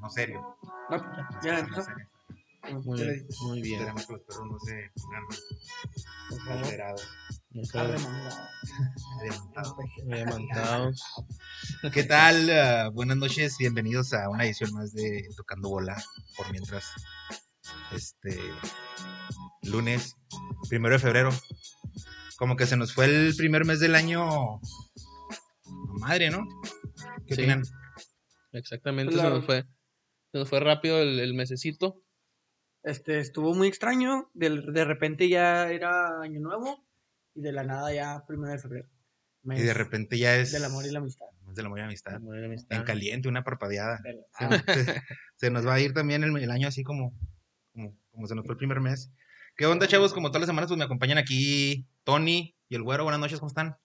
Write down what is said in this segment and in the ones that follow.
no serio. No, ya, ya No serio. Muy, bien. Esperemos que los perros no se pongan Por favor. alterados. Nunca Arremangado. adelantados. levantados. ¿Qué tal? Ah, buenas noches, bienvenidos a una edición más de Tocando Bola. Por mientras, este lunes, primero de febrero. Como que se nos fue el primer mes del año. Madre, ¿no? ¿Qué Sí. opinan? Exactamente, Claro. se nos fue. Se nos fue rápido el, el mesecito. Este, estuvo muy extraño. De, de repente ya era año nuevo y de la nada ya primero de febrero. Y de repente ya es. del amor y la amistad. del amor y la amistad. Amor y la amistad. En caliente, una parpadeada. Se, ah, se- se nos va a ir también el, el año así como, como, como se nos fue el primer mes. ¿Qué onda, chavos? Como todas las semanas, pues me acompañan aquí Tony y el güero. Buenas noches, ¿cómo están?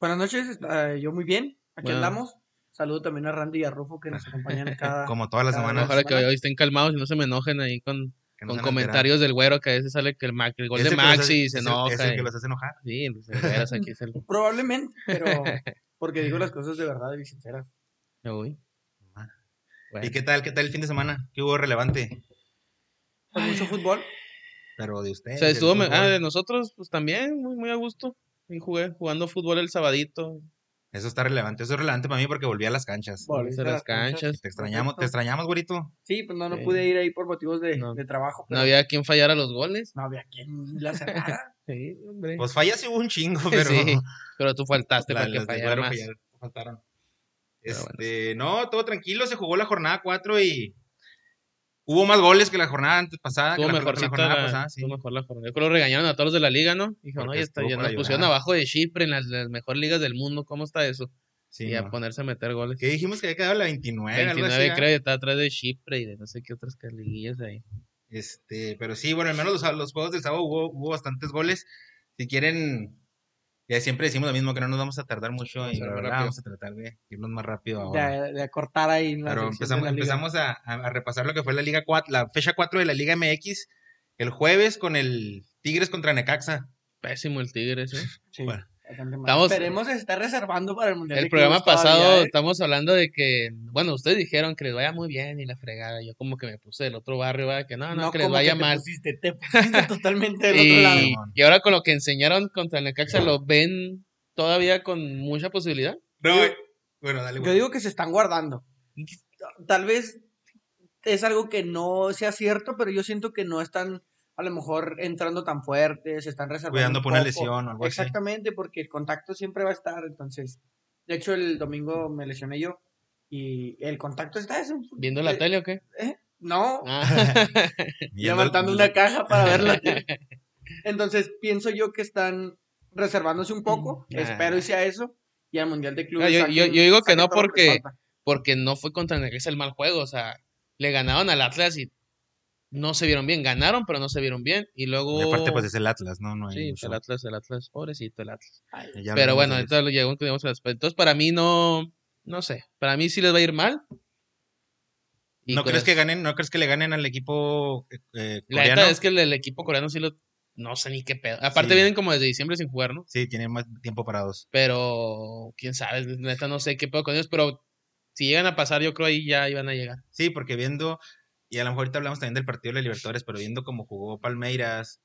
Buenas noches, está- yo muy bien. Aquí Bueno. andamos. Saludo también a Randy y a Rufo que nos acompañan cada. Como todas las cada semanas. Ojalá que semana. hoy estén calmados y no se me enojen ahí con, que no con comentarios del güero que a veces sale que el, ma- el gol de que Maxi hace- se es el- enoja. Es el y- que los hace enojar. Sí, pues, de veras, aquí es el... Probablemente, pero porque digo las cosas de verdad y sinceras. Uy, bueno. ¿Y qué tal? ¿Qué tal el fin de semana? ¿Qué hubo relevante? Pues mucho fútbol. Pero de O ustedes. sea, del estuvo, me- ah, de nosotros, pues también, muy, muy a gusto. Y jugué, jugando fútbol el sabadito, Eso está relevante. Eso es relevante para mí porque volví a las canchas. Volviste a las canchas. Te extrañamos, te extrañamos, güerito. Sí, pues no, no Sí. pude ir ahí por motivos de, No. de trabajo. no había quien fallara los goles. no había quien la cerrara. Sí, hombre. Pues fallas sí hubo un chingo, pero. Sí, pero tú faltaste la- para que fallara más. faltaron. Bueno. Este, no, todo tranquilo, se jugó la jornada 4 y hubo más goles que la jornada antes pasada, que Estuvo la, que la mejorcita jornada la, pasada, sí. mejor la jornada. Yo creo que regañaron a todos los de la liga, ¿no? Dijeron, Porque oye, está, ya nos pusieron abajo de Chipre en las, las mejores ligas del mundo. ¿Cómo está eso? Sí, y a no. ponerse a meter goles. ¿Qué dijimos que había quedado la 29? algo 29 así, ¿ah? creo, y está atrás de Chipre y de no sé qué otras liguillas ahí. Este, pero sí, bueno, al menos los, los juegos del sábado hubo, hubo bastantes goles. Si quieren, ya siempre decimos lo mismo, que no nos vamos a tardar mucho y Vamos a ir la más verdad, rápido. vamos a tratar de irnos más rápido ahora. De, de cortar ahí. la Pero empezamos, la empezamos a repasar lo que fue la Liga 4, la fecha 4 de la Liga MX el jueves con el Tigres contra Necaxa. Pésimo el Tigres, ¿eh? Sí, Bueno. Estamos- Esperemos se está reservando para el Mundial. El de programa pasado todavía, ¿eh? estamos hablando de que, bueno, ustedes dijeron que les vaya muy bien y la fregada. Yo como que me puse del otro barrio, ¿verdad? que no, no, que les vaya mal. Pusiste, te pusiste totalmente del otro lado. Y, y ahora con lo que enseñaron contra el Necaxa, ¿lo ven todavía con mucha posibilidad? No, Yo- eh, bueno, dale. Yo digo que se están guardando. Tal vez es algo que no sea cierto, pero yo siento que no están a lo mejor entrando tan fuerte, se están reservando. Cuidando un por una poco. lesión o algo así. Exactamente, porque el contacto siempre va a estar. Entonces, de hecho, el domingo me lesioné yo y el contacto está. Es un- ¿Viendo la eh, tele o qué? eh, No, Ah, levantando una caja para verla. Entonces, pienso yo que están reservándose un poco. Nah. Espero y sea eso. Y al Mundial de Clubes. Ah, yo- saquen- yo- yo digo que no porque- porque no fue contra el Necaxa el mal juego, o sea, le ganaron al Atlas y no se vieron bien. Ganaron, pero no se vieron bien. Y luego... Y aparte, pues es el Atlas, ¿no? no hay Sí, mucho- el Atlas, el Atlas, pobrecito el Atlas. Ay, Pero bueno, de lo llegó. Entonces, para mí no, no sé, para mí sí les va a ir mal. Y ¿No crees eso- que ganen, no crees que le ganen al equipo eh, eh, La coreano? neta es que el, el equipo coreano sí lo, no sé ni qué pedo. Aparte Sí. vienen como desde diciembre sin jugar, ¿no? Sí, tienen más tiempo parados. Pero, quién sabe, la neta no sé qué pedo con ellos, pero si llegan a pasar, yo creo ahí ya iban a llegar. Sí, porque viendo, y a lo mejor ahorita hablamos también del partido de la Libertadores, pero viendo cómo jugó Palmeiras,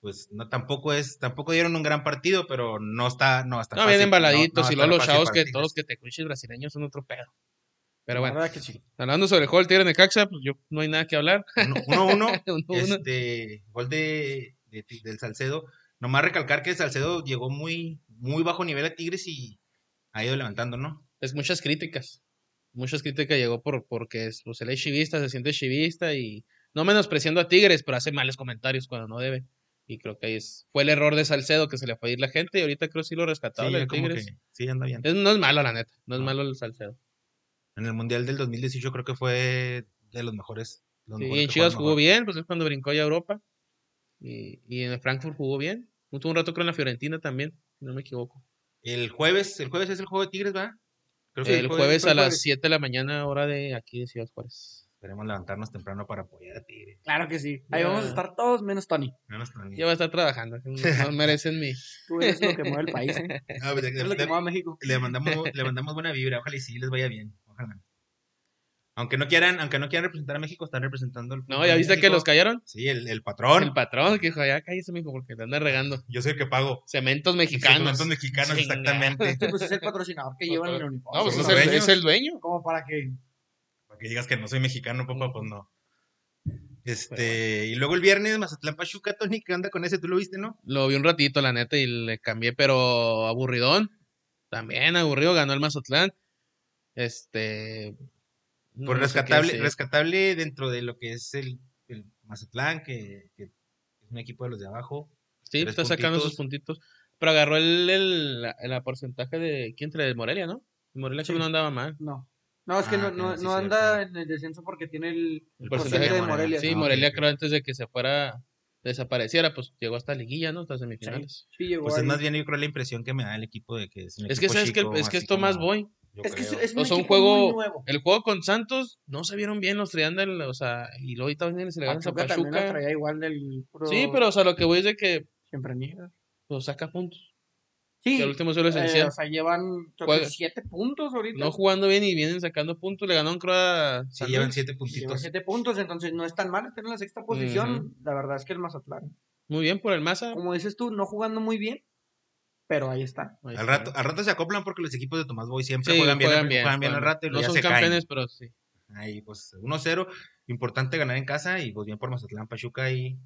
pues no tampoco es, tampoco dieron un gran partido, pero no está, no está No, fácil, bien embaladitos no- no y luego los chavos que todos los que te cuiches brasileños son otro pedo. Pero bueno, verdad que sí. hablando sobre el juego del Tigre Necaxa, pues yo no hay nada que hablar. Uno, uno, uno, Uno, uno. este, gol de, del Salcedo. Nomás recalcar que el Salcedo llegó muy, muy bajo nivel a Tigres y ha ido levantando, ¿no? Es muchas críticas. Muchas críticas llegó por porque es, pues, él es chivista, se siente chivista y no menospreciando a Tigres, pero hace males comentarios cuando no debe. Y creo que ahí es, fue el error de Salcedo que se le fue a ir la gente y ahorita creo que sí lo rescatado Sí, Tigres. que sí, anda bien. Es- no es malo, la neta. No es No. malo el Salcedo. En el Mundial del 2018 creo que fue de los mejores. los Sí, mejores en Chivas jugó mejor. bien, pues es cuando brincó ya a Europa. Y, y en el Frankfurt jugó bien. Tuvo un rato creo en la Fiorentina también, no me equivoco. El jueves, el jueves es el juego de Tigres, ¿va? Creo que El jueves a las jueves. 7 de la mañana, hora de aquí de Ciudad Juárez. Esperemos levantarnos temprano para apoyar a Tigres. Claro que sí. Ahí vamos a estar todos menos Tony. No nos traen. Ya va a estar trabajando, no, merecen mi... Tú eres lo que mueve el país, ¿eh? No, pues, Tú eres lo que le, mueve a México. le mandamos, le mandamos buena vibra, ojalá y sí les vaya bien. Ojalá. Aunque no quieran, aunque no quieran representar a México, están representando el No, ¿ya viste que los callaron? Sí, el, el patrón. El patrón que dijo, ya cállese, mijo, porque te anda regando. Yo soy el que pago. Cementos Mexicanos. mexicanos. mexicanos, Chinga. exactamente. Sí, pues es el patrocinador que llevan en el uniforme. No, pues es el, es el dueño. Como para que. Para que digas que no soy mexicano, papá, pues no. Este, y luego el viernes, Mazatlán Pachuca, Tony, ¿qué onda con ese? ¿Tú lo viste, no? Lo vi un ratito, la neta, y le cambié, pero aburridón. También aburrido, ganó el Mazatlán. Este. Por rescatable, rescatable dentro de lo que es el, el Mazatlán, que, que es un equipo de los de abajo. Sí, está sacando sus puntitos. Pero agarró el, el, la, la porcentaje de. ¿Quién trae? De Morelia, ¿no? Morelia creo Sí. que no andaba mal. No. No, es que Ah, no, no, no anda en el descenso porque tiene el, El porcentaje porcentaje de de Morelia. Sí, Ah, Morelia creo antes de que se fuera. Desapareciera, pues llegó hasta liguilla, ¿no? Hasta semifinales. sí llegó Pues es ahí. más bien, yo creo, la impresión que me da el equipo de que es un Es que sabes que chico, es que así esto más como- voy. Yo Es que es, creo. es un O sea, un juego. nuevo. El juego con Santos no se vieron bien los traían del. O sea, y luego ahorita vienen y se le ganan a Pachuca también traía igual del puro... Sí, pero o sea, lo que voy es de que Siempre niega. pues, saca puntos. Sí, Que el último suelo eh, esencial. o sea, llevan creo que Juega- siete puntos ahorita. No jugando bien y vienen sacando puntos. Le ganaron, creo, a Sí, llevan Luis. siete Llevan puntitos. siete puntos, entonces no es tan mal estar en la sexta posición. La verdad es que el Mazatlán, Muy bien por el Maza. como dices tú, no jugando muy bien, pero ahí está. Ahí Al está. rato, al rato se acoplan porque los equipos de Tomás Boy siempre Sí, juegan bien, al- juegan bien al juegan rato y No ya son se campeones, caen. pero sí. Ahí, pues 1-0. Importante ganar en casa y pues bien por Mazatlán Pachuca y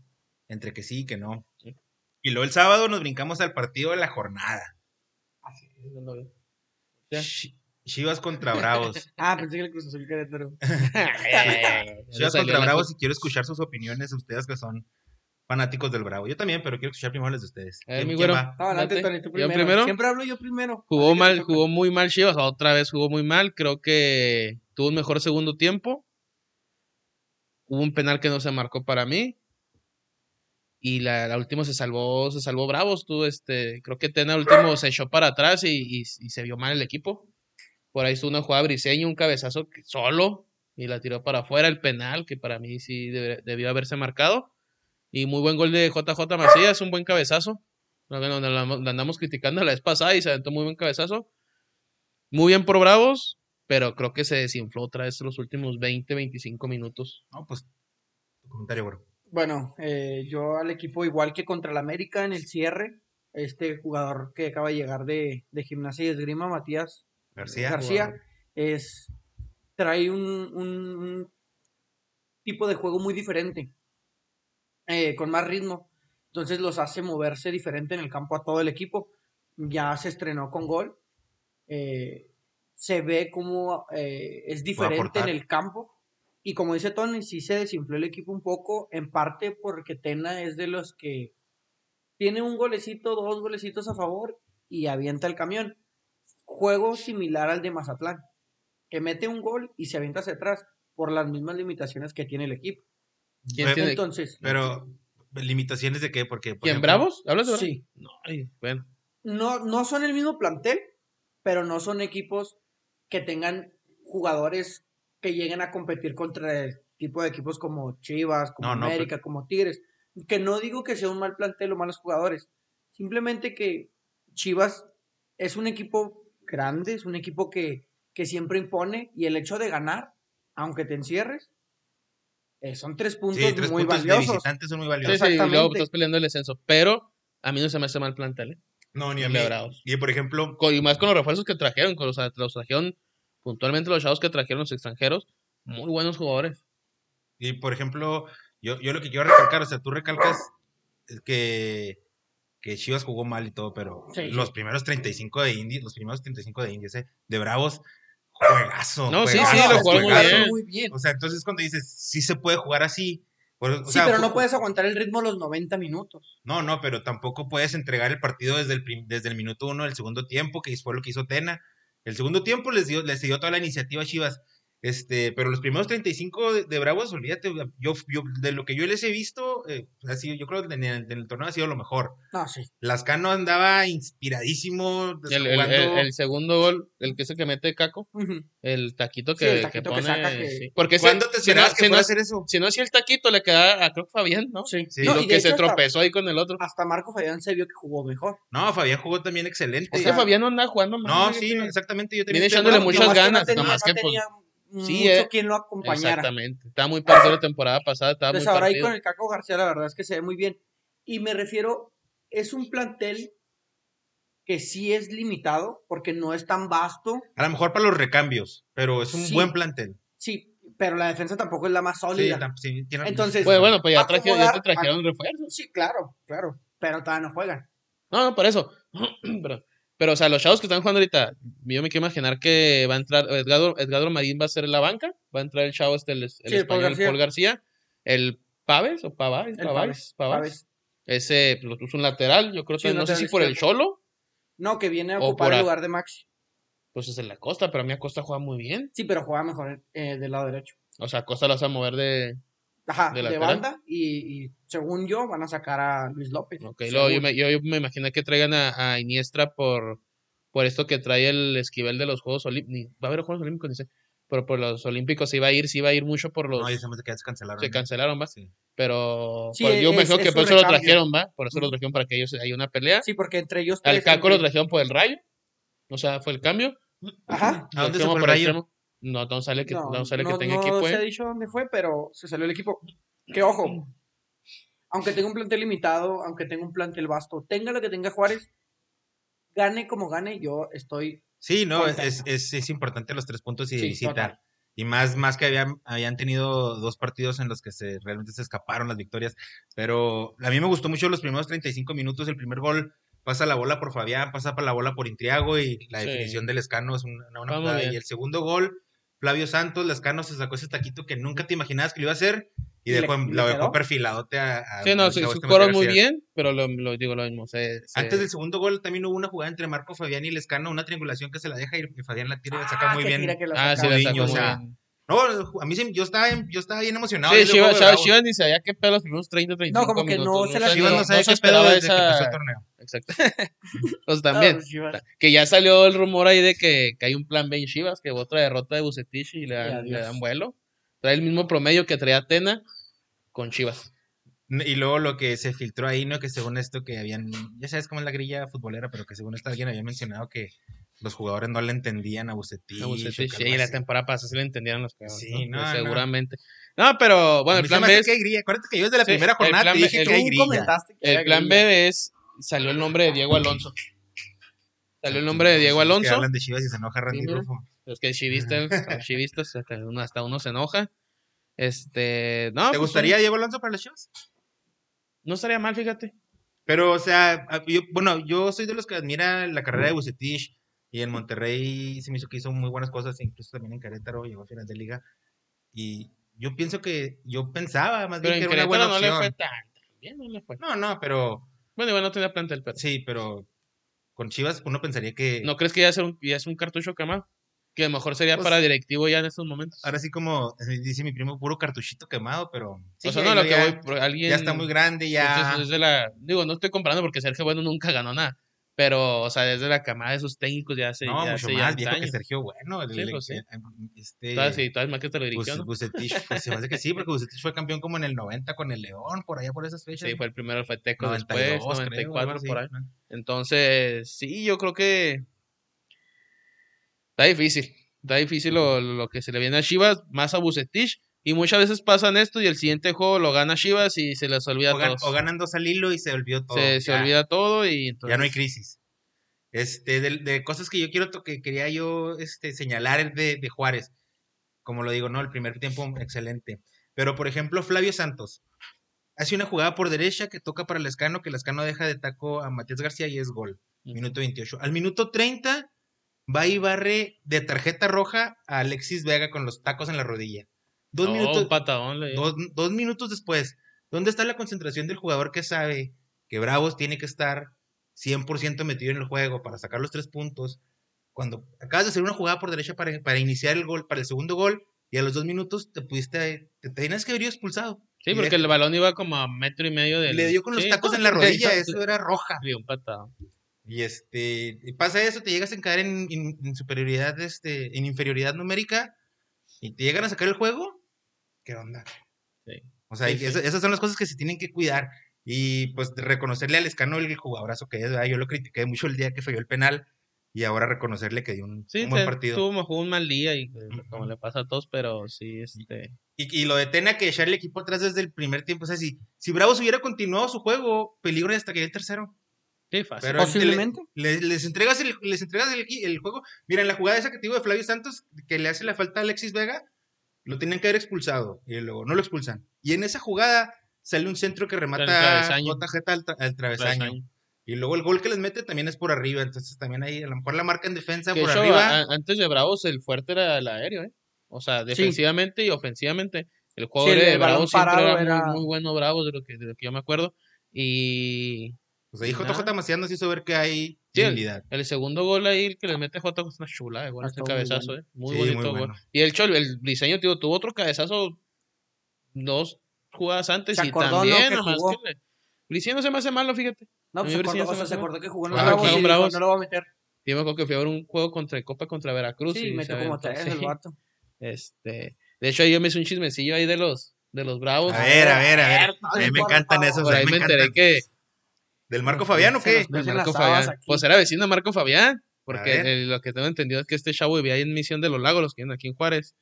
entre que sí y que no. Sí. Y luego el sábado nos brincamos al partido de la jornada. Ya. Chi- Chivas contra Bravos. Ah, pensé que el Cruz Azul Querétaro. Eh, Chivas contra Bravos y quiero escuchar sus opiniones, ustedes que son fanáticos del Bravo. Yo también, pero quiero escuchar primero las de ustedes. A ver, ¿Quién- mi quién güero. va? No, adelante, Date. Tony, tú ¿Yo primero. primero? Siempre hablo yo primero. Jugó mal, jugó muy mal Chivas. Otra vez jugó muy mal. Creo que tuvo un mejor segundo tiempo. Hubo un penal que no se marcó para mí. Y la, la última se salvó, se salvó Bravos. Tú, este, creo que Tena último se echó para atrás y, y- y se vio mal el equipo. Por ahí estuvo una jugada briseño, un cabezazo que- solo y la tiró para afuera el penal, que para mí sí debió haberse marcado. Y muy buen gol de JJ Macías, un buen cabezazo. Lo andamos criticando la vez pasada y se aventó muy buen cabezazo. Muy bien por Bravos, pero creo que se desinfló otra vez los últimos 20, 25 minutos. No, pues tu comentario, bro. Bueno, eh, yo al equipo igual que contra el América en el cierre, este jugador que acaba de llegar de, de gimnasia y esgrima, Matías García. García, es, trae un, un- un tipo de juego muy diferente, eh, con más ritmo. Entonces los hace moverse diferente en el campo a todo el equipo. Ya se estrenó con gol. eh, se ve como eh, es diferente en el campo. Y como dice Tony, sí se desinfló el equipo un poco, en parte porque Tena es de los que tiene un golecito, dos golecitos a favor y avienta el camión. Juego similar al de Mazatlán, que mete un gol y se avienta hacia atrás por las mismas limitaciones que tiene el equipo. ¿Quién Pe- tiene- Entonces, Pero, ¿limitaciones de qué? Porque, por ¿Quién, ejemplo, Bravos? ¿Hablas de Bravos? sí, No, ay, bueno. no, no son el mismo plantel, pero no son equipos que tengan jugadores que lleguen a competir contra el tipo de equipos como Chivas, como No, no, América, como Tigres. Que no digo que sea un mal plantel o malos jugadores, simplemente que Chivas es un equipo grande, es un equipo que, que siempre impone y el hecho de ganar, aunque te encierres, eh, son tres puntos Sí, tres muy puntos de valiosos. visitantes son muy valiosos. sí, y luego estás peleando el descenso. Pero a mí no se me hace mal plantel, ¿eh? No, ni a El mí. de Bravos. Y por ejemplo, Con- y más con los refuerzos que trajeron, con los, los trajeron puntualmente los chavos que trajeron los extranjeros, muy buenos jugadores. y por ejemplo, yo, yo lo que quiero recalcar, o sea, tú recalcas que, que Chivas jugó mal y todo, pero Sí, los primeros 35 de Indios, los primeros 35 de Indios, eh, de Bravos, juegazo. No, sí, juegazo, sí, lo jugaron muy bien. muy bien. O sea, entonces cuando dices, sí se puede jugar así. Sí, sea, pero no puedes aguantar el ritmo los 90 minutos. No, no, pero tampoco puedes entregar el partido desde el, desde el minuto uno del segundo tiempo, que fue lo que hizo Tena. El segundo tiempo les dio, les dio toda la iniciativa a Chivas. Este, pero los primeros 35 de, de Bravos, olvídate, yo, yo, de lo que yo les he visto, eh, ha sido- yo creo que en el, en el torneo ha sido lo mejor. No, sí. Lascano andaba inspiradísimo, El, el- jugando- el- el segundo gol, el que es el que mete Caco, el taquito Sí, que, el que taquito que pone. saca que- sí. Porque ese- ¿Cuándo te si no, esperabas que si no- fuera a hacer eso? si no hacía el taquito, le quedaba a creo que Fabián, ¿no? Sí. Sí, No, lo que se hasta- tropezó ahí con el otro. Hasta Marco Fabián se vio que jugó mejor. No, Fabián jugó también excelente. Sea, que Fabián no anda jugando mal. no, sí, exactamente. Yo también Viene echándole muchas que ganas, No tenía, nomás no que, pues, Sí, mucho eh, quien lo acompañara. Exactamente. Estaba muy partido la temporada pasada, estaba Entonces muy ahora ahí partido. con el Caco García la verdad es que se ve muy bien. Y me refiero, es un plantel que sí es limitado porque no es tan vasto. A lo mejor para los recambios, pero es un Sí. buen plantel. Sí, pero la defensa tampoco es la más sólida. sí, tiene- Entonces, Bueno, bueno, pues ya, trajeron, ya te acomodar- trajeron refuerzos. Sí, claro, claro. Pero todavía no juegan. No, no, por eso. pero, pero, o sea, los chavos que están jugando ahorita, yo me quiero imaginar que va a entrar Edgardo, Edgardo Marín va a ser la banca, va a entrar el chavo este, el, el Sí, Paul García. Paul García, el Paves o Pavais, Pavais, Paves, Pavais. Ese lo puso un lateral, yo creo que no sé si por el. Cholo, No, que viene a ocupar el lugar de Maxi. pues es en la Costa, pero a mí Acosta juega muy bien. Sí, pero juega mejor eh, del lado derecho. O sea, Acosta lo vas a mover de... Ajá, ¿De de, banda. Y, y según yo, van a sacar a Luis López. Ok, luego yo me, yo, yo me imaginé que traigan a, a Iniestra por, por esto que trae el esquivel de los Juegos Olímpicos. Va a haber Juegos Olímpicos, dice. Pero por los Olímpicos se iba a ir, se iba a ir mucho por los... No, ya se me hace que ya se cancelaron. se cancelaron, va. Sí. Pero Sí, pues, yo me es- imagino que es por un eso lo recambio. trajeron, va. Por eso lo Ujú. trajeron para que ellos haya una pelea. Sí, porque entre ellos Al Caco lo trajeron por el rayo. O sea, fue el cambio. Ajá. ¿A dónde Lo se fue el por Rayo? No, no sale que, No, no sale no, que tenga no equipo. se ha dicho dónde fue, pero se salió el equipo. Que ojo, aunque tenga un plantel limitado, aunque tenga un plantel vasto, tenga lo que tenga Juárez, gane como gane, yo estoy. Sí, no, es, es, es importante los tres puntos y de Sí, visita. total. Y más, más que habían, habían tenido dos partidos en los que se realmente se escaparon las victorias. Pero a mí me gustó mucho los primeros 35 minutos. El primer gol pasa la bola por Fabián, pasa para la bola por Intriago y la Sí. definición del Escano es una, una bien. Y el segundo gol, Flavio Santos, Lescano se sacó ese taquito que nunca te imaginabas que lo iba a hacer y, dejó, le lo dejó perfiladote a, a- Sí, no, jugaron Matías muy bien, pero lo, lo digo lo mismo. se- se- Antes del segundo gol también hubo una jugada entre Marco Fabián y Lescano, una triangulación que se la deja y Fabián la tira y la saca Ah, muy bien. tira que la Ah, saca. sí, la sacó o muy sea, bien. No, a mí se- yo estaba, yo estaba bien emocionado. Sí, Chivas, Chivas, ni sabía qué pedo los primeros 30, 35 como que no se la- sabía- Chivas no no se qué pedo desde que empezó el torneo. Exacto. pues también. Que ya salió el rumor ahí de que, que hay un plan B en Chivas, que otra derrota de Bucetich y le dan, adiós. le dan vuelo. Trae el mismo promedio que traía Atena con Chivas. Y luego lo que se filtró ahí, ¿no? Que según esto que habían, ya sabes cómo es la grilla futbolera, pero que según esto alguien había mencionado que los jugadores no le entendían a Bucetich. A Bucetich, sí, algo la temporada pasada sí le entendieron los cabrones. Sí, ¿no? no, no. Seguramente. No, pero A bueno, el plan B es, que hay grilla. Acuérdate que yo desde la Sí, primera jornada plan te dije el- que hay Tú grilla. comentaste que el plan grilla. B es, salió el nombre de Diego Alonso. Salió el nombre de Diego Los que Alonso. hablan de Chivas y se enoja Randy mira. Rufo. Los que chivistas, los chivistas, hasta uno, hasta uno se enoja. Este, no, ¿Te pues, gustaría sí, Diego Alonso para las Chivas? No estaría mal, fíjate. Pero, o sea, yo- bueno, yo soy de los que admira la carrera de Bucetich y en Monterrey se me hizo que hizo muy buenas cosas, incluso también en Querétaro llegó a final de liga. Y yo pienso que, yo pensaba más Pero bien en que era una buena no le opción. fue tan no le fue. No, no, pero Bueno, igual no tenía plantel, pero. sí, pero con Chivas uno pensaría que ¿No crees que ya es un, ya es un cartucho quemado? Que a lo mejor sería Pues- para directivo ya en estos momentos. ahora sí como dice mi primo, puro cartuchito quemado, pero sí, o sea, no, lo ya- que voy, alguien. ya está muy grande, ya. Entonces, desde la. Digo, no estoy comparando porque Sergio Bueno nunca ganó nada. Pero, o sea, desde la camada de sus técnicos ya se. no, ya mucho hace más ya viejo que antaño. Sergio Bueno. el- Sí, el- pues sí. eh, Este, Todavía sí, todavía más que te lo dirigió, ¿no? Bucetich, pues se me hace que sí, porque Bucetich fue campeón como en el 90 con el León, por allá por esas fechas. Sí, fue el primero, fue Tecos 92, después, creo, 94 algo por ahí. Entonces, sí, yo creo que está difícil. Está difícil lo, lo que se le viene a Chivas, más a Bucetich. Y muchas veces pasan esto y el siguiente juego lo gana Chivas y se les olvida O, a gan- todos. o ganan dos al hilo y se olvidó todo. se, se olvida todo y entonces, ya no hay crisis. Este, de, de cosas que yo quiero, que quería yo este, señalar es de, de Juárez. Como lo digo, ¿no? El primer tiempo, excelente. Pero, por ejemplo, Flavio Santos. Hace una jugada por derecha que toca para Lescano, que Lescano deja de taco a Matías García y es gol. Minuto 28. Al minuto 30 va y barre de tarjeta roja a Alexis Vega con los tacos en la rodilla. Dos, No, minutos, un patadón le dio. dos, dos minutos después, ¿dónde está la concentración del jugador que sabe que Bravos tiene que estar 100% metido en el juego para sacar los tres puntos? Cuando acabas de hacer una jugada por derecha para, para iniciar el gol, para el segundo gol, y a los dos minutos te pudiste, te tenías que haber ido expulsado. Sí, porque el balón iba como a metro y medio del... Le dio con los Sí, tacos en la rodilla, eso era roja. Un. Y este, y pasa eso, te llegas a caer en, en- en superioridad, este, en inferioridad numérica, y te llegan a sacar el juego, ¿qué onda? Sí. O sea, Sí, sí. esas son las cosas que se tienen que cuidar. Y pues reconocerle al Escano el jugadorazo que es, ¿verdad? Yo lo critiqué mucho el día que falló el penal, y ahora reconocerle que dio un, Sí, un buen partido. tuvo jugó un mal día y eh, como le pasa a todos, pero sí, este. Y, y lo de Tena que echar el equipo atrás desde el primer tiempo. O sea, si, si Bravos hubiera continuado su juego, peligro hasta que el tercero. Sí, fácil. Pero Posiblemente. le- le- les entregas, el, les entregas el, el juego. Mira, en la jugada esa que te digo de Flavio Santos, que le hace la falta a Alexis Vega, lo tenían que haber expulsado. Y luego no lo expulsan. Y en esa jugada sale un centro que remata travesaño. JJ al, tra- al travesaño. Travesaño. Y luego el gol que les mete también es por arriba. Entonces también ahí a lo mejor la marca en defensa Que por arriba. a- antes de Bravos, el fuerte era el aéreo, ¿eh? O sea, defensivamente y ofensivamente. El juego Sí, de Bravos siempre era, era- Muy, muy bueno, Bravos, de lo, que, de lo que yo me acuerdo. Y Pues ahí nada. JJ Macías nos hizo ver que hay Sí, el- el segundo gol ahí, el que le mete J es una chula, igual Ah, ese estuvo muy cabezazo, bueno. ¿eh? Muy Sí, bonito muy gol. Y el Chol, el diseño, tío, tuvo otro cabezazo dos jugadas antes Se y acordó, ¿no? también, que nomás jugó. que le... Briseño no se me hace malo, fíjate. No, pues se acordó, o se sea, acordó que jugó en Ah, los Bravos y dijo, no lo va a meter. Yo me acuerdo que fui a ver un juego contra el Copa contra Veracruz. Sí, y metió como tres el vato. Este, de hecho, yo me hice un chismecillo ahí de los, de los Bravos. A ver, a ver, a ver. A mí me encantan esos. Por a ahí mí me me enteré que ¿Del Marco Fabián o qué? del Hacen Marco Fabián. Pues era vecino de Marco Fabián. Porque el- lo que tengo entendido es que este chavo vivía ahí en Misión de los Lagos, los que viven aquí en Juárez.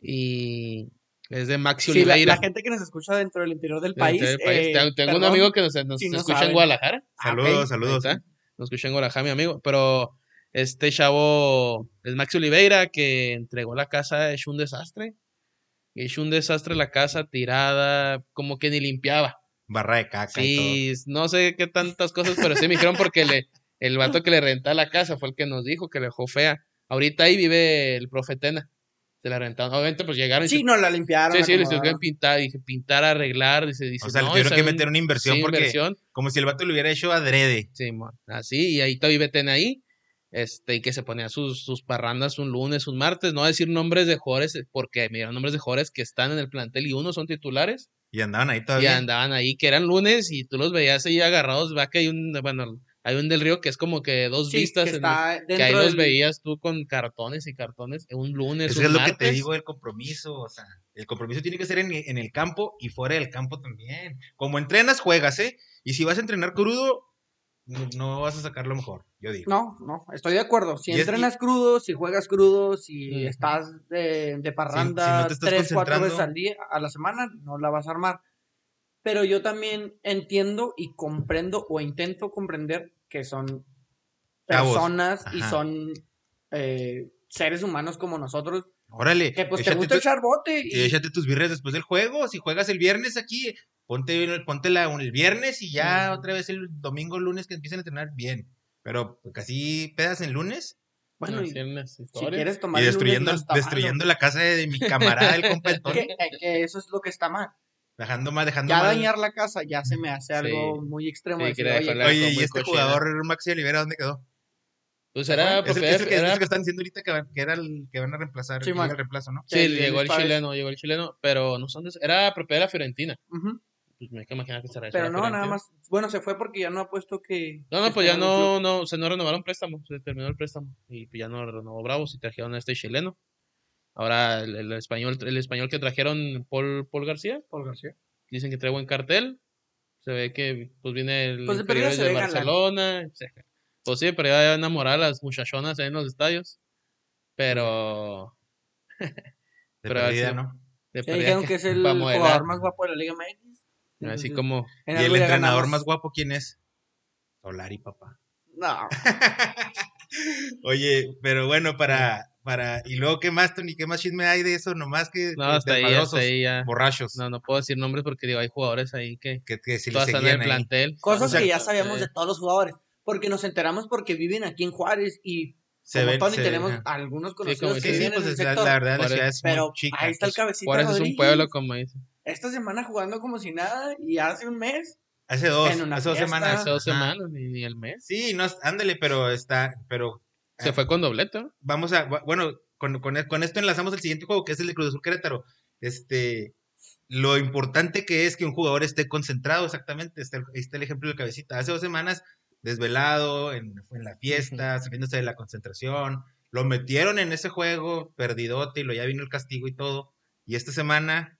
Y es de Maxi Sí, la, Oliveira. la gente que nos escucha dentro del interior del país. interior del país. eh, Tengo- un amigo que nos, nos si no escucha en. Guadalajara. Saludos, Ahí saludos. está. Nos escucha en Guadalajara, mi amigo. Pero este chavo es Maxi Oliveira que entregó la casa hecho un desastre. Hecho un desastre la casa tirada, como que ni limpiaba. Barra de caca y Sí, no sé qué tantas cosas, pero sí me dijeron porque le, el vato que le rentaba la casa fue el que nos dijo que le dejó fea. Ahorita ahí vive el profe Tena. Se la rentaron. Obviamente, pues llegaron y Sí, se- no la limpiaron. sí, sí, le que pintar, dije, pintar, arreglar, dice, dice, O sea, le tuvieron y que meter un- una inversión sí, porque inversión. como si el vato lo hubiera hecho adrede. Sí, mon, así, y ahí todavía vive Tena ahí. Este, y que se ponía sus, sus parrandas un lunes, un martes, no decir nombres de jugadores, eh, porque me dieron nombres de jugadores que están en el plantel y unos son titulares, Y andaban ahí y todavía. andaban ahí, que eran lunes, y tú los veías ahí agarrados, va que hay un, bueno, hay un del río que es como que dos Sí, vistas, que en el- que ahí los veías tú con cartones y cartones, un lunes, Eso un es lo que te digo del compromiso. O sea, el compromiso tiene que ser en, en el campo y fuera del campo también. Como entrenas, juegas, ¿eh? Y si vas a entrenar crudo, no, vas a sacar lo mejor, yo digo. No, no, estoy de acuerdo. Si Y entrenas crudo, si juegas crudo, si Ujú. estás de, de si parranda no te estás tres, cuatro veces al día, a la semana, no la vas a armar. Pero yo también entiendo y comprendo o intento comprender que son personas y son eh, seres humanos como nosotros, Órale. que pues te gusta tu- echar bote. y Y, échate tus birres después del juego. Si juegas el viernes aquí, ponte, ponte la, el viernes y ya otra vez el domingo, lunes que empiecen a entrenar bien. Pero casi pedas en lunes bueno, y si quieres tomar y el lunes, destruyendo, no destruyendo la casa de, de mi camarada, el compa que, que- eso es lo que está mal. Dejando más, dejando Ya más. dañar la casa ya se me hace Sí. muy extremo. Sí, decir, oye, Oye, ¿y este cochina. jugador Maxi Olivera dónde quedó? Pues era, Es el, pues, es el que, es era- el que están diciendo ahorita que, que era el que van a reemplazar, Sí, el reemplazo, ¿no? Sí, llegó el chileno, llegó el chileno, pero no son de- era propiedad de la Fiorentina. Ujú. Pues me hay que imaginar que será eso. Pero no, nada más. Bueno, se fue porque ya no ha puesto que. No, no, que pues ya no, no, se no renovaron préstamo, se terminó el préstamo y pues ya no renovó Bravos y trajeron a este chileno. Ahora el, el español, el español que trajeron Paul, Paul García, Paul García. dicen que trae buen cartel. Se ve que pues viene el Pues de se. Barcelona. se- Pues sí, pero ya va a enamorar a las muchachonas ahí en los estadios. Pero De Pero perdida, ¿no? de perdida dijeron que es el jugador más guapo de la Liga Así como en ¿Y el entrenador ganamos. más guapo quién es? Solari, papá. No. Oye, pero bueno, para, para, y luego, ¿qué más, Tony? ¿Qué más chisme hay de eso? Nomás que no, hasta ahí, desmadrosos, hasta ahí ya. borrachos, No, no puedo decir nombres porque digo, hay jugadores ahí que que, que si todas están en el ahí. plantel. Cosas O sea, que ya sabíamos eh, de todos los jugadores. Porque nos enteramos porque viven aquí en Juárez y Se como ven- Tony se- tenemos algunos conocidos dice- que Sí, sí, viven pues en el es la, sector. la verdad, la Juárez- ciudad es pero muy chica. ahí está el cabecita Juárez es un Rodríguez. pueblo, como dice. Esta semana jugando como si nada y hace un mes. hace dos, en una hace dos semanas. Hace dos semanas, ni, ni el mes. Sí, no, ándale, pero está, pero Se fue con doblete, ¿no? vamos a, bu- bueno, con, con, con esto enlazamos el siguiente juego, que es el de Cruz Azul Querétaro. Este, lo importante que es que un jugador esté concentrado, exactamente, está el, ahí está el ejemplo del cabecita. Hace dos semanas, desvelado, en, en la fiesta, saliéndose de la concentración, lo metieron en ese juego, perdidote, y lo ya vino el castigo y todo. Y esta semana,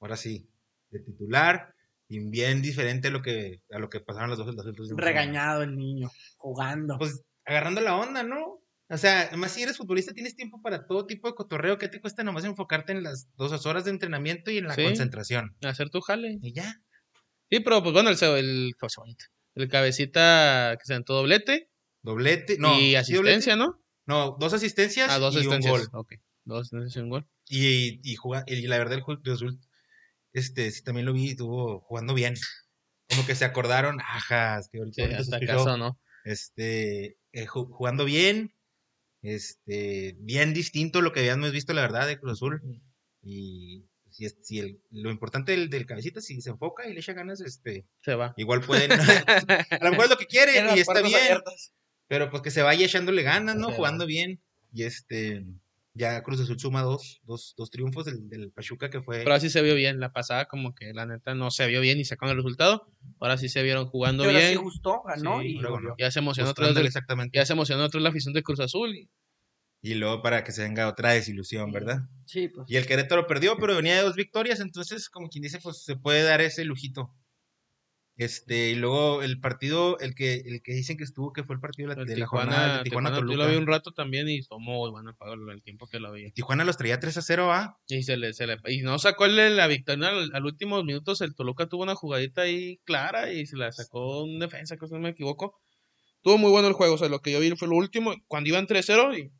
ahora sí, de titular, y bien diferente a lo que, a lo que pasaron las dos, las dos. Regañado el niño, jugando. Pues agarrando la onda, ¿no? O sea, además si eres futbolista tienes tiempo para todo tipo de cotorreo. ¿Qué te cuesta nomás enfocarte en las dos horas de entrenamiento y en la Sí. concentración? Hacer tu jale. Y ya. Sí, pero pues bueno, el, el, el cabecita que se aventó doblete Doblete. No, y ¿sí asistencia, ¿no? doblete? No, dos asistencias Ah, dos y asistencias. un gol. Ok, dos asistencias y un gol. Y, y, juga- y la verdad, el este, sí, también lo vi, estuvo jugando bien. Como que se acordaron, ajá, es que ahorita Sí, escuchó. acaso, ¿no? este, eh, ju- jugando bien, este, bien distinto a lo que habíamos visto, la verdad, de Cruz Azul. Y si, es- si el- lo importante del, del cabecita, si se enfoca y le echa ganas, este, Se va. igual pueden, a lo mejor es lo que quiere Tiene y está bien, abiertas. pero pues que se vaya echándole ganas, ¿no? Jugando bien. Y este, ya Cruz Azul suma dos, dos, dos triunfos del, del Pachuca que fue... Pero así se vio bien. La pasada, como que la neta no se vio bien y sacando el resultado. Ahora sí se vieron jugando Pero sí bien. gustó, ganó Sí, y. Ya se emocionó otra vez. exactamente. Ya se emocionó otra vez la afición de Cruz Azul. y- Y luego para que se venga otra desilusión, ¿verdad? Sí, pues. Y el Querétaro perdió, pero venía de dos victorias, entonces, como quien dice, pues se puede dar ese lujito. Este, y luego el partido, el que, el que dicen que estuvo, que fue el partido de la, El de la jornada Tijuana, de Tijuana, Tijuana, yo lo vi un rato también y tomó bueno el, pago- el tiempo que lo vi. Tijuana los traía 3 a 0, ¿ah? Y se le, se le, y no sacó el- la victoria al, al últimos minutos. El Toluca tuvo una jugadita ahí clara y se la sacó un defensa, que si no me equivoco. Tuvo muy bueno el juego. O sea, lo que yo vi fue lo último. Cuando iban 3-0 y,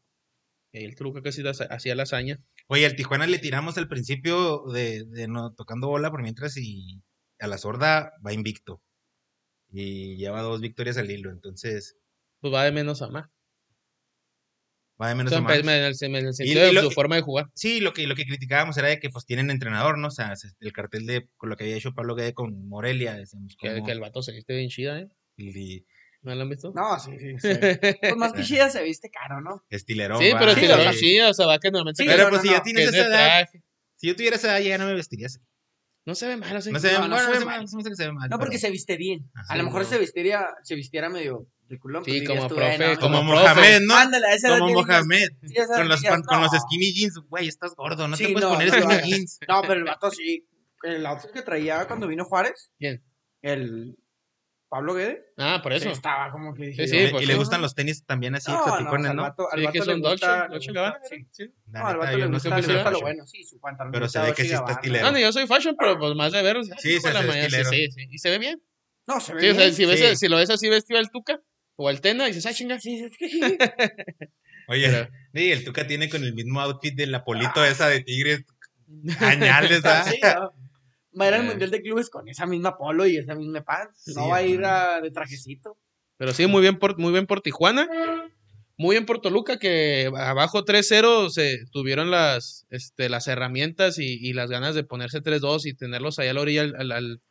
el Toluca casi hacía la hazaña. Oye, al Tijuana le tiramos al principio de, de no tocando bola por mientras y a la sorda va invicto. Y lleva dos victorias al hilo, entonces Pues va de menos a más. va de O menos sea, a más. en el, en el sentido y de lo- su forma de jugar. Sí, lo que, lo que criticábamos era de que pues tienen entrenador, ¿no? O sea, se- el cartel de con lo que había hecho Pablo Guede con Morelia, decíamos, Que, como- que el vato se viste bien chida, ¿eh? y- ¿No lo han visto? No, sí, sí. sí. Pues más que chida se viste caro, ¿no? estilerón. sí, va, pero sí, sí, o chida. O sea, va que normalmente. Sí, Pero pues no, si ya no, tienes esa edad, traje. si yo tuviera esa edad ya no me vestiría así. No se ve mal, así. No se ve, No, no bueno, se no ve mal. me- no se ve mal. No, porque pero- se viste bien. Ah, A lo mejor no. se vistiera, se vistiera medio de culón. Sí, pues como profe, "Eh, no, Como como Mohamed, ¿no? Ándale, esa Como Mohamed. sí, Con los, con los "No". skinny jeans, güey, estás gordo, no Sí, te puedes no, poner no skinny jeans. No, pero el vato sí. El outfit que traía cuando vino Juárez. ¿Quién? El Pablo Guede. Ah, por eso. Estaba como que dije. Sí, sí, y pues le sí. gustan los tenis también así No, exoticones, al ¿no? vato, al vato le gusta, le Dolce gusta- Gabbana, sí. No, al vato le gusta, le gusta lo fashion. bueno, sí, su pantalón. Pero se ve que sí está estilero. Ah, no, yo soy fashion, pero pues más de ver. Sí, se- ve sí, estilero. sí, sí. Y se ve bien. No, se ve Sí, o sea, bien. si, ves, Sí. si lo ves así vestido el Tuca o el Tena, dices, ah, chinga. Sí, sí, sí. Oye, Pero- sí, el Tuca tiene con el mismo outfit de la polito esa de tigres. Añales, ¿verdad? Va a ir al Eh. Mundial de Clubes con esa misma polo y esa misma pants. Sí, no va a ir a- de trajecito. Pero sí, muy bien por, muy bien por Tijuana. Muy bien por Toluca, que abajo 3-0 se tuvieron las, este, las herramientas y, y las ganas de ponerse 3-2 y tenerlos ahí a la orilla al, al, al-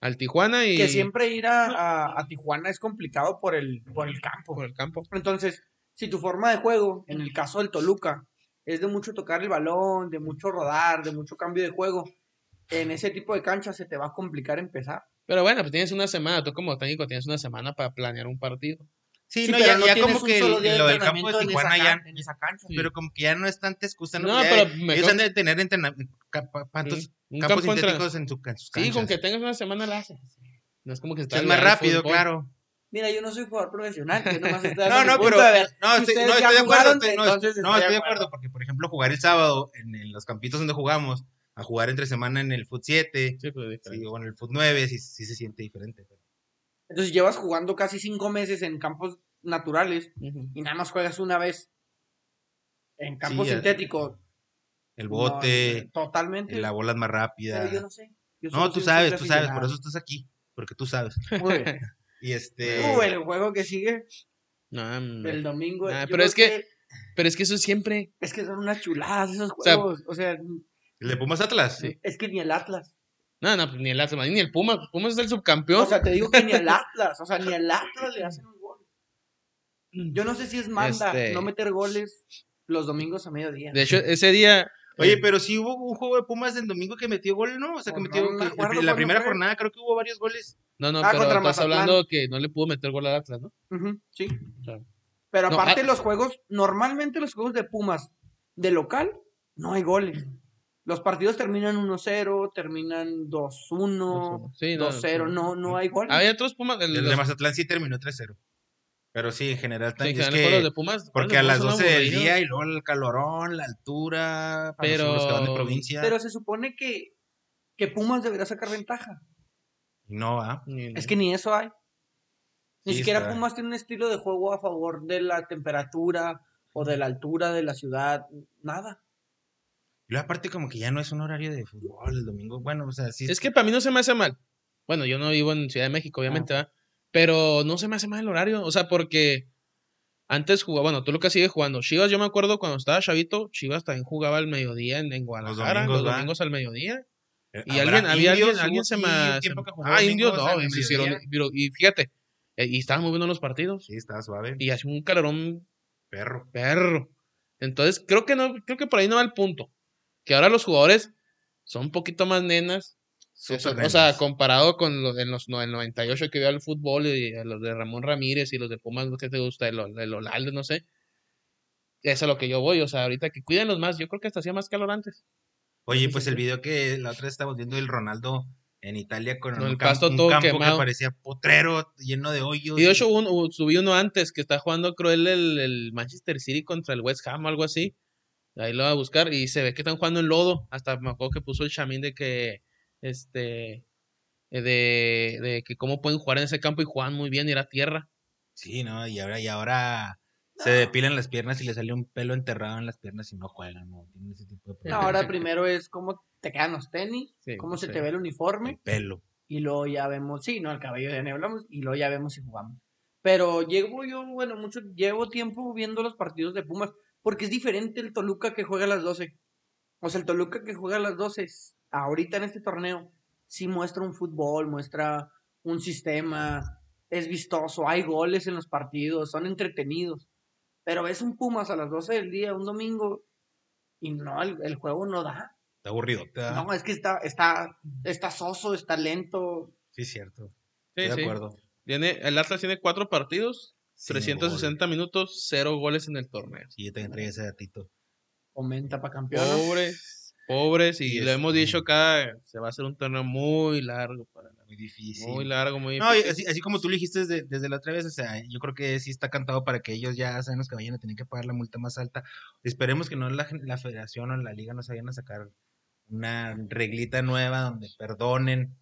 al Tijuana y Que siempre ir a, a- a Tijuana es complicado por el, por el campo. por el campo. Entonces, si tu forma de juego, en el caso del Toluca, es de mucho tocar el balón, de mucho rodar, de mucho cambio de juego, en ese tipo de canchas se te va a complicar empezar. Pero bueno, pues tienes una semana, tú como técnico tienes una semana para planear un partido. Sí, Sí, no, pero ya, no ya tienes como un que solo día de lo del campo de entrenamiento en esa Tijuana ya, en esa cancha. pero como que ya no es tanta excusa, ¿no? No, Ya- pero ellos mejor- han de tener entrenamientos, Sí, un campos campo entre- sintéticos en, su, en sus Sí, con canchas. que tengas una semana la haces. No es como que estás es más rápido, fútbol. claro. Mira, yo no soy jugador profesional, yo nomás estoy No, no, pero no, Si estoy, no, de acuerdo, jugaron, estoy, no, estoy de acuerdo, porque por ejemplo jugar el sábado en, en los campitos donde jugamos, a jugar entre semana en el Foot 7 Sí, pues, sí, o en el Foot 9, sí, sí se siente diferente. pero- Entonces llevas jugando casi cinco meses en campos naturales y nada más juegas una vez en campo Sí, sintético. El no, bote, totalmente. la bola es más rápida. Pero yo no sé. Yo No, tú sabes, tú sabes, por eso estás aquí, porque tú sabes. Muy bien. Y este... Uh, el juego que sigue No, hombre. el domingo. Pero es que- Pero es que eso siempre. es que son unas chuladas esos sea, juegos. O sea, ¿El de Pumas Atlas? Sí. es que ni el Atlas. No, no, pues ni el Atlas, ni el Puma. Pumas es el subcampeón. O sea, te digo que ni el Atlas. O sea, ni el Atlas le hacen un gol. Yo no sé si es manda Este- no meter goles los domingos a mediodía. de hecho, ese día. Oye, eh, pero sí hubo un juego de Pumas del domingo que metió gol, ¿no? O sea, que Pues metió... no la primera fue. jornada creo que hubo varios goles. No, no, Ah, pero estás Mazatlán. hablando que no le pudo meter gol al Atlas, ¿no? Sí. Pero No, aparte ah- los juegos, normalmente los juegos de Pumas de local, no hay goles. Los partidos terminan 1-0, terminan 2-1, Sí, no, 2-0, no, no hay goles. Había otros Pumas. el- El los- de Mazatlán sí terminó 3-0. Pero sí, en general Sí, también que es los que... de Pumas. Porque los a las Pumas son 12 del día y luego el calorón, la altura, para Pero- nosotros que van de provincia. Pero se supone que, que Pumas debería sacar ventaja. no va. Ni- Es que ni eso hay. Ni Sí, siquiera está. Pumas tiene un estilo de juego a favor de la temperatura o de la altura de la ciudad. Nada. Y luego aparte como que ya no es un horario de fútbol el domingo. Bueno, o sea, sí. Es que para mí no se me hace mal. Bueno, yo no vivo en Ciudad de México, obviamente, ¿verdad? Pero no se me hace mal el horario. O sea, porque antes jugaba, bueno, tú lo que sigue jugando. Chivas, yo me acuerdo cuando estaba chavito, Chivas también jugaba al mediodía en, en Guadalajara, los domingos, al mediodía. Eh, Y alguien, había alguien, alguien se me. Ah, indios, no, hicieron- y fíjate, eh, y estaban buenos los partidos. Sí, estaba suave. Y hace un calorón Perro. perro. Entonces, creo que no, creo que por ahí no va el punto. Que ahora los jugadores son un poquito más nenas. O sea, comparado con los en los no- el 98 que vio el fútbol y a los de Ramón Ramírez y los de Pumas, ¿qué te gusta? El, el Olalde, no sé. Eso es a lo que yo voy. O sea, ahorita que cuiden los más, yo creo que hasta hacía más calor antes. Oye, pues el video que la otra vez estábamos viendo del Ronaldo en Italia con el campo, pasto un todo campo quemado. que parecía potrero, lleno de hoyos. Y de hecho, un- un- subí uno antes que está jugando, creo, el, el, el Manchester City contra el West Ham o algo así. Ahí lo voy a buscar y se ve que están jugando en lodo. Hasta me acuerdo que puso el chamín de que, este, eh, de, de que cómo pueden jugar en ese campo y juegan muy bien y era tierra. Sí, ¿no? Y ahora, y ahora se depilan las piernas y le sale un pelo enterrado en las piernas y no juegan, ¿no? Tienen ese tipo de No, problemas. ahora primero es cómo te quedan los tenis, Sí, cómo se sí. te ve el El uniforme. pelo. Y luego ya vemos, sí, no, el cabello de hablamos, y luego ya vemos si jugamos. Pero llevo yo, bueno, mucho, llevo tiempo viendo los partidos de Pumas, porque es diferente el Toluca que juega a las 12. O sea, el Toluca que juega a las 12, es- ahorita en este torneo, sí muestra un fútbol, muestra un sistema, es vistoso, hay goles en los partidos, son entretenidos. Pero ves un Pumas a las 12 del día, un domingo, y no, el, el juego no da. Está aburrido. No, es que está, está, está soso, está lento. Sí, cierto. Sí, Estoy de sí. acuerdo. Tiene, el Atlas tiene cuatro partidos, Sí, 360 minutos, cero goles en el torneo. Sí, yo también traía ese datito. Aumenta para campeón. Pobres, pobres, y Y lo hemos dicho cada, se va a hacer un torneo muy largo para la- Muy difícil. muy largo, muy No, y difícil. así, así como tú lo dijiste desde, desde la otra vez, o sea, yo creo que sí está cantado para que ellos ya sabemos que vayan a tener que pagar la multa más alta. Esperemos que no la, la federación o la liga nos vayan a sacar una reglita nueva donde perdonen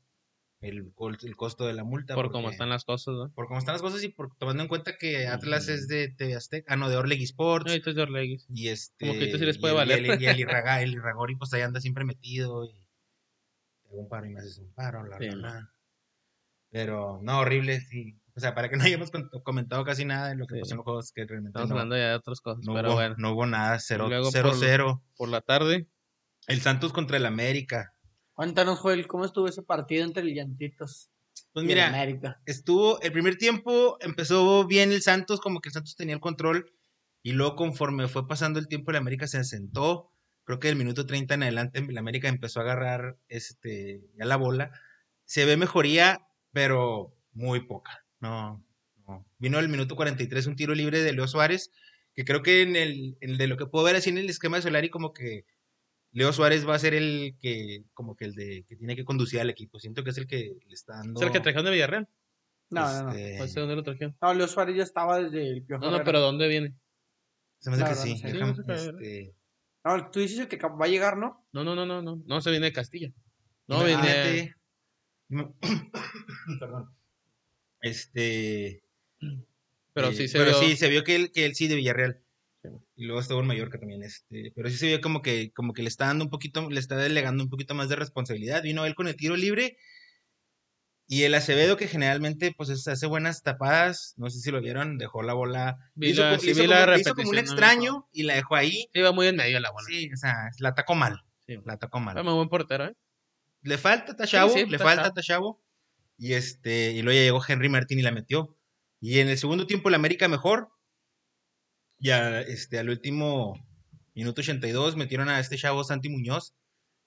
el, el costo de la multa. por cómo porque- están las cosas, ¿no? Por cómo están las cosas y por, tomando en cuenta que Atlas es de TV Azteca, ah, no, de Orlegui Sports. Ahorita es de Orlegui. Y este. Como que ahorita sí les y puede el- valer. Y el, y el, Irraga- el Irragori, pues ahí anda siempre metido. Y te hago un paro y me haces un paro, la Sí, verdad. Pero, no, horrible, sí. O sea, para que no hayamos comentado casi nada de lo que Sí. pasó en los juegos, que realmente Estamos no, hablando ya de otras cosas, no pero hubo, bueno. no hubo nada, 0-0. luego Cero, por- cero. Por la tarde, El Santos contra el América. Cuéntanos, Joel, ¿cómo estuvo ese partido entre el Llantitos Pues el mira, América? estuvo, el primer tiempo empezó bien el Santos, como que el Santos tenía el control, y luego conforme fue pasando el tiempo, el América se asentó, creo que del minuto 30 en adelante el América empezó a agarrar este, ya la bola, se ve mejoría, pero muy poca, no, no. Vino el minuto 43 un tiro libre de Leo Suárez, que creo que en el, en de lo que puedo ver así en el esquema de Solari, como que Leo Suárez va a ser el que, como que el de, que tiene que conducir al equipo, siento que es el que le está dando... es el que trajeron de Villarreal. No, no, no. este, No sé dónde lo trajeron. No, Leo Suárez ya estaba desde el Piojo No, no, Herrera. pero ¿dónde viene? Se me hace La que sí. no sé. déjame, Sí, no sé este, No, tú dices el que va a llegar, ¿no? No, no, no, no, no. No se viene de Castilla. No, ima- viene. Perdón. Este. Pero eh, sí se pero vio. sí, se vio que él, que él sí de Villarreal. Y luego estuvo en Mallorca también. Este, pero sí se vio como que, como que le está dando un poquito, le está delegando un poquito más de responsabilidad. Vino él con el tiro libre. Y el Acevedo, que generalmente pues es- hace buenas tapadas, no sé si lo vieron, dejó la bola. Vi hizo, sí hizo como, la le hizo como un no extraño y la dejó ahí. Iba muy en medio la bola. Sí, o sea, la atacó mal. Sí. La atacó mal. Fue muy buen portero, ¿eh? Le falta Tachavo, sí, le falta chavo. Tachavo. Y este, y luego ya llegó Henry Martín y la metió. Y en el segundo tiempo el América mejor. Ya este, al último minuto 82 metieron a este chavo Santi Muñoz,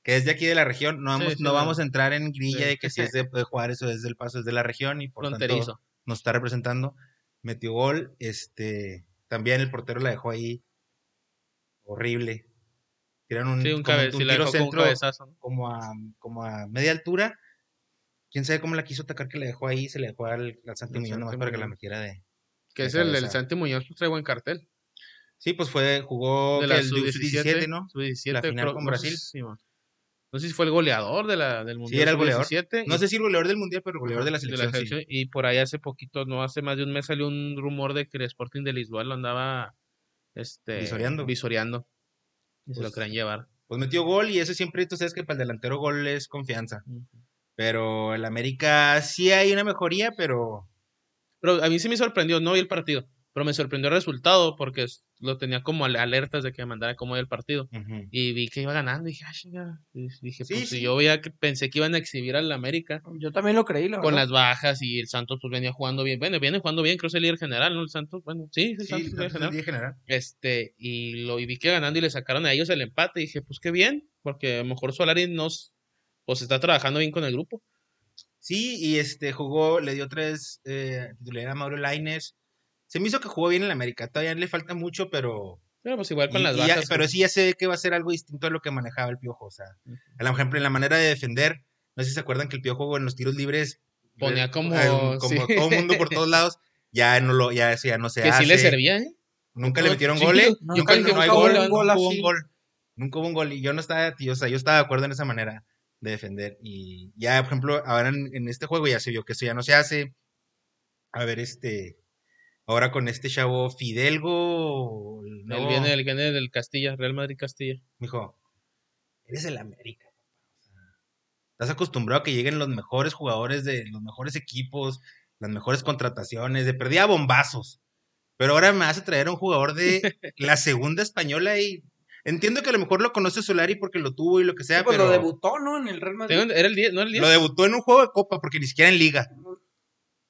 que es de aquí de la región. No vamos, Sí, sí, no vamos a entrar en grilla Sí. de que si es de, de Juárez o es del Paso, es de la región y por tanto Fronterizo. nos está representando. Metió gol, este, también el portero la dejó ahí horrible. Tiraron un, un, como un tiro un centro. ¿no? como a, como a media altura. Quién sabe cómo la quiso atacar que la dejó ahí, se le dejó al, al Santi Muñoz nomás para que la metiera de. Que es el. Santi Muñoz, pues trae buen cartel. Sí, pues fue, jugó De que la el sub-17, ¿no? Sub-17, La final con Brasil. si- No sé si fue el goleador de la, del Mundial. era el goleador. sub-17 No sé si el goleador del mundial, pero el goleador de la de selección. sí. selección, Y por ahí hace poquito, no hace más de un mes, salió un rumor de que el Sporting de Lisboa lo andaba este, Visoreando. visoreando. Y se lo Pues, querían llevar. Pues metió gol y eso siempre, tú sabes que para el delantero gol es confianza. Pero el América sí hay una mejoría, pero Pero a mí sí me sorprendió, no vi el partido, pero me sorprendió el resultado porque lo tenía como al- alertas de que me mandara cómo era el partido. Y vi que iba ganando y dije, ah. Y dije, Sí, pues sí. yo que pensé que iban a exhibir al América Yo también lo creí, la con verdad. las bajas y el Santos pues venía jugando bien. Bueno, viene jugando bien, creo que es el líder general, ¿no? El Santos, bueno, sí, el Sí, Santos el líder general. día general. Este, y lo y vi que ganando y le sacaron a ellos el empate. Y dije, pues qué bien, porque a lo mejor Solari nos, pues está trabajando bien con el grupo. Sí, y este jugó, le dio tres eh, titularidad a Mauro Laines. Se me hizo que jugó bien en el América. Todavía le falta mucho, pero. Pero pues igual con y- las ya- bajas. pero pues, sí ya sé que va a ser algo distinto a lo que manejaba el Piojo. O sea, lo ejemplo, en la manera de defender, no sé si se acuerdan que el Piojo en los tiros libres Ponía como- eh, como sí. todo el mundo por todos lados. Ya no lo, ya, eso ya no se que hace. sí le servía, ¿eh? Nunca le No, metieron sí, goles. nunca Nunca, no hay nunca hubo gol, un nunca gol hubo un gol. Nunca hubo un gol. Y yo no estaba, tío, o sea, yo estaba de acuerdo en esa manera de defender. Y ya, por ejemplo, ahora en, en este juego ya se vio que eso ya no se hace. A ver, este. Ahora con este chavo Fidelgo. el Él viene, él viene del Castilla, Real Madrid Castilla. Mijo, eres el América. estás acostumbrado a que lleguen los mejores jugadores de los mejores equipos, las mejores contrataciones, de perdida bombazos. Pero ahora me hace traer a un jugador de la segunda española y entiendo que a lo mejor lo conoce Solari porque lo tuvo y lo que sea, Sí, pues pero lo debutó, ¿no? En el Real Madrid. ¿Era el 10? ¿No el 10? lo debutó en un juego de copa porque ni siquiera en liga.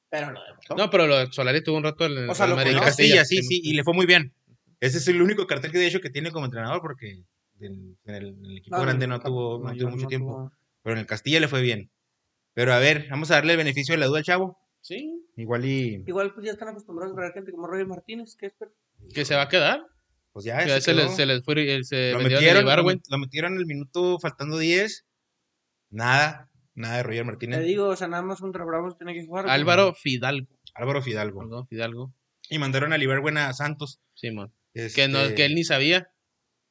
Pero lo debutó. No, pero lo de Solari tuvo un rato en el O sea, lo Madrid. Castilla, sí, sí, y le fue muy bien. Ese es el único cartel que de hecho que tiene como entrenador porque en, en el, en el equipo No, grande no el tuvo, no tuvo mucho no tiempo. tuvo. Pero en el Castilla le fue bien. Pero a ver, vamos a darle el beneficio de la duda al chavo. Sí, Igual y. Igual pues ya están acostumbrados a traer gente como Roger Martínez, que que se va a quedar. Pues ya. Ya se les, se les fue, eh, se lo, metieron, el lo, lo metieron en el minuto faltando 10. Nada. Nada de Roger Te Martínez. digo, o sea, nada más contra Bravos tiene que jugar. Álvaro Fidalgo. Álvaro Fidalgo. Perdón, Fidalgo. Y mandaron a Ibargüen a Santos. Simón. Que, no, Este, que él ni sabía.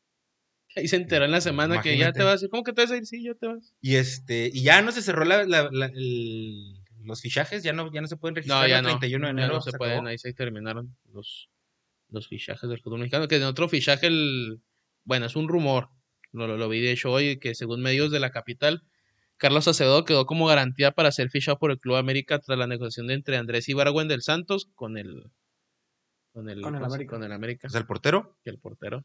Ahí se enteró en la semana que ya Imagínate. te vas. ¿Cómo que te vas a ir? Sí, ya te vas. Y este. Y ya no se cerró la, la- la- el- los fichajes. Ya no, ya no se pueden registrar. No, ya el no. 31 de Ya enero. no se, se pueden. acabó. Ahí se terminaron los, los fichajes del fútbol mexicano. Que en otro fichaje, el, bueno, es un rumor. Lo, lo, lo vi de hecho hoy, que según medios de la capital, Carlos Acevedo quedó como garantía para ser fichado por el Club América tras la negociación de entre Andrés Ibargüen del Santos con el con el, Con el ¿cómo se- América. con el América, portero. que el portero.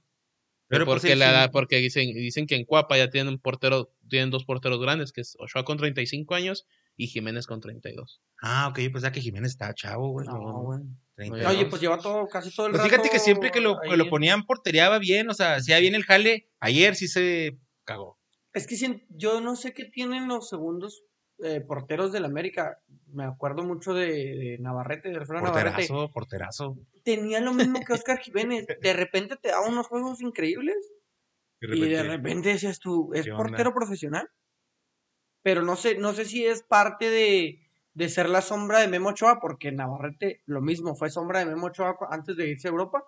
Pero pues, porque la, sí- porque dicen, dicen que en Cuapa ya tienen un portero, tienen dos porteros grandes, que es Ochoa con 35 años y Jiménez con 32. Ah, ok. Pues ya que Jiménez está chavo, güey. No, güey. 32. Oye, pues lleva todo, casi todo el Pues rato fíjate que siempre que lo, que lo ponían portereaba bien, o sea, hacía bien el jale. Ayer sí se cagó. Es que yo no sé qué tienen los segundos eh, porteros del América. Me acuerdo mucho de, de Navarrete, de Alfredo Navarrete. Porterazo, porterazo. Tenía lo mismo que Oscar Jiménez. De repente te da unos juegos increíbles y de repente decías tú, ¿es portero profesional? Pero no sé, no sé si es parte de, de ser la sombra de Memo Ochoa, porque Navarrete lo mismo, fue sombra de Memo Ochoa antes de irse a Europa.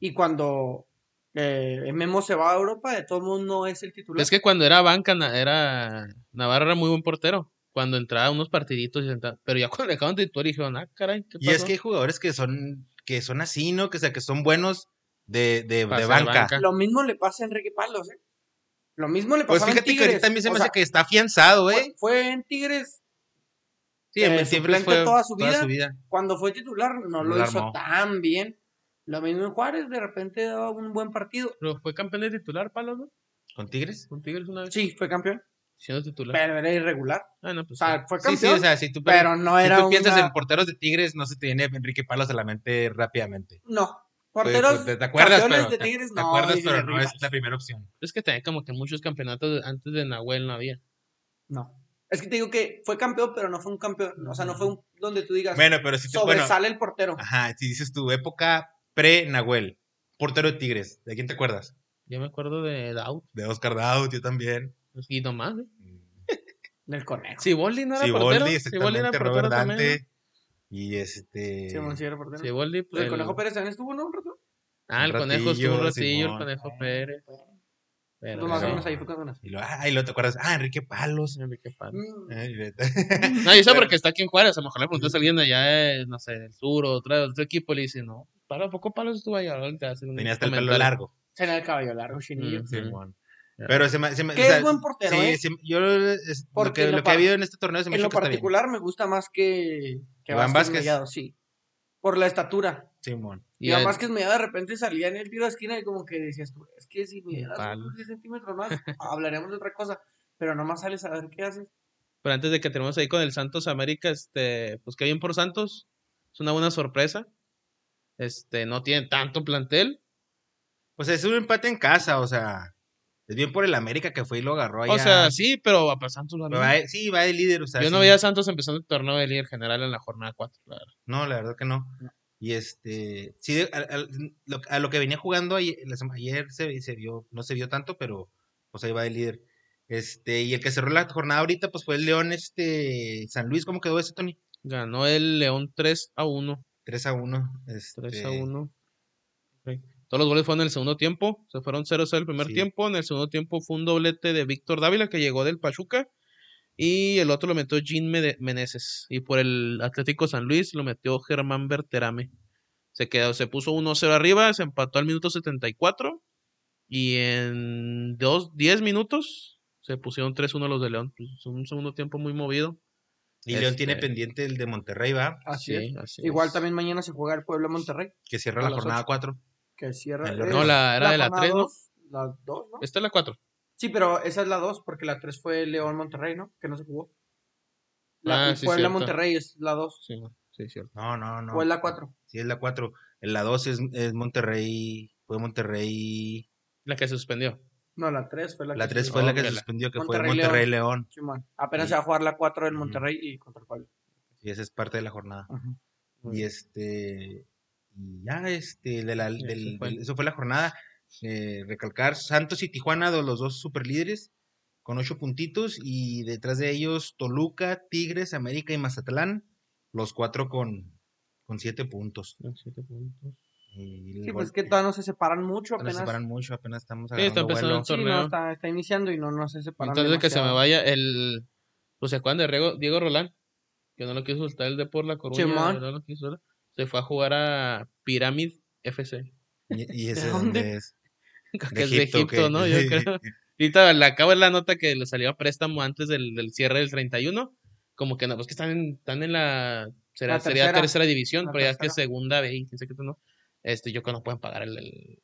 Y cuando eh, Memo se va a Europa, de todo mundo no es el titular. Es que cuando era banca, era Navarro era muy buen portero. Cuando entraba a unos partiditos y sentaba- Pero ya cuando dejaron de titular dijeron, ah, caray, ¿qué Y es pasó?". que hay jugadores que son, que son así, ¿no? Que, o sea, que son buenos de, de, banca. banca. Lo mismo le pasa a Enrique Palos, ¿eh? Lo mismo le Pues pasó en fíjate que Tigres. ahorita a mí se me O hace sea, que está afianzado, ¿eh? fue, fue en Tigres Sí, eh, siempre fue toda su toda vida. su vida. cuando fue titular no lo hizo tan bien. Lo mismo en Juárez, de repente daba un buen partido. Pero fue campeón de titular, Palos, ¿no? ¿Con Tigres? Con Tigres una vez. Sí, fue campeón, Siendo titular. pero era irregular. ah, no, O pues sea, sí. fue Sí, sí, campeón, o sea, si tú, pero no si era tú piensas una- en porteros de Tigres, no se te viene Enrique Palos a la mente rápidamente. No, Pues, porteros pues, te, te acuerdas, pero, de te- Tigres, te no. acuerdas, dice pero no es la primera opción. Es que tenía como que muchos campeonatos de- antes de Nahuel no había. No. Es que te digo que fue campeón, pero no fue un campeón. O sea, no fue un donde tú digas, Bueno, pero si te, bueno, sobresale el portero. ajá, si dices tu época pre-Nahuel, portero de Tigres, ¿de quién te acuerdas? Yo me acuerdo de Daud. De Oscar Daud, yo también. Y nomás, ¿eh? Del conejo. Siboldi no era portero. Siboldi, Siboldi era exactamente, portero Robert también. Dante. Y este. Simón sí era portero. Sí, Boldi, Pues el el- Conejo Pérez también estuvo, ¿no? Un rato. Ah, el conejo estuvo un ratillo, el conejo Pérez. Pero Tú más o no. menos ahí fue cuando nací. Y lo, ah, y lo te acuerdas. Ah, Enrique Palos. Enrique Palo. Mm. Eh, le- No, yo sé Pero- porque está aquí en Juárez. A lo mejor le preguntas a alguien allá, de, no sé, del sur o otro, otro equipo. Le dice, no, Palo, ¿a poco Palos estuvo un Tenía hasta el pelo largo. Tenía el cabello largo, chinillo. Mm. Simón. Ya. Pero se me, se me- Que o sea, es buen portero, sí, ¿eh? sí, yo es- lo Porque que, en lo lo que ha habido en este torneo se me En lo que particular me gusta más que, que Iván Vázquez. Mellado, sí. Por la estatura. Simón. Y Iván el- Vázquez Mellado de repente salía en el tiro de esquina y como que decías tú, es que si me palo. unos 10 centímetros más, hablaremos de otra cosa. Pero nomás sales a ver qué haces. Pero antes de que terminemos ahí con el Santos América, este, pues que bien por Santos. Es una buena sorpresa. Este, no tiene tanto plantel. Pues es un empate en casa, o sea. Es bien por el América que fue y lo agarró allá. O sea, sí, pero Santos va bien. va de- sí, va de líder, o sea. Yo no sí. veía a Santos empezando el torneo de líder general en la jornada 4, la verdad. No, la verdad que no. Y este, sí, de- lo- a, lo que venía jugando ayer, ayer se, se vio, no se vio tanto, pero pues ahí va el líder. Este, y el que cerró la jornada ahorita, pues fue el León, este, San Luis, ¿cómo quedó ese, Tony? Ganó el León 3 a 1. 3 a 1. Este, 3 a 1. Ok. Todos los goles fueron en el segundo tiempo. Se fueron 0-0 el primer Sí. tiempo. En el segundo tiempo fue un doblete de Víctor Dávila que llegó del Pachuca. Y el otro lo metió Jean Meneses. Y por el Atlético San Luis lo metió Germán Berterame. Se quedó, se puso 1-0 arriba, se empató al minuto 74. Y en dos, 10 minutos se pusieron 3-1 los de León. Pues, un segundo tiempo muy movido. Y León tiene este- pendiente el de Monterrey, ¿va? Así Sí, es. así Igual es. también mañana se juega el Puebla Monterrey, Que cierra la jornada ocho. 4. que cierra. El. No, la era de la jornada 3, ¿no? dos, La 2, ¿no? Esta es la 4. Sí, pero esa es la 2, porque la 3 fue León Monterrey, ¿no? Que no se jugó. La Ah, sí, Puebla cierto. Monterrey es la 2. Sí, sí, cierto. No, no, no. O es la 4. Sí, es la 4. En la 2 es, es Monterrey, fue Monterrey. La que se suspendió. No, la 3 fue la La que 3 se fue la que se suspendió, que fue Monterrey, Monterrey León. Simón. Apenas Sí. se va a jugar la 4 en Ujú. Monterrey y contra el Puebla. Y esa es parte de la jornada. Ujú. Y este. Y ya, este. De la, Y del- eso fue. del- eso fue la jornada. Eh, recalcar Santos y Tijuana, de los dos super líderes, con ocho puntitos. Y detrás de ellos Toluca, Tigres, América y Mazatlán. Los cuatro con, con siete puntos. Siete puntos. Y Sí, pues que todavía no se separan mucho, no se apenas. separan mucho, apenas estamos Sí, está empezando vuelo. el Sí, no, torneo. está, está iniciando y no, no se separan Antes de que se me demasiado. vaya, el. Pues se acuerdan de Riego- Diego Rolán, que no lo quiso soltar el de por la Coruña. No lo quiso, se fue a jugar a Pyramid FC, Y, y ese ¿De es dónde? donde es. que es de Egipto, ¿qué? ¿no? Yo creo. Ahorita le acabo la nota que le salió a préstamo antes del, del cierre del 31. Como que no, pues que están en, están en la. Será, La sería tercera. tercera división, pero ya es que tercera. segunda B y quién sabe qué tú no. Este, yo creo que no pueden pagar el, el,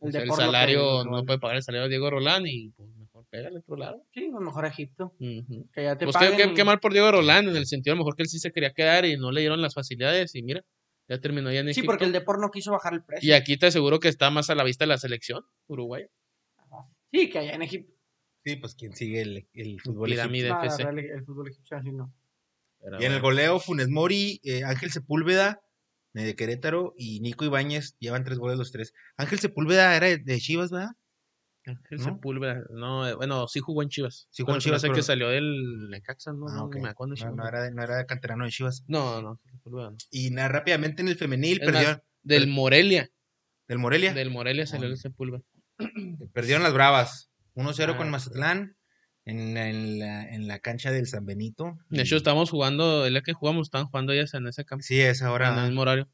El de salario, lo- no puede pagar el salario de Diego Rolán y pues mejor pégale a otro lado. Sí, a lo mejor a Egipto. Ujú. Que ya te Pues qué, paguen. qué- y- qué mal por Diego Rolán, en el sentido a lo mejor que él sí se quería quedar y no le dieron las facilidades y mira, ya terminó ya en Sí, Egipto. porque el Depor no quiso bajar el precio. Y aquí te aseguro que está más a la vista la selección Uruguay. Sí, que allá en Egipto. Sí, pues quien sigue el, el fútbol verdad, el, el fútbol egipcio así no. Pero Y en el goleo, Funes Mori, eh, Ángel Sepúlveda de Querétaro y Nico Ibáñez llevan tres goles los tres. Ángel Sepúlveda era de, Chivas, ¿verdad? Ángel ¿no? Sepúlveda, no, eh, bueno, sí jugó en Chivas. Sí jugó en pero Chivas, hace que pero- salió del Necaxa, no, Ah, no, ok. no me acuerdo. de Chivas. no era, de- no era canterano de Chivas. no, no, Sepúlveda no. Y nada, rápidamente en el femenil Es perdió, más, del Morelia, del Morelia. del Morelia salió Ah. el Sepúlveda. Perdieron las Bravas. 1-0 Ah, con. Mazatlán en, la- en la, en la cancha del San Benito. De hecho, estábamos jugando, el día que jugamos, estaban jugando ellas en ese campo, Sí, es en el ahora. mismo horario.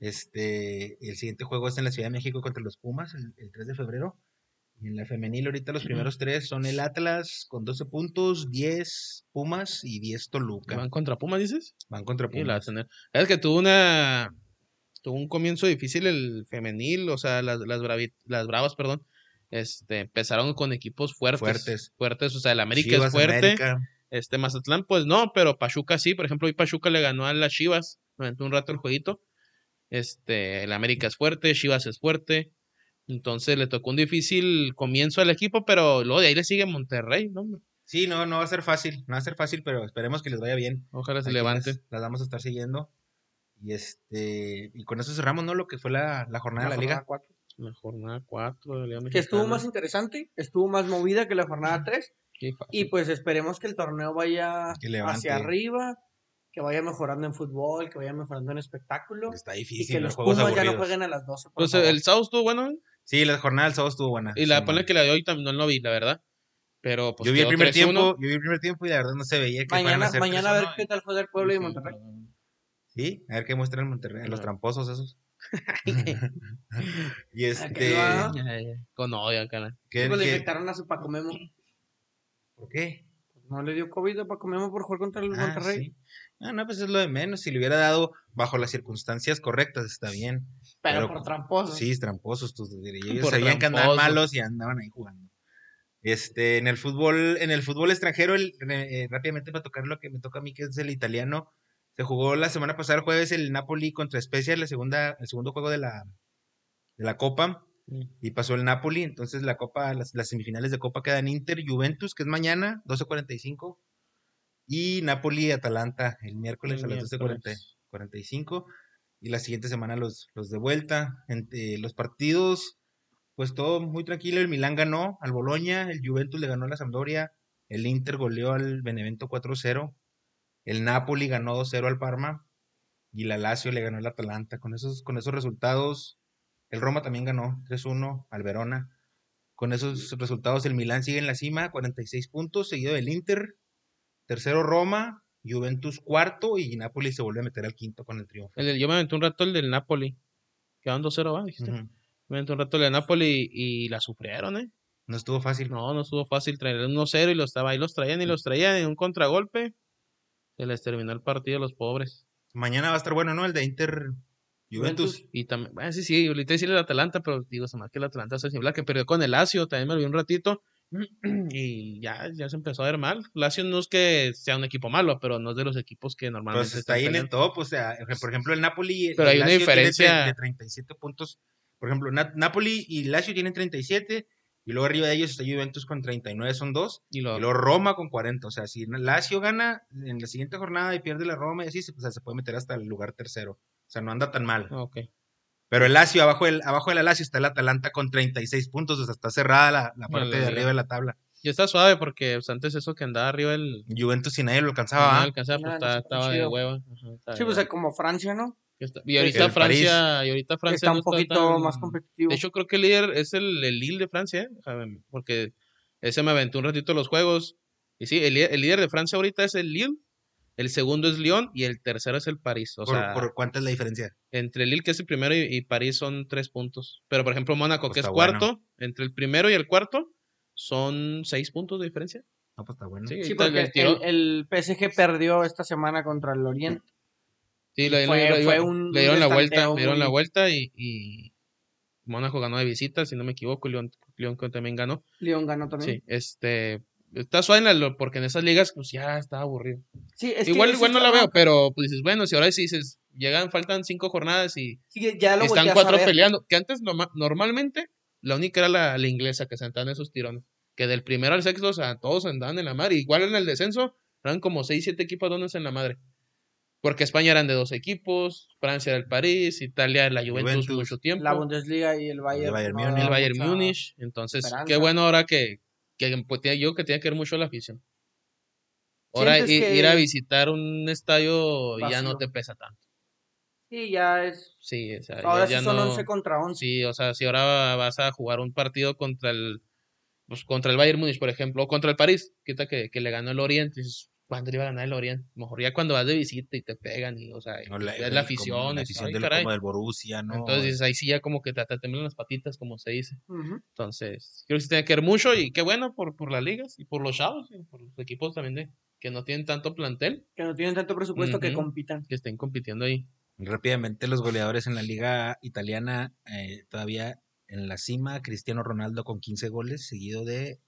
Este, el siguiente juego es en la Ciudad de México contra los Pumas, el, el 3 de febrero. Y en la femenil, ahorita los primeros tres son el Atlas con 12 puntos, 10 Pumas y 10 Toluca. ¿Van contra Pumas, dices? Van contra Sí, la Pumas. Es que tuvo una tuvo un comienzo difícil el femenil, o sea, las, las, bravi- las bravas, perdón. Este, empezaron con equipos fuertes. Fuertes. Fuertes, o sea, el América Chivas, es fuerte. América. Este, Mazatlán, pues no, pero Pachuca sí. Por ejemplo, hoy Pachuca le ganó a las Chivas. Aventó un rato el jueguito. Este, el América es fuerte, Chivas es fuerte. Entonces le tocó un difícil comienzo al equipo, pero luego de ahí le sigue Monterrey, ¿no? Sí, no, no va a ser fácil, no va a ser fácil, pero esperemos que les vaya bien. Ojalá se Aquí levante. Las, las vamos a estar siguiendo. Y este, y con eso cerramos, ¿no? Lo que fue la, la jornada de la liga. jornada cuatro. La jornada 4 de la Liga Que estuvo más interesante, estuvo más movida que la jornada 3. Qué fácil. Y pues esperemos que el torneo vaya hacia arriba que vaya mejorando en fútbol, que vaya mejorando en espectáculo. Está Y difícil, que los los juegos Pumas ya no aburridos. jueguen a las 12. por Pues favor. el sábado estuvo bueno, ¿eh? Sí, la jornada del sábado estuvo buena. Y la sí, ponle que la de hoy también no lo vi, la verdad. Pero pues yo vi el primer 3-1. tiempo, yo vi el primer tiempo y la verdad no se veía que fueran a mañana mañana a ver 3-1. qué tal juega el Puebla y Sí, Monterrey. Sí, a ver qué muestra el Monterrey, los Ajá. tramposos esos. y ¿A este. Con odio, cara. ¿qué- Pues le infectaron a su Paco Memo. ¿por qué? No le dio COVID a Paco Memo por jugar contra el Ah, Monterrey. sí. Ah, no, pues es lo de menos. Si le hubiera dado bajo las circunstancias correctas, está bien. Pero, Pero- por tramposo. Sí, tramposos. Tus, y ellos Por sabían que andaban tramposos. malos y andaban ahí jugando. Este, en el fútbol, en el fútbol extranjero, el- eh, rápidamente para tocar lo que me toca a mí, que es el italiano. Se jugó la semana pasada, el jueves, el Napoli contra Spezia, la segunda, el segundo juego de la, de la Copa. Mm. Y pasó el Napoli, entonces la Copa, las, las semifinales de Copa quedan Inter, Juventus, que es mañana, 12.45. Y Napoli, Atalanta, el miércoles El a las miércoles. 12.45. Y la siguiente semana los, los de vuelta. Entre los partidos, pues todo muy tranquilo. El Milán ganó al Boloña, el Juventus le ganó a la Sampdoria, el Inter goleó al Benevento 4-0, el Napoli ganó 2-0 al Parma y la Lazio le ganó al Atalanta. Con esos, con esos resultados, el Roma también ganó 3-1 al Verona. Con esos resultados, el Milán sigue en la cima, 46 puntos, seguido del Inter, tercero Roma, Juventus cuarto y Napoli se vuelve a meter al quinto con el triunfo. El yo me aventé un rato el del Napoli. Quedaron 2-0, ¿va? Dijiste. Ujú. Me aventé un rato el del Napoli y, y la sufrieron, ¿eh? No estuvo fácil. No, no estuvo fácil traer el 1-0 y los estaba ahí, los traían y los traían en un contragolpe. Se les terminó el partido a los pobres. Mañana va a estar bueno, ¿no? El de Inter Juventus. Juventus. Y también, bueno, sí, sí, ahorita decirle el Atalanta, pero digo, se más que el Atalanta se la que perdió con el Lazio, también me lo vi un ratito. Y ya, ya se empezó a ver mal. Lazio no es que sea un equipo malo, pero no es de los equipos que normalmente Pues está ahí en el top, o sea, por ejemplo, el Napoli. Pero el hay una Lazio diferencia- de 37 puntos. Por ejemplo, Na- Napoli y Lazio tienen 37, y luego arriba de ellos está Juventus con 39, son dos. Y Y lo, luego Roma con 40. O sea, si Lazio gana en la siguiente jornada y pierde la Roma y así, se- o sea, se puede meter hasta el lugar tercero. O sea, no anda tan mal. ok. Pero el Lazio, abajo del, abajo de la Lazio está el Atalanta con 36 puntos. O sea, está cerrada la, la parte de arriba de la tabla. Y está suave porque pues, antes eso que andaba arriba el. Juventus y nadie lo No alcanzaba. ¿ah? alcanzaba, pues No, no estaba, de hueva. Ajá, estaba Sí, de pues hueva. como Francia, ¿no? Y está- Y ahorita el París Francia, y ahorita Francia Está no un poquito tan- más competitivo. De hecho, creo que el líder es el, el Lille de Francia, ¿eh? Porque ese me aventó un ratito los juegos. Y sí, el, líder- el líder de Francia ahorita es el Lille, el segundo es Lyon y el tercero es el París. O ¿Por, sea, por cuánta es la diferencia? entre Lille, que es el primero, y, y París son tres puntos. Pero, por ejemplo, Mónaco, Pues que es cuarto, entre el primero y el cuarto son seis puntos de diferencia. No, pues está bueno. Sí, porque el PSG perdió esta semana contra el Oriente. Sí, le, Fue- dieron la vuelta, le dieron la vuelta y, y Mónaco ganó de visita, si no me equivoco, León, León también ganó. León ganó también. Sí, este está suave porque en esas ligas pues ya está aburrido. Sí, es que igual igual no la veo, pero pues dices, bueno, si ahora sí dices, llegan, faltan cinco jornadas y Sí, ya lo están cuatro peleando, que antes norma- normalmente la única era la, la inglesa que se en esos tirones, que del primero al sexto, o sea, todos andaban en la madre, igual en el descenso eran como seis, siete equipos donde en la madre. Porque España eran de dos equipos, Francia era el París, Italia la Juventus, Juventus. mucho tiempo. La Bundesliga y el Bayern. Bayern no Múnich. el Bayern Múnich. Entonces, esperanza. qué bueno ahora que, que pues, yo que tiene que ver mucho la afición. Ahora que- ir a visitar un estadio ya no te pesa tanto. Sí, ya es. Sí, o sea, Ahora ya, sí ya son no. 11 contra 11. Sí, o sea, si ahora vas a jugar un partido contra el pues, contra el Bayern Múnich, por ejemplo, o contra el París, quita que, que le ganó el Oriente, dices, ¿cuándo le iba a ganar el Oriente? Mejor ya cuando vas de visita y te pegan y, o sea, No, la, el- afición, la del, caray. como del Borussia, ¿no? Entonces ahí sí ya como que te, te temblan las patitas, como se dice. Entonces, creo que sí tiene que ver mucho y qué bueno por, por las ligas y por los chavos y por los equipos también de que no tienen tanto plantel Que no tienen tanto presupuesto que compitan. que estén compitiendo ahí. Rápidamente los goleadores en la liga italiana eh, todavía en la cima, Cristiano Ronaldo con 15 goles, seguido de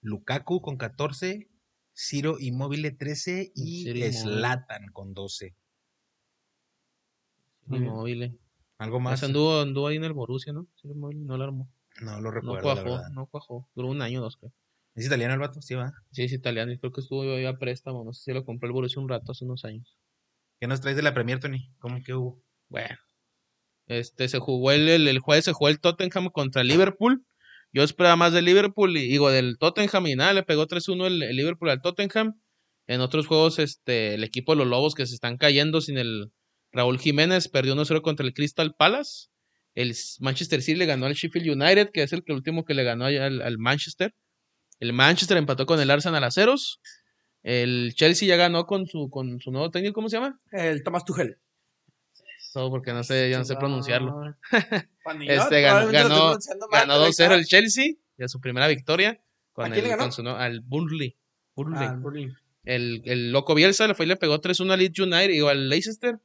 Lukaku con 14, Ciro Immobile 13 y Ciro. Zlatan con 12. Muy bien. Inmóvil. Algo más, Más anduvo, anduvo ahí en el Borussia, ¿no? Sí, Inmóvil, no lo armó. no lo No recuerdo, la cuajó, no cuajó. Duró un año o dos, creo. ¿Es italiano el vato? Sí, va. Sí, es italiano y creo que estuvo ahí a préstamo. No sé si lo compró el Borussia un rato hace unos años. ¿Qué nos traes de la Premier, Tony? ¿Cómo que hubo? Bueno. Este, se jugó el, el, el jueves, se jugó el Tottenham contra el Liverpool. Yo esperaba más del Liverpool y digo del Tottenham y nada, le pegó 3-1 el, Liverpool al Tottenham. En otros juegos, este, el equipo de los Lobos que se están cayendo sin el Raúl Jiménez perdió 1-0 contra el Crystal Palace. El Manchester City le ganó al Sheffield United, que es el último que le ganó al, al Manchester. El Manchester empató con el Arsenal a ceros. El Chelsea ya ganó con su, con su nuevo técnico, ¿cómo se llama? El Thomas Tuchel. Eso, porque no sé, ya no sé pronunciarlo. Este, ganó- ganó- Ganó 2-0 el Chelsea, ya su primera victoria. Con ¿A quién el, le ganó? con su nuevo- al Burnley. Burnley. Ah, el, el loco Bielsa le fue y le pegó 3-1 al Leeds United y al Leicester.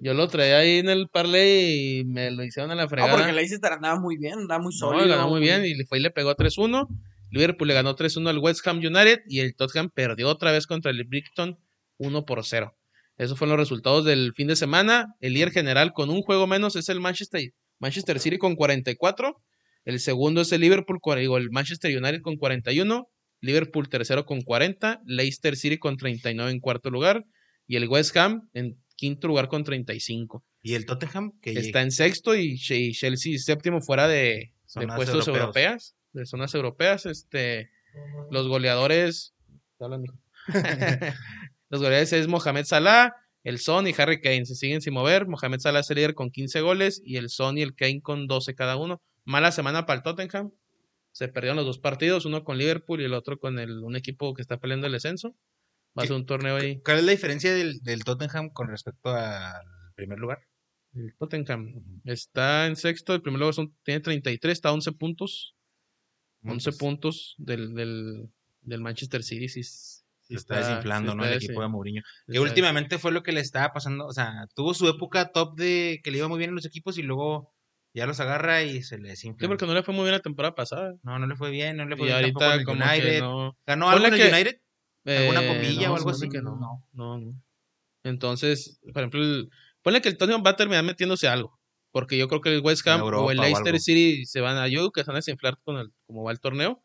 Yo lo traía ahí en el parlay y me lo hicieron a la Ah, fregada. porque Leicester andaba muy bien, andaba muy No, sólido. ganó muy bien y le fue y le pegó 3-1. Liverpool le ganó 3-1 al West Ham United y el Tottenham perdió otra vez contra el Brighton 1 por 0. Esos fueron los resultados del fin de semana. El líder general con un juego menos es el Manchester, Manchester City con 44. El segundo es el Liverpool, digo, el Manchester United con 41. Liverpool tercero con 40. Leicester City con 39 en cuarto lugar. Y el West Ham en quinto lugar con 35. Y el Tottenham, que Está en sexto y, Che- y Chelsea séptimo fuera de, de puestos europeos. europeas, de zonas europeas. Este, los goleadores. Los goleadores es Mohamed Salah, el Son y Harry Kane. Se siguen sin mover. Mohamed Salah es el líder con 15 goles y el Son y el Kane con 12 cada uno. Mala semana para el Tottenham. Se perdieron los dos partidos, uno con Liverpool y el otro con el, un equipo que está peleando el descenso. Va a ¿Qué- ser un torneo ahí. ¿Cuál es la diferencia del, del Tottenham con respecto al primer lugar? El Tottenham está en sexto, el primer lugar son, tiene 33, está a 11 puntos. 11 Pues, puntos del, del, del Manchester City. Sí Se está desinflando, ¿no? está El equipo de Mourinho. sí Que últimamente fue lo que le estaba pasando. O sea, tuvo su época top de que le iba muy bien a los equipos y luego ya los agarra y se le desinfla. Sí, porque no le fue muy bien la temporada pasada. No, no le fue bien, no le fue Y bien ahorita en el como United. no. ¿Ganó algo en el que- United? ¿Alguna Eh, copilla o algo se así? que no. No. No, no. Entonces, por ejemplo, el, ponle que el Tottenham va a terminar metiéndose algo. Porque yo creo que el West En Ham o el Leicester. City se van a. Yo que se van a desinflar con el, como va el torneo.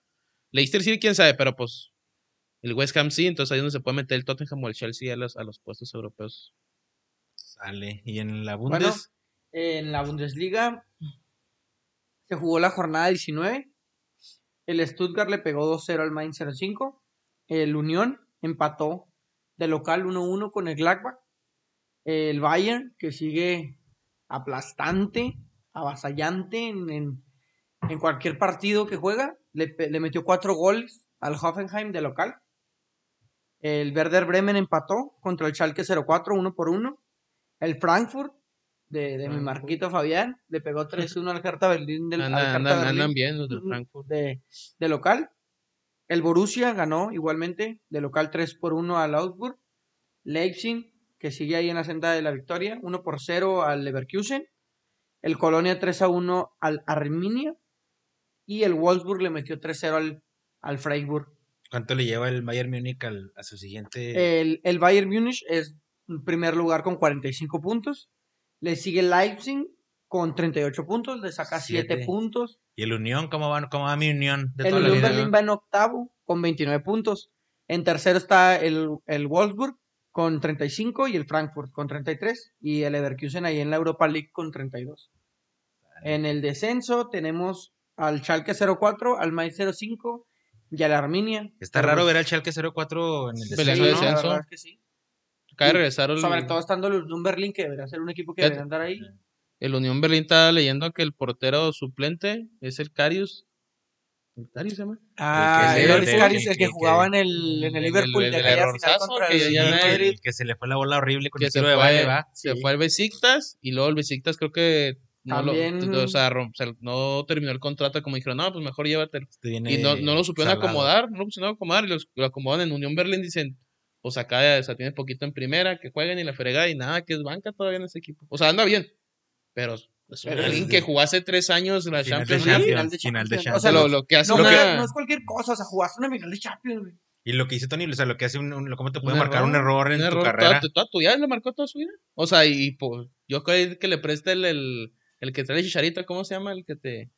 Leicester City, quién sabe, pero pues. El West Ham sí, entonces ahí es donde se puede meter el Tottenham o el Chelsea a los, a los puestos europeos. Sale. Y en la Bueno, Bundes, en la Bundesliga se jugó la jornada 19. El Stuttgart le pegó 2-0 al Mainz 05. El Unión empató de local 1-1 con el Gladbach. El Bayern, que sigue aplastante, avasallante en, en- en cualquier partido que juega, le, le metió cuatro goles al Hoffenheim de local. El Werder Bremen empató contra el Schalke 04, 1 por 1. El Frankfurt, de, de mi. Marquito Fabián, le pegó 3-1 al Hertha Berlín del al Andan, Hertha andan- Berlín andan bien los del. Frankfurt. de, de local. El Borussia ganó igualmente de local 3 por 1 al Augsburg. Leipzig, que sigue ahí en la senda de la victoria, 1 por 0 al Leverkusen. El Colonia 3 a 1 al Arminia. Y el Wolfsburg le metió 3-0 al, al Freiburg. ¿Cuánto le lleva el Bayern Múnich al- a su siguiente? El, el Bayern Múnich es en primer lugar con 45 puntos. Le sigue Leipzig con 38 puntos. Le saca 7 Siete. puntos. ¿Y el Unión? ¿Cómo va, cómo va mi Unión de El Unión? Berlín va en octavo con 29 puntos. En tercero está el, el Wolfsburg con 35 y el Frankfurt con 33 y el Leverkusen ahí en la Europa League con 32. En el descenso tenemos al Schalke 04, al Mainz 05 y al Arminia. Está Pero, raro pues, ver al Schalke 04 en el Sí, descenso, Sí, ¿no? la descenso. que sí. Acaba de Y regresar el, Sobre todo estando el Unión Berlín, que debería ser un equipo que debería andar ahí. el Unión Berlín. Está leyendo que el portero suplente es el Carius. ¿El Carius se llama? Ah, que- el que- el que que- jugaba en el, en el Liverpool el que se le fue la bola horrible con que el se tiro de fue, baile, va. se Sí. fue al Besiktas y luego el Besiktas creo que no, lo- También- o sea, rom- o sea, no terminó el contrato como dijeron, no, pues mejor llévatelo. Viene Y no, no lo supieron salado. acomodar, no lo supieron acomodar y los- lo acomodan en Unión Berlín, dicen, pues acá o sea, tiene poquito en primera, que jueguen y la fregada y nada, que es banca todavía en ese equipo. O sea, anda bien, pero es es- que jugó hace tres años la Final de Champions Champions, League. final de final de Champions. O sea, Champions. lo, lo que hace No, una- que- no es cualquier cosa, o sea, jugaste una final de Champions, güey. Y lo que dice Tony, o sea, lo que hace un, un- cómo te puede un marcar un error en un tu error, carrera. Toda, toda tu vida le marcó toda su vida. O sea, y pues, yo creo que le preste el, el, el que trae el chicharito, ¿cómo se llama? El que te.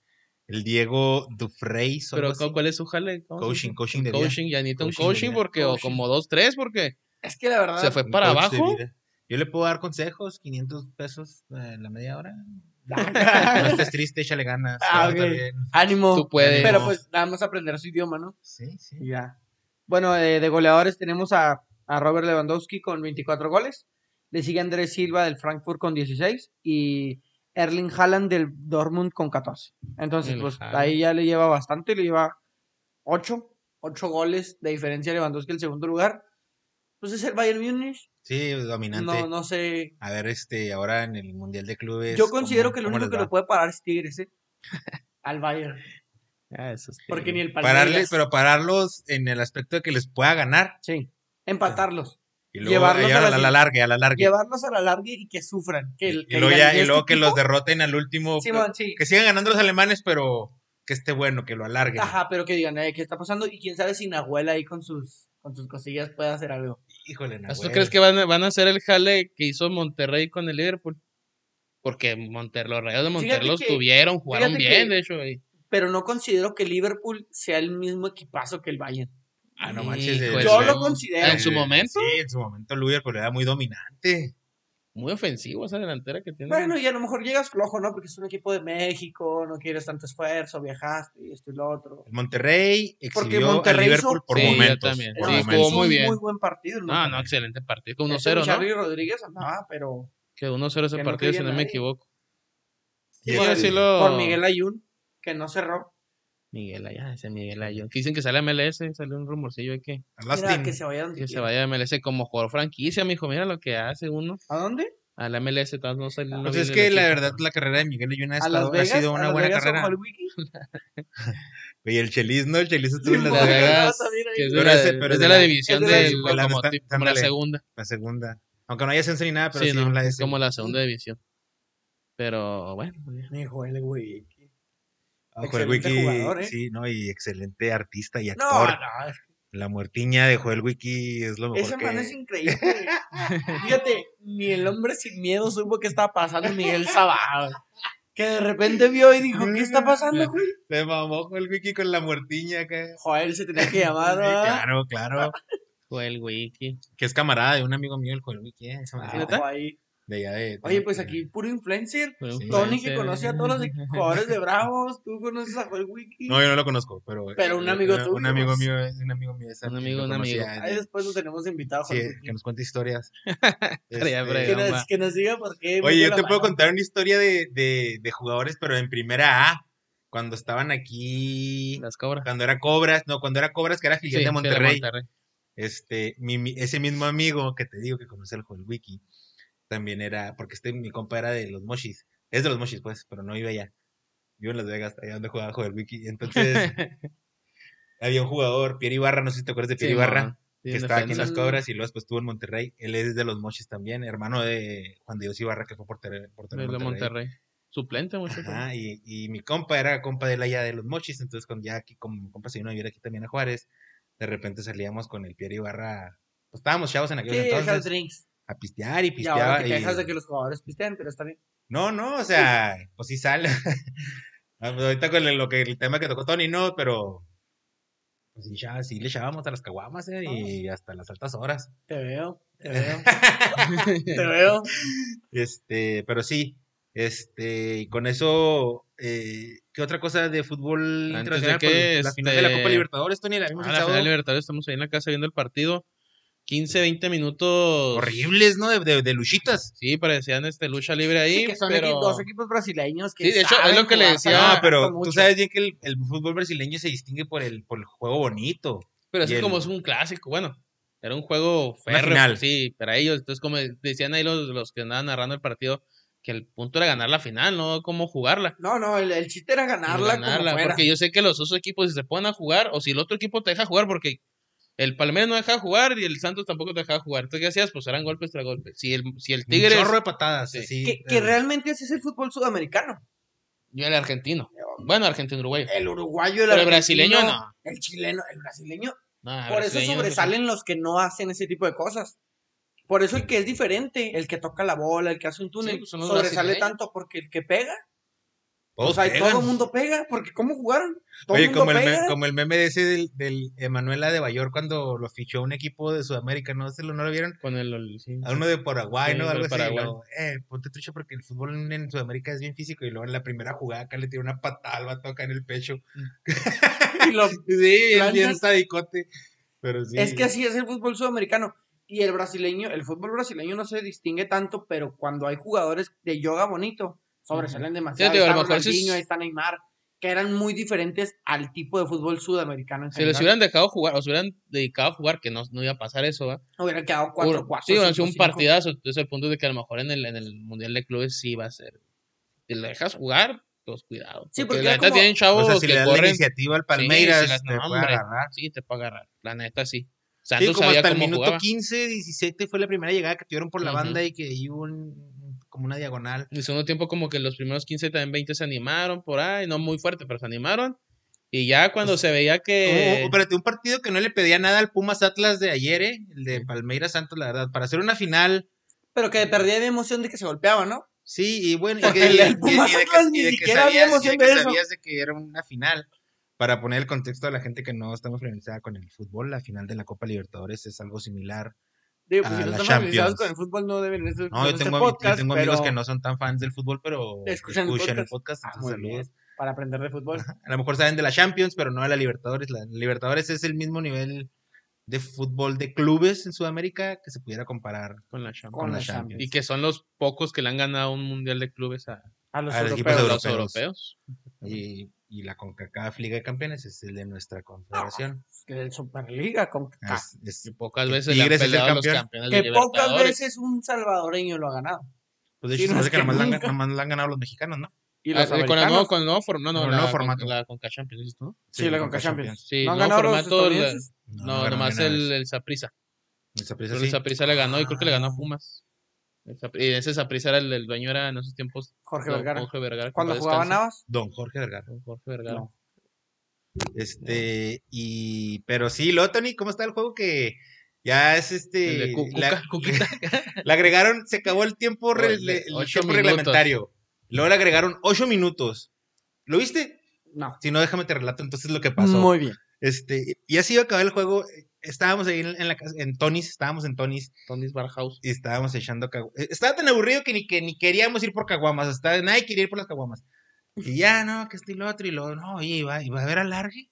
El Diego Dufresne, o Pero así. ¿cuál es su jale? ¿Cómo se Coaching, coaching de vida. coaching, ya necesita un Coaching porque, o como dos, tres, porque Es que la verdad. se fue para abajo. Yo le puedo dar consejos, 500 pesos en la media hora. No estés triste, échale ganas. Ah. Ánimo. Tú puedes. Pero pues nada más aprender su idioma, ¿no? Sí, sí. Ya. Bueno, eh, de goleadores tenemos a, a Robert Lewandowski con 24 goles. Le sigue Andrés Silva del Frankfurt con 16 y Erling Haaland del Dortmund con 14. Entonces, El pues Haaland. ahí ya le lleva bastante, le lleva 8, 8 goles de diferencia a Lewandowski el segundo lugar. Pues es el Bayern Múnich. Sí, dominante. No, no sé. A ver, este, ahora en el Mundial de Clubes. Yo considero ¿cómo- que cómo único que lo puede parar es Tigres, ¿eh? Al Bayern. Ah, eso. Porque ni el Pararles, Palmeiras. pero pararlos en el aspecto de que les pueda ganar. Sí. Empatarlos. Y luego Llevarlos y a a, la la, sin- larga, a la larga. Llevarlos a la larga y que sufran. Que, el- y que luego, digan, ya- "¿Y y este que los equipo?". derroten al último. Sí. Que sigan ganando los alemanes, pero que esté bueno, que lo alarguen. Ajá, pero que digan, eh, ¿qué está pasando? Y quién sabe si Nahuel ahí con sus, con sus cosillas puede hacer algo. Híjole, ¿Tú Nahuel. crees que van, a- van a hacer el jale que hizo Monterrey con el Liverpool? Porque Monter, los Rayos de Monterrey los que- tuvieron, jugaron bien, que- de hecho. ahí. Pero no considero que Liverpool sea el mismo equipazo que el Bayern. Ah, no manches. Hijo Yo lo considero. En su momento, Sí, en su momento el Liverpool era muy dominante. muy ofensivo esa delantera que tiene. Bueno, y a lo mejor llegas flojo, ¿no? Porque es un equipo de México, no quieres tanto esfuerzo, viajaste y esto y lo otro. El Monterrey Porque Monterrey al Liverpool hizo- por Sí, momentos. también. por Sí, No, momentos. jugó muy bien. muy buen partido. no, no, Monterrey. excelente partido. Con Ese 1-0, ¿no? Charly Rodríguez andaba, pero Que 1-0 ese Que no partido, si no me equivoco. Y Sí, el- por Miguel Ayun, que no cerró. Miguel Ayun, ese Miguel. Que Dicen que sale a MLS, salió un rumorcillo de que, Mira, que se vaya donde que se vaya a MLS como jugador franquicia, mijo. Mira lo que hace uno. ¿A dónde? A la MLS, todavía no sale. no Pues es el que la equipo. verdad la carrera de Miguel Ayun ha, sido ¿A una buena carrera. Y el Chelis, ¿no? El Chelis estuvo en Las Vegas, que es de Pero la, ese- de- pero es es de de la la- división de Lokomotiv, como la segunda. la segunda. Aunque no haya ascenso ni nada, pero Sí, sí, no, la es como la segunda división. Pero bueno, pues, Mi Joel Wiki. Excelente Wiki, jugador, ¿eh? sí, ¿no? Y excelente artista y No, actor. no, es La muertiña de Joel Wiki es lo mejor ese que... man es increíble. Fíjate, ni el hombre sin miedo supo qué estaba pasando Miguel Sabá. Que de repente vio y dijo, ¿qué está pasando, güey? Se mamó Joel Wiki con la muertilla acá. Joel se tenía que llamar, Sí, ¿verdad? claro, claro. fue el wiki. Que es camarada de un amigo mío, el Joel Wiki, eh, ese Ah, ahí. De allá de... Oye, pues aquí puro influencer. Tony que conoce a todos los jugadores de Bravos, tú conoces a Joel Wiki. No, yo no lo conozco, pero... Pero un eh, amigo tuyo, Un amigo mío, es un amigo mío. Un amigo, un amigo. Ahí después lo tenemos invitado, Sí, Wiki. que nos cuente historias. Este. Que nos, que nos diga por qué. Oye, yo te puedo mano. contar una historia de, de, de jugadores, pero en primera A, cuando estaban aquí, Las cobras. cuando era Cobras, no, cuando era Cobras, que era filial sí, de Monterrey. Monterrey. Este, mi, mi- ese mismo amigo que te digo que conoce el Joel Wiki, también era, porque este mi compa era de los Moshis, es de los Moshis, pues, pero no iba allá. Vivo en Las Vegas, allá donde jugaba Joel Wiki. Entonces, había un jugador, Pierre Ibarra, no sé si te acuerdas de Pierre Sí, Ibarra. Sí, que estaba aquí en las Cobras y luego después estuvo en Monterrey. Él es de los Mochis también, hermano de Juan Dios Ibarra, que fue portero, portero De la Monterrey. Monterrey. Suplente, mucho. Ajá, y, y mi compa era compa de él allá de los Mochis, entonces cuando ya aquí, como mi compa se vino a vivir aquí también a Juárez, de repente salíamos con el Pierre Ibarra, pues estábamos chavos en Sí, aquellos dejas entonces, drinks. A pistear y Y ahora que te y- quejas de que los jugadores pistean, pero está bien. No, no, o sea, pues sí sale. Ah, pues ahorita con el, lo que, el tema que tocó Tony, no, pero pues sí, ya, sí le echábamos a las caguamas, eh, y hasta las altas horas. Te veo, te veo, te veo. Este, pero sí, este, y con eso, eh, ¿qué otra cosa de fútbol Antes internacional? de que, Pues, la final de la este, Copa Libertadores, Tony, la vimos Ah, el la final de Libertadores, estamos ahí en la casa viendo el partido. 15, 20 minutos. Horribles, ¿no? De, de, de luchitas. Sí, parecían este lucha libre ahí. Sí, que son pero... dos equipos brasileños que Sí, de hecho, es lo que le decía- No, pero tú sabes bien que el, el fútbol brasileño se distingue por el, por el juego bonito. Pero es Y que el- como es un clásico, bueno, era un juego férreo, final. pues, sí, para ellos. Entonces, como decían ahí los, los que andaban narrando el partido, que el punto era ganar la final, no cómo jugarla. No, no, el, el chiste era ganarla, ganarla, como fuera. porque yo sé que los otros equipos si se ponen a jugar, o si el otro equipo te deja jugar, porque el Palmeiras no deja jugar y el Santos tampoco te deja jugar. Entonces, ¿qué hacías? Pues eran golpes tras golpes. Si el, si el Un Tigres, chorro de patadas. Sí. así, Que, que eh, realmente ese es el fútbol sudamericano. yo el argentino. Bueno, argentino-uruguayo. El uruguayo, el Pero el argentino, brasileño no. El chileno, el brasileño. No, Por eso sobresalen los que no hacen ese tipo de cosas. Por eso el que es diferente, el que toca la bola, el que hace un túnel, Sí, pues sobresale tanto porque el que pega, o sea, y pegan. todo el mundo pega, porque ¿cómo jugaron? Todo Oye, el mundo como el, me- pega. como el meme de ese del, del Emanuela de Bayor cuando lo fichó un equipo de Sudamérica, ¿no? ¿Se lo, ¿No lo vieron? Con el, el- sí. A uno de Paraguay, Sí, ¿no? Algo así. eh, ponte trucha porque el fútbol en, en Sudamérica es bien físico. Y luego en la primera jugada acá le tiró una patada al vato acá en el pecho. Y lo- Sí, bien, bien sadicote. Pero sí. Es que así es el fútbol sudamericano. Y el brasileño, el fútbol brasileño no se distingue tanto, pero cuando hay jugadores de yoga bonito, sobresalen demasiado. digo, a lo Ahí está es- Ronaldinho, ahí está Neymar, que eran muy diferentes al tipo de fútbol sudamericano en Si les general. hubieran dejado jugar, o se hubieran dedicado a jugar, que no, no iba a pasar eso, ¿va? Hubieran quedado Ur- 4 4 Sí, hubiera sido un partidazo. Entonces, el punto es de que a lo mejor en el, en el Mundial de Clubes sí va a ser. Si le dejas jugar, pues cuidado. Sí, porque, porque la neta como- tienen chavos o sea, si le que das la corren. iniciativa al Sí, Palmeiras, si las- te no, puede agarrar. Sí, te puede agarrar. La neta sí. Sí, Santos como sabía hasta el minuto jugaba. 15, 17 fue la primera llegada que tuvieron por la Ujú. banda y que hubo un, como una diagonal. En el segundo tiempo, como que los primeros 15, también 20 se animaron por ahí. No muy fuerte, pero se animaron. Y ya cuando Pues, se veía Oh, que. espérate, un partido que no le pedía nada al Pumas Atlas de ayer, ¿eh? el de. Palmeiras Santos, la verdad. Para hacer una final, Pero que perdía de emoción de que se golpeaban, ¿no? sí, y bueno, y, Porque que- el y- Pumas y de Atlas que, ni y de que siquiera había sabías, de emoción que de eso. sabías de que era una final. Para poner el contexto a la gente que no estamos familiarizada con el fútbol, la final de la Copa Libertadores es algo similar. Digo, pues A si no están familiarizados Champions. con el fútbol, no deben este, No, yo este tengo, yo podcast, tengo amigos pero que no son tan fans del fútbol, pero Escuchan escuchan, el el podcast. Ah, muy bien. para aprender de fútbol. A lo mejor saben de la Champions, pero no de la Libertadores. La Libertadores es el mismo nivel de fútbol de clubes en Sudamérica que se pudiera comparar Con la Champions. Con la la Champions. Champions. Y que son los pocos que le han ganado un mundial de clubes a, A los A los europeos. equipos los europeos. y, y la CONCACAF Liga de Campeones es el de nuestra confederación. El Superliga. Con... Es- es- Y pocas Que veces le han peleado a los campeón. campeones de que pocas Libertadores. veces un salvadoreño lo ha ganado. pues de Sí, hecho, se no hace que que nomás, la han- la han ganado los mexicanos, ¿no? Y Ah, los eh, con, el nuevo, con el nuevo formato, no, Con el la, nuevo con- formato. la Conca Champions, ¿dices tú? Sí, la Conca Conca Champions. Sí, ¿No han ganado los formato, la- estadounidenses? No, ganaron nomás el, el Saprissa. El Saprissa Pero sí. el Saprissa le ganó y creo que le ganó a Pumas. Y ese Saprissa era el, el dueño, era en esos tiempos Jorge don Vergara. Jorge Vergara. paz jugaba. Navas. Don Jorge Vergara. Don Jorge Vergara. No. Este, y, pero sí, luego, Tony, ¿cómo está el juego que ya es este, la- Cuquita. le agregaron, se acabó el tiempo, re- el ocho tiempo reglamentario. Luego le agregaron ocho minutos. ¿Lo viste? No. Si no, déjame te relato entonces lo que pasó. Muy bien. Este, y así iba a acabar el juego. Estábamos ahí en, la casa, en Tony's, estábamos en Tony's Tony's Bar House. y estábamos echando caguamas. Estaba tan aburrido que ni, que ni queríamos ir por caguamas. Hasta nadie quería ir por las caguamas. Y ya, no, que esto y lo otro. Y luego, no, oye, iba, iba a haber alargue.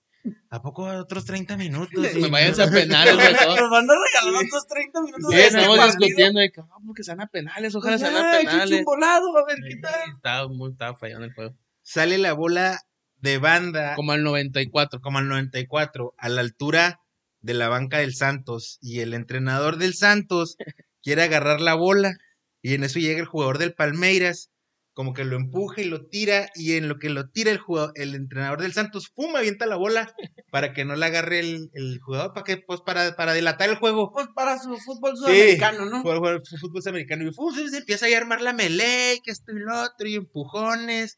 ¿A poco otros 30 minutos? Me Y- vayan a penales, güey. Nos van a regalar otros 30 minutos Sí, de estamos partido. discutiendo de que vamos que se van a penales, ojalá Pues se ya, van a penales. un volado, a ver qué Sí, tal. Estaba muy estaba fallando el juego. Sale la bola de banda Como al 94. como al 94, a la altura de la banca del Santos. Y el entrenador del Santos quiere agarrar la bola. Y en eso llega el jugador del Palmeiras, como que lo empuja y lo tira. Y en lo que lo tira el, jugador, el entrenador del Santos, fuma, avienta la bola para que no la agarre el, el jugador, para que, pues para, para dilatar el juego. Pues para su fútbol sudamericano, ¿no? Jugar, jugar fútbol sudamericano. Y fum, se empieza ahí a armar la melee, que esto y lo otro, y empujones.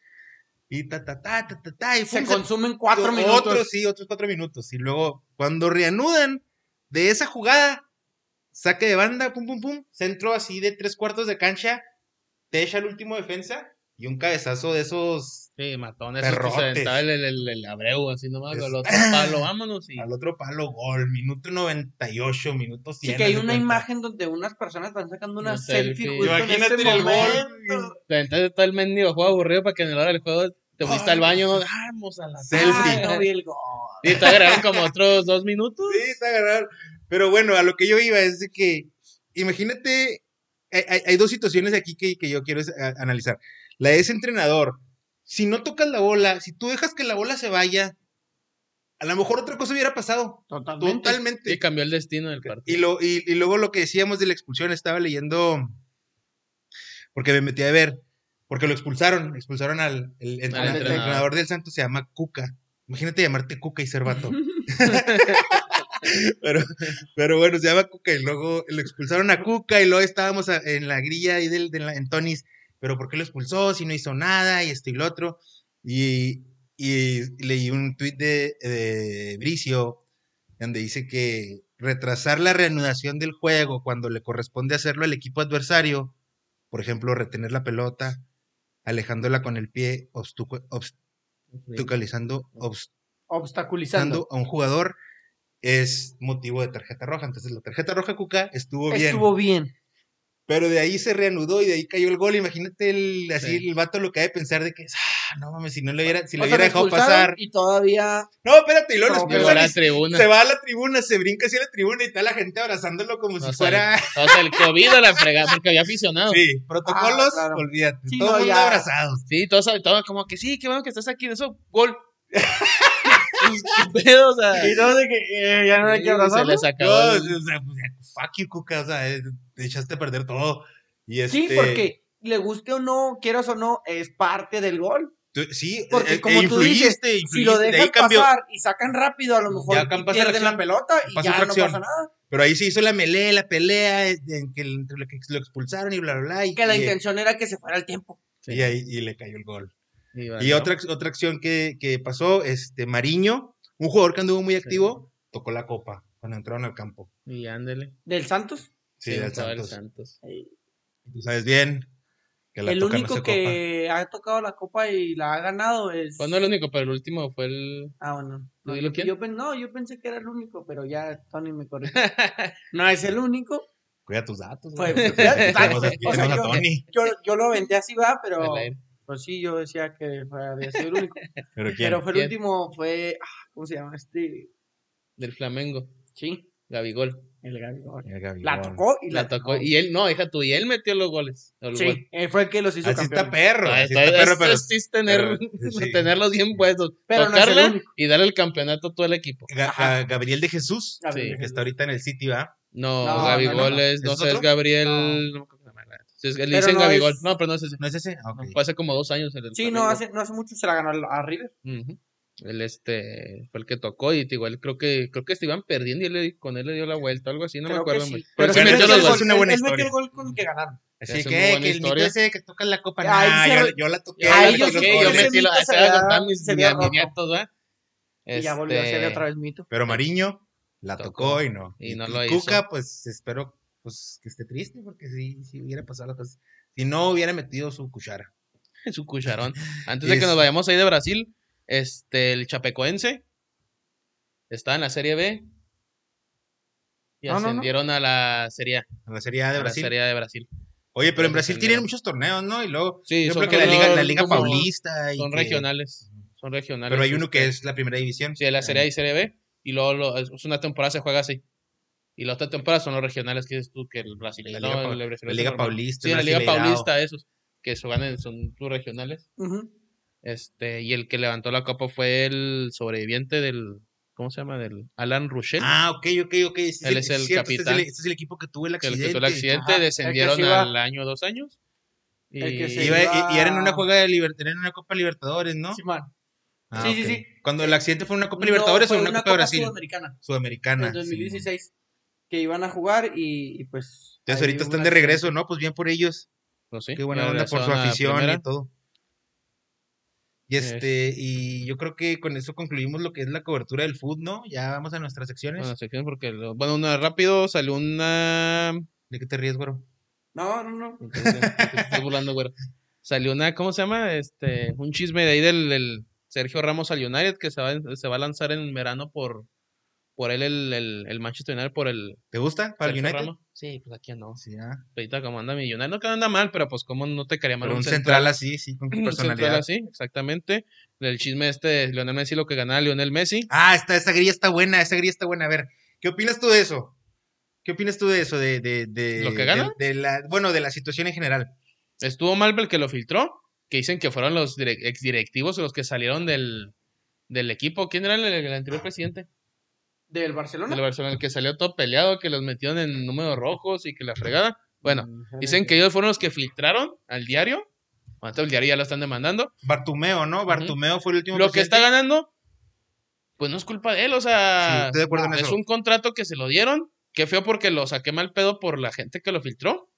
Y ta, ta, ta, ta, ta, ta. Y Se consumen cuatro otros, minutos. sí, otros cuatro minutos. Y luego, cuando reanudan de esa jugada, saque de banda, pum, pum, pum, centro así de tres cuartos de cancha, te echa el último defensa y un cabezazo de esos Sí, matón. Eso que se Perrotes. aventaba el, el, el, el Abreu, así nomás. Es- Al otro palo, vámonos. Y... al otro palo gol, minuto 98, minuto 100. Sí, que hay una cuenta. imagen donde unas personas están sacando una Una selfie, selfie. justo en Imagínate este el gol. Entonces todo el mendigo juego aburrido para que en la hora del juego te fuiste al baño. ¿no? Vamos a la Selfie. Ay, no vi el gol. Y te agregaron como otros dos minutos. Sí, está agarrado. Pero bueno, a lo que yo iba es de que, imagínate, hay, hay- dos situaciones aquí que, que yo quiero es- a- analizar. La de ese entrenador, si no tocas la bola, si tú dejas que la bola se vaya, a lo mejor otra cosa hubiera pasado. Totalmente. Totalmente. Y cambió el destino del partido. Y, lo, y, y luego lo que decíamos de la expulsión, estaba leyendo, porque me metí a ver, porque lo expulsaron, expulsaron al el, entrena- el entrenador. entrenador del Santos, se llama Cuca. Imagínate llamarte Cuca y ser vato. pero, pero bueno, se llama Cuca y luego lo expulsaron a Cuca y luego estábamos en la grilla ahí del, en Tonis, pero ¿por qué lo expulsó si no hizo nada y esto y lo otro? Y, y leí un tuit de, de Bricio donde dice que retrasar la reanudación del juego cuando le corresponde hacerlo al equipo adversario, por ejemplo, retener la pelota, alejándola con el pie, Obstaculizando. obstaculizando a un jugador, es motivo de tarjeta roja. Entonces la tarjeta roja Cuca estuvo bien. Estuvo bien. Pero de ahí se reanudó y de ahí cayó el gol. Imagínate el, así Sí. el vato lo que ha de pensar de que, ah, no mames, si no le hubiera, si O le hubiera dejado pasar. Y todavía. No, espérate, y luego No, a la tribuna. se va a la tribuna, se brinca hacia la tribuna y está la gente abrazándolo como si sea, fuera. O sea, el COVID a la fregada, porque había aficionado. Sí, Sí, protocolos, Ah, claro. olvídate. Sí, todo no, el mundo ya. abrazados. todos, todos como que sí, qué bueno que estás aquí, eso, gol. Pues, ¿Qué pedo? O sea, Y no de que eh, ya no hay que se abrazarlo. les acabó. No, el- o sea, pues, fuck you, Cuca, o sea, eh, te echaste a perder todo. Y Sí, este, porque le guste o no, quieras o no, es parte del gol. tú- sí, Porque eh, como eh, tú dices, Si lo de dejan cambió. pasar y sacan rápido, a lo mejor Ya la pierden la acción, pelota y ya no pasa nada. Pero ahí se hizo la melee, la pelea, en que, el- entre lo que lo expulsaron y bla, bla, bla. Y, Que la y- intención era que se fuera el tiempo. y ahí y le cayó el gol. Y, otra, otra acción que, que pasó, este, Mariño, un jugador que anduvo muy activo, tocó la copa cuando entraron al campo. Y ándele. Del Santos, Sí, Sí, del Santos. Santos. Tú sabes bien que la el toca único que ha tocado la copa y la ha ganado es. Pues no el único, pero el último fue el. Ah, bueno. ¿Tú No, yo, quién? yo pen- no, yo pensé que era el único, pero ya Tony me corrigió. no es el único. Cuida tus datos. Pues, Tenemos o sea, yo-. Yo, yo lo vendí así, va, pero. Pues sí, yo decía que fue- había sido el único. ¿Pero quién? Pero fue el ¿Quién? último, fue. ah, ¿Cómo se llama? Este. Del Flamengo. Sí, Gabigol. el Gabigol. El Gabigol. La tocó y la, La tocó. Y él, no, hija tú, y él metió los goles. Sí, él fue el que los hizo Así está perro. Ah, así está- está perro, pero. es- es tener, pero, sí. tenerlos bien puestos. Pero no tocarla único. y darle el campeonato a todo el equipo. Ga- Ajá. Gabriel de Jesús, Gabriel Sí, que está ahorita en el City, ¿va? No, No, Gabigol no, no, no. es, no ¿Es sé, es? Gabriel. Me Le Pero dicen no Gabigol. es- No, pero no es ese. ¿No es ese? Ah, ok. No, fue hace como dos años. El Sí, no hace, no hace mucho se la ganó a River. Ujú. Él este fue el que tocó y igual creo que creo que se iban perdiendo y él con él le dio la vuelta algo así, no me Creo que acuerdo. sí. muy- Pero sí sí metió es una buena él, él metió historia. el gol con el que ganaron. Así Es que, que el mito historia. ese que toca la copa, Ahí nah, se yo, yo la toqué. Yo, Ahí yo yo yo, metí mito se mis, se mis- había mis roto. nietos. Y ya volvió a ser Este, otra vez mito. Pero Mariño la Tocó. tocó y no. Y no lo hizo. Cuca, pues espero pues que esté triste porque si, si hubiera pasado las cosas. Si no hubiera metido su cuchara. su cucharón. Antes de que nos Es- vayamos ahí de Brasil, este el Chapecoense está en la Serie B y No, no, no. ascendieron a la Serie A, A la Serie A de a la Brasil. Serie A de Brasil. Oye, pero en Brasil tienen muchos torneos, ¿no? Y luego, Sí, yo creo que la Liga, la Liga Paulista. y Son que- regionales, son regionales. Pero hay uno que este, es la primera división. Sí, la Serie A y Serie B. Y luego lo- es una temporada se juega así. Y la otra temporada son los regionales que dices tú, que el brasileño. La Liga no, Pa- el la brasileño Liga normal. Paulista, Sí, la Liga. Paulista, esos. Que se ganan, son tus regionales. Este, y el que levantó la copa fue el sobreviviente del. ¿Cómo se llama? Del Alan Rushel. Ah, ok, ok, ok. Sí, Él sí, es el este capitán. es el, este es el equipo que tuvo el que el accidente. que tuvo el accidente. Ajá, descendieron al año dos años. Y, Iba- iba- y, y una juega de Libertadores, en una Copa Libertadores, ¿no? Simón. Ah, Sí, sí, sí. Cuando el accidente fue en una Copa Libertadores o una, una Copa de Copa Brasil. Sudamericana. Sudamericana. En sí. 2016. que iban a jugar y, y pues. Entonces ahorita están de regreso, ¿no? Pues bien por ellos. pues sí, Qué buena onda por su afición primera. y todo. Y este, y yo creo que con eso concluimos lo que es la cobertura del fútbol, ¿no? Ya vamos a nuestras secciones. Bueno, sección porque, lo- bueno, una rápido, salió una... ¿De qué te ríes, güero? No, no, no. Entonces, te burlando, güero. Salió una, ¿cómo se llama? Este, un chisme de ahí del, del Sergio Ramos al United que se va, se va a lanzar en verano por, por él el, el, el Manchester United por el ¿Te gusta para el United? Sí, pues aquí no. Sí, ah. Ahorita como anda mi United, no que anda mal, pero pues como no te quería mal Pero un central así, sí, con un central personalidad. así, exactamente. El chisme este de Lionel Messi, lo que ganaba Lionel Messi. Ah, esta, esta grilla está buena, esta grilla está buena. A ver, ¿qué opinas tú de eso? ¿Qué opinas tú de eso? De, de, de, ¿Lo que gana? de- de la, bueno, de la situación en general. Estuvo mal el que lo filtró, que dicen que fueron los direc- exdirectivos los que salieron del, del equipo. ¿Quién era el, el anterior presidente? ¿Del Barcelona? Del Barcelona, el que salió todo peleado, que los metieron en números rojos y que la fregada. Bueno, Mm, dicen que ellos fueron los que filtraron al diario. Ahorita el diario ya lo están demandando. Bartumeo, ¿no? Bartumeo fue el último. Lo que está ganando, pues no es culpa de él, o Sí, sea, estoy de acuerdo en es eso. un contrato que se lo dieron. Qué feo porque lo saqué mal pedo por la gente que lo filtró.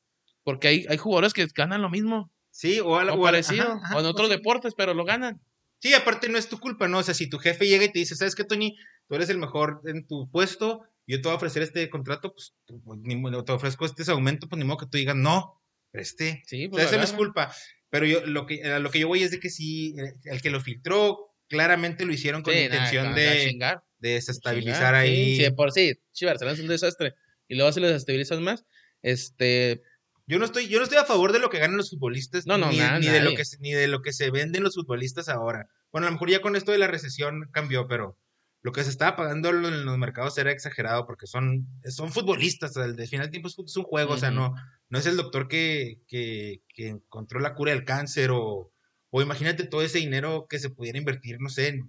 Porque hay, hay jugadores que ganan lo mismo, Sí, o algo o parecido, ajá, ajá, o en otros sí. deportes, pero lo ganan. Sí, aparte no es tu culpa, ¿no? O sea, si tu jefe llega y te dice, ¿sabes qué, Tony? Tú eres el mejor en tu puesto, yo te voy a ofrecer este contrato, pues, pues, ni modo, te ofrezco este aumento, pues ni modo que tú digas, no, este. Sí, O pues sea, eso lo no es culpa. Pero yo, lo que, a lo que yo voy es de que sí, eh, el que lo filtró, claramente lo hicieron con Sí, la nada, intención de, chingar, de desestabilizar chingar, ahí. Sí, sí, por sí, sí, Barcelona es un desastre. Y luego se les estabilizan más. Este, Yo no estoy, yo no estoy a favor de lo que ganan los futbolistas, No, no, ni, nada, ni de lo que se, ni de lo que se venden los futbolistas ahora. Bueno, a lo mejor ya con esto de la recesión cambió, pero lo que se estaba pagando en los mercados era exagerado porque son, son futbolistas, al final del tiempo es, un juego, o sea, no, no es el doctor que, que, que encontró la cura del cáncer o, o imagínate todo ese dinero que se pudiera invertir, no sé,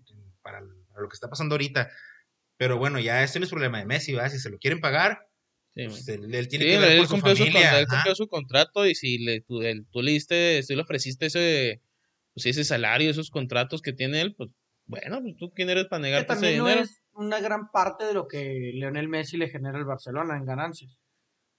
para, para lo que está pasando ahorita. Pero bueno, ya este no es problema de Messi, ¿verdad? Si se lo quieren pagar, Sí, pues él, él tiene Sí, que ver él por su cumplió su, familia. con- él cumplió su contrato y si le, tú, el- tú le diste, si le ofreciste ese, pues, ese salario, esos contratos que tiene él, pues bueno, pues tú quién eres para negarte ese también no dinero. es una gran parte de lo que Leonel Messi le genera al Barcelona en ganancias.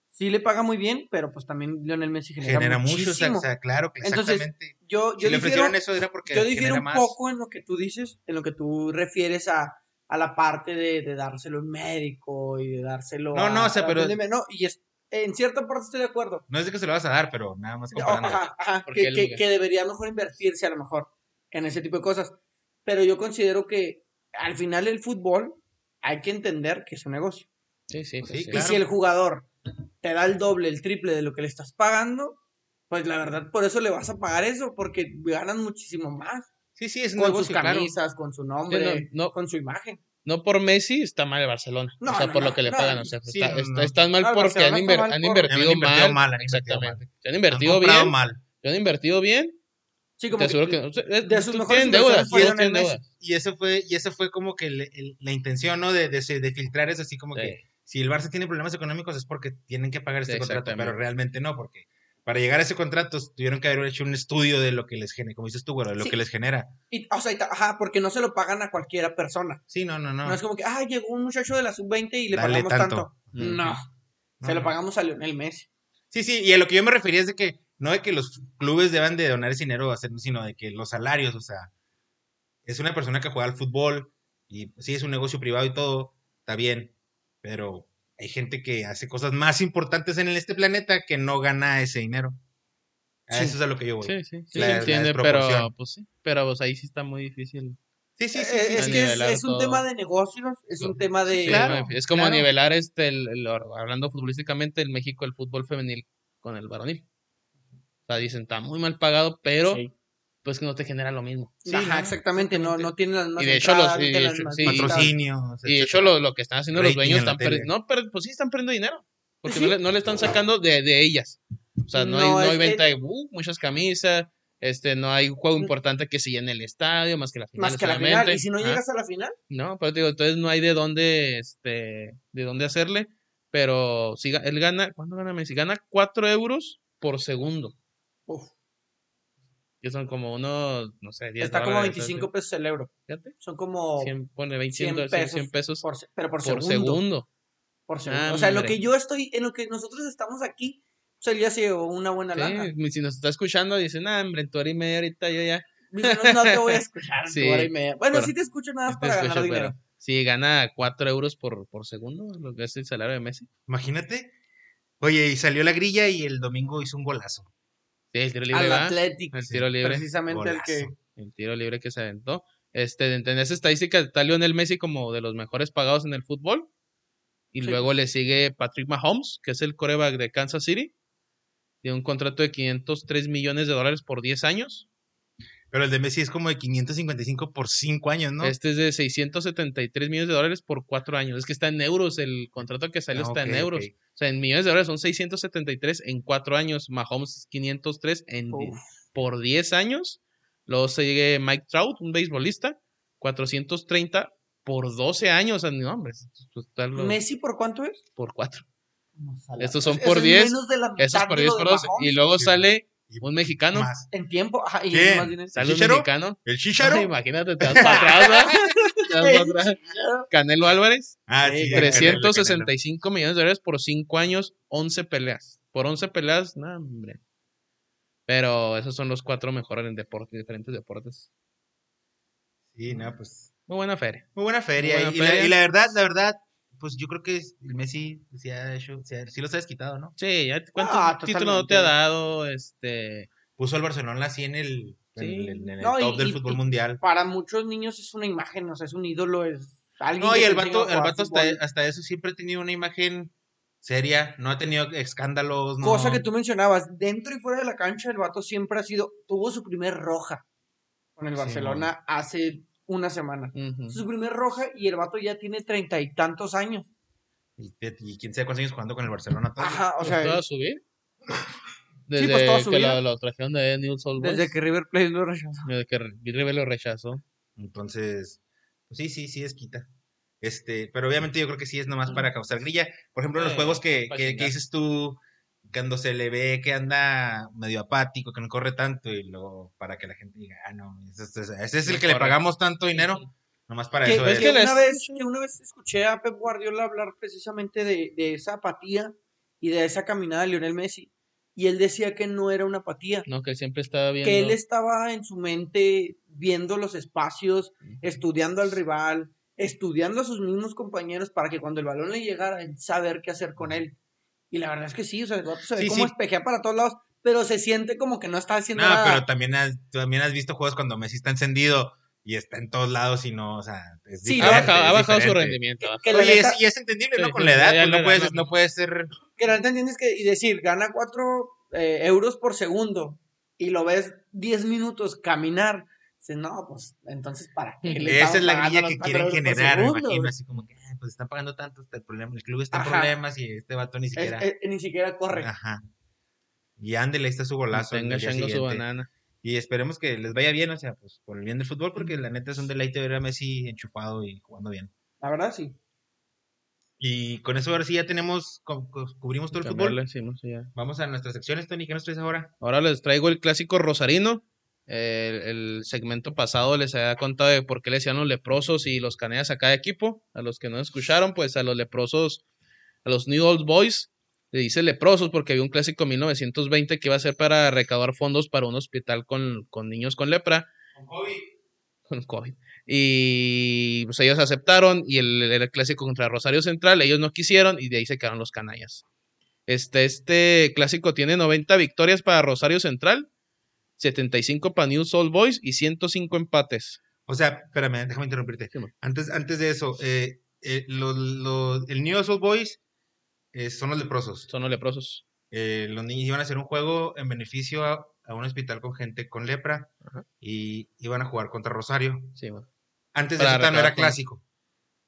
Sí le paga muy bien, pero pues también Lionel Messi genera, genera mucho, o sea, muchísimo. o sea, claro, que Entonces, exactamente. yo, si yo le difiero, ofrecieron eso era porque yo difiero un más. poco en lo que tú dices, en lo que tú refieres a, a la parte de, de dárselo un médico y de dárselo No, a... no, o sea, pero- No, y es, en cierta parte estoy de acuerdo. No es de que se lo vas a dar, pero nada más comparando. Ajá, ajá, que, que- que debería mejor invertirse a lo mejor en ese tipo de cosas. Pero yo considero que al final el fútbol hay que entender que es un negocio. Sí, sí, Sí, sí, sí. Y Claro. si el jugador te da el doble, el triple de lo que le estás pagando, pues la verdad por eso le vas a pagar eso, porque ganan muchísimo más. Sí, sí, es un Con sus claro. camisas, con su nombre, Sí, no, no. con su imagen. No por Messi está mal el Barcelona. No, o sea, no, por no, lo que le no, pagan. O sea, sí, está, no, está- no. están mal porque han, inver- invertido Han invertido mal. mal, han invertido exactamente. Se han invertido bien. mal. Se han invertido bien. Sí, como Te aseguro que- que. eh, de sus tú- mejores tienen deudas. deudas. Y eso fue, y eso fue como que el- el- la intención, ¿no? De, de, de filtrar es así como Sí. que si el Barça tiene problemas económicos es porque tienen que pagar este contrato, pero realmente no, porque para llegar a ese contrato tuvieron que haber hecho un estudio de lo que les genera, como dices tú, güey, de lo Sí. que les genera. y- o sea, ajá, porque no se lo pagan a cualquiera persona. Sí, no, no, no. No, es como que, ah, llegó un muchacho de la sub-20 y le Dale pagamos tanto. tanto. Ujú. No, No, se lo pagamos a Lionel Messi. Sí, sí, y a lo que yo me refería es de que no de que los clubes deban de donar ese dinero, sino de que los salarios, o sea, es una persona que juega al fútbol y sí es un negocio privado y todo, está bien, pero hay gente que hace cosas más importantes en este planeta que no gana ese dinero. A Sí. eso es a lo que yo voy. Sí, sí, sí, La- se la entiende, pero pues sí, pero pues ahí sí está muy difícil. Sí, sí, sí. Eh, sí, es que es, un todo. tema de negocios, es un tema de... Sí, claro, es como claro. nivelar este, el, el- hablando futbolísticamente, el México, el fútbol femenil con el varonil. O sea, dicen, está muy mal pagado, pero Sí. Pues que no te genera lo mismo. Sí, Ajá, ¿no? exactamente, no, no tienen las mismas Y de hecho los- y de hecho, sí. Patrocinios. Y de hecho lo, lo que están haciendo los dueños están no, pero pues sí están perdiendo dinero. Porque Sí. no, le, no le están sacando de, de ellas. O sea, no, hay, No, hay venta de uh, muchas camisas, este, no hay un juego importante que se llene el estadio, más que la final. Más que la final, y si no llegas a la final, No, pero te digo, entonces no hay de dónde, este, de dónde hacerle, pero si él gana, ¿cuánto gana Messi? Gana 4 euros por segundo, uf, que son como unos, no sé, 10 está como dólares, 25 pesos el euro. Fíjate, Son como 100, pone 20, 100 100 pesos, 100 pesos por, pero por, por segundo. segundo. Por segundo. o sea, en lo que yo estoy, en lo que nosotros estamos aquí, pues él ya se llevó una buena lana. Sí, si nos está escuchando, dicen, ah, hombre, en tu hora y media ahorita yo ya. Dice, no, no te voy a escuchar en tu Sí, hora y media. Bueno, pero- sí te escucho nada más para ganar escucho, dinero. pero Sí, gana 4 euros por, por segundo, lo que es el salario de Messi. Imagínate. Oye, y salió la grilla y el domingo hizo un golazo. Sí, el tiro libre Al va, Athletic, el tiro libre. precisamente el que... El tiro libre que se aventó. Este, en esa estadística está Lionel Messi como de los mejores pagados en el fútbol. Y Sí. luego le sigue Patrick Mahomes, que es el coreback de Kansas City. Tiene un contrato de 503 millones de dólares por 10 años. Pero el de Messi es como de 555 por 5 años, ¿no? Este es de 673 millones de dólares por 4 años. Es que está en euros, el contrato que salió Ah, está en ok, euros. ok. O sea, en millones de dólares son 673 en 4 años. Mahomes 503 en por 10 años. Luego sigue Mike Trout, un beisbolista, 430 por 12 años. O sea, no, hombre, esto está lo- ¿Messi por cuánto es? por 4. No sale. Estos son por es 10, menos de la Eso es mitad por de 10 lo por de 12. Y luego Sí. sale Y un mexicano. Más. En tiempo, ajá, y ¿Quién? más dinero. Sale un ¿Chicharo? mexicano. ¿El Chicharo? Ay, imagínate, te vas para atrás, ¿verdad? Te vas para atrás. Canelo Álvarez, ah, Sí, sí, Canelo, 365 millones de dólares por 5 años, 11 peleas. Por 11 peleas, no, hombre. Pero esos son los cuatro mejores en deporte, diferentes deportes. Sí, no, pues. Muy buena feria. Muy buena feria. buena y, la, feria. y la verdad, la verdad, pues yo creo que el Messi se ha hecho, se ha- sí los ha desquitado, ¿no? Sí, ya cuántos Ah, títulos no te ha dado, este, Puso al Barcelona así en el, Sí. el- en el No, y- top del fútbol y- mundial. Para muchos niños es una imagen, o sea, es un ídolo, es alguien No, que y el vato, el vato hasta, hasta eso siempre ha tenido una imagen seria, no ha tenido escándalos. No... Cosa que tú mencionabas, dentro y fuera de la cancha, el vato siempre ha sido, tuvo su primer roja con el Sí, Barcelona hace una semana. Ujú. Su primer roja y el vato ya tiene treinta y tantos años. Y, y quién sabe cuántos años jugando con el Barcelona. todavía. Ajá, o Pues sea, toda su vida. Desde pues, toda su que vida. lo, lo trajeron de Old Boys. desde que River Plate lo rechazó. Desde que River lo rechazó. Entonces, pues sí, sí, sí es quita. Este, pero obviamente yo creo que sí es nomás para causar grilla. Por ejemplo, en los juegos que, que, que dices tú, cuando se le ve que anda medio apático, que no corre tanto, y luego para que la gente diga, ah, no, ese, ese- ese es el que le corre. pagamos tanto dinero, nomás para Que, eso que es. que una vez, que una vez escuché a Pep Guardiola hablar precisamente de, de esa apatía y de esa caminada de Lionel Messi. Y él decía que no era una apatía, No, que siempre estaba viendo. que él estaba en su mente viendo los espacios, estudiando al rival, estudiando a sus mismos compañeros para que cuando el balón le llegara, él saber qué hacer con él. Y la verdad es que sí, o sea, el vato se ve Sí, como sí. espejea para todos lados, pero se siente como que no está haciendo No, nada. pero también has, también has visto juegos cuando Messi está encendido y está en todos lados y no, o sea, es Sí, Ha bajado, ha es bajado su rendimiento. Que Oye, neta- es- y es entendible, ¿no? Con la edad, pues no puedes, no puedes ser... que la neta entiendes que, y decir, gana 4 euros por segundo y lo ves 10 minutos caminar, dices, no, pues entonces, ¿para qué? le Esa es la grilla que quieren generar, me imagino, así como que, "Ay, pues están pagando tanto, está el, problema, el club está en problemas y este vato ni siquiera... es- ni siquiera corre. Ajá. Y ándele, ahí está su golazo. el Tenga día chango su siguiente. banana. Y esperemos que les vaya bien, o sea, pues por el bien del fútbol, porque la neta es un deleite ver a Messi enchufado y jugando bien. La verdad, sí. Y con eso ahora sí ya tenemos, cu- cu- cubrimos todo el fútbol. Sí. Vamos a nuestras secciones, Tony, ¿qué nos traes ahora? Ahora les traigo el clásico rosarino. El, el segmento pasado les había contado de por qué le decían los leprosos y los canellas a cada equipo. A los que no escucharon, pues a los leprosos, a los New Old Boys, le dice leprosos porque había un clásico en 1920 que iba a ser para recaudar fondos para un hospital con, con niños con lepra. Con COVID. Y pues ellos aceptaron y el, el clásico contra Rosario Central, ellos no quisieron y de ahí se quedaron los canallas. Este, este clásico tiene 90 victorias para Rosario Central, 75 para New Soul Boys y 105 empates. O sea, espérame, déjame interrumpirte. Antes, antes de eso, eh, eh, los- los- el New Old Boys eh, son los leprosos. Son los leprosos. Eh, los niños iban a hacer un juego en beneficio a, a un hospital con gente con lepra Ajá. y iban a jugar contra Rosario. Sí. Antes de eso no era clásico.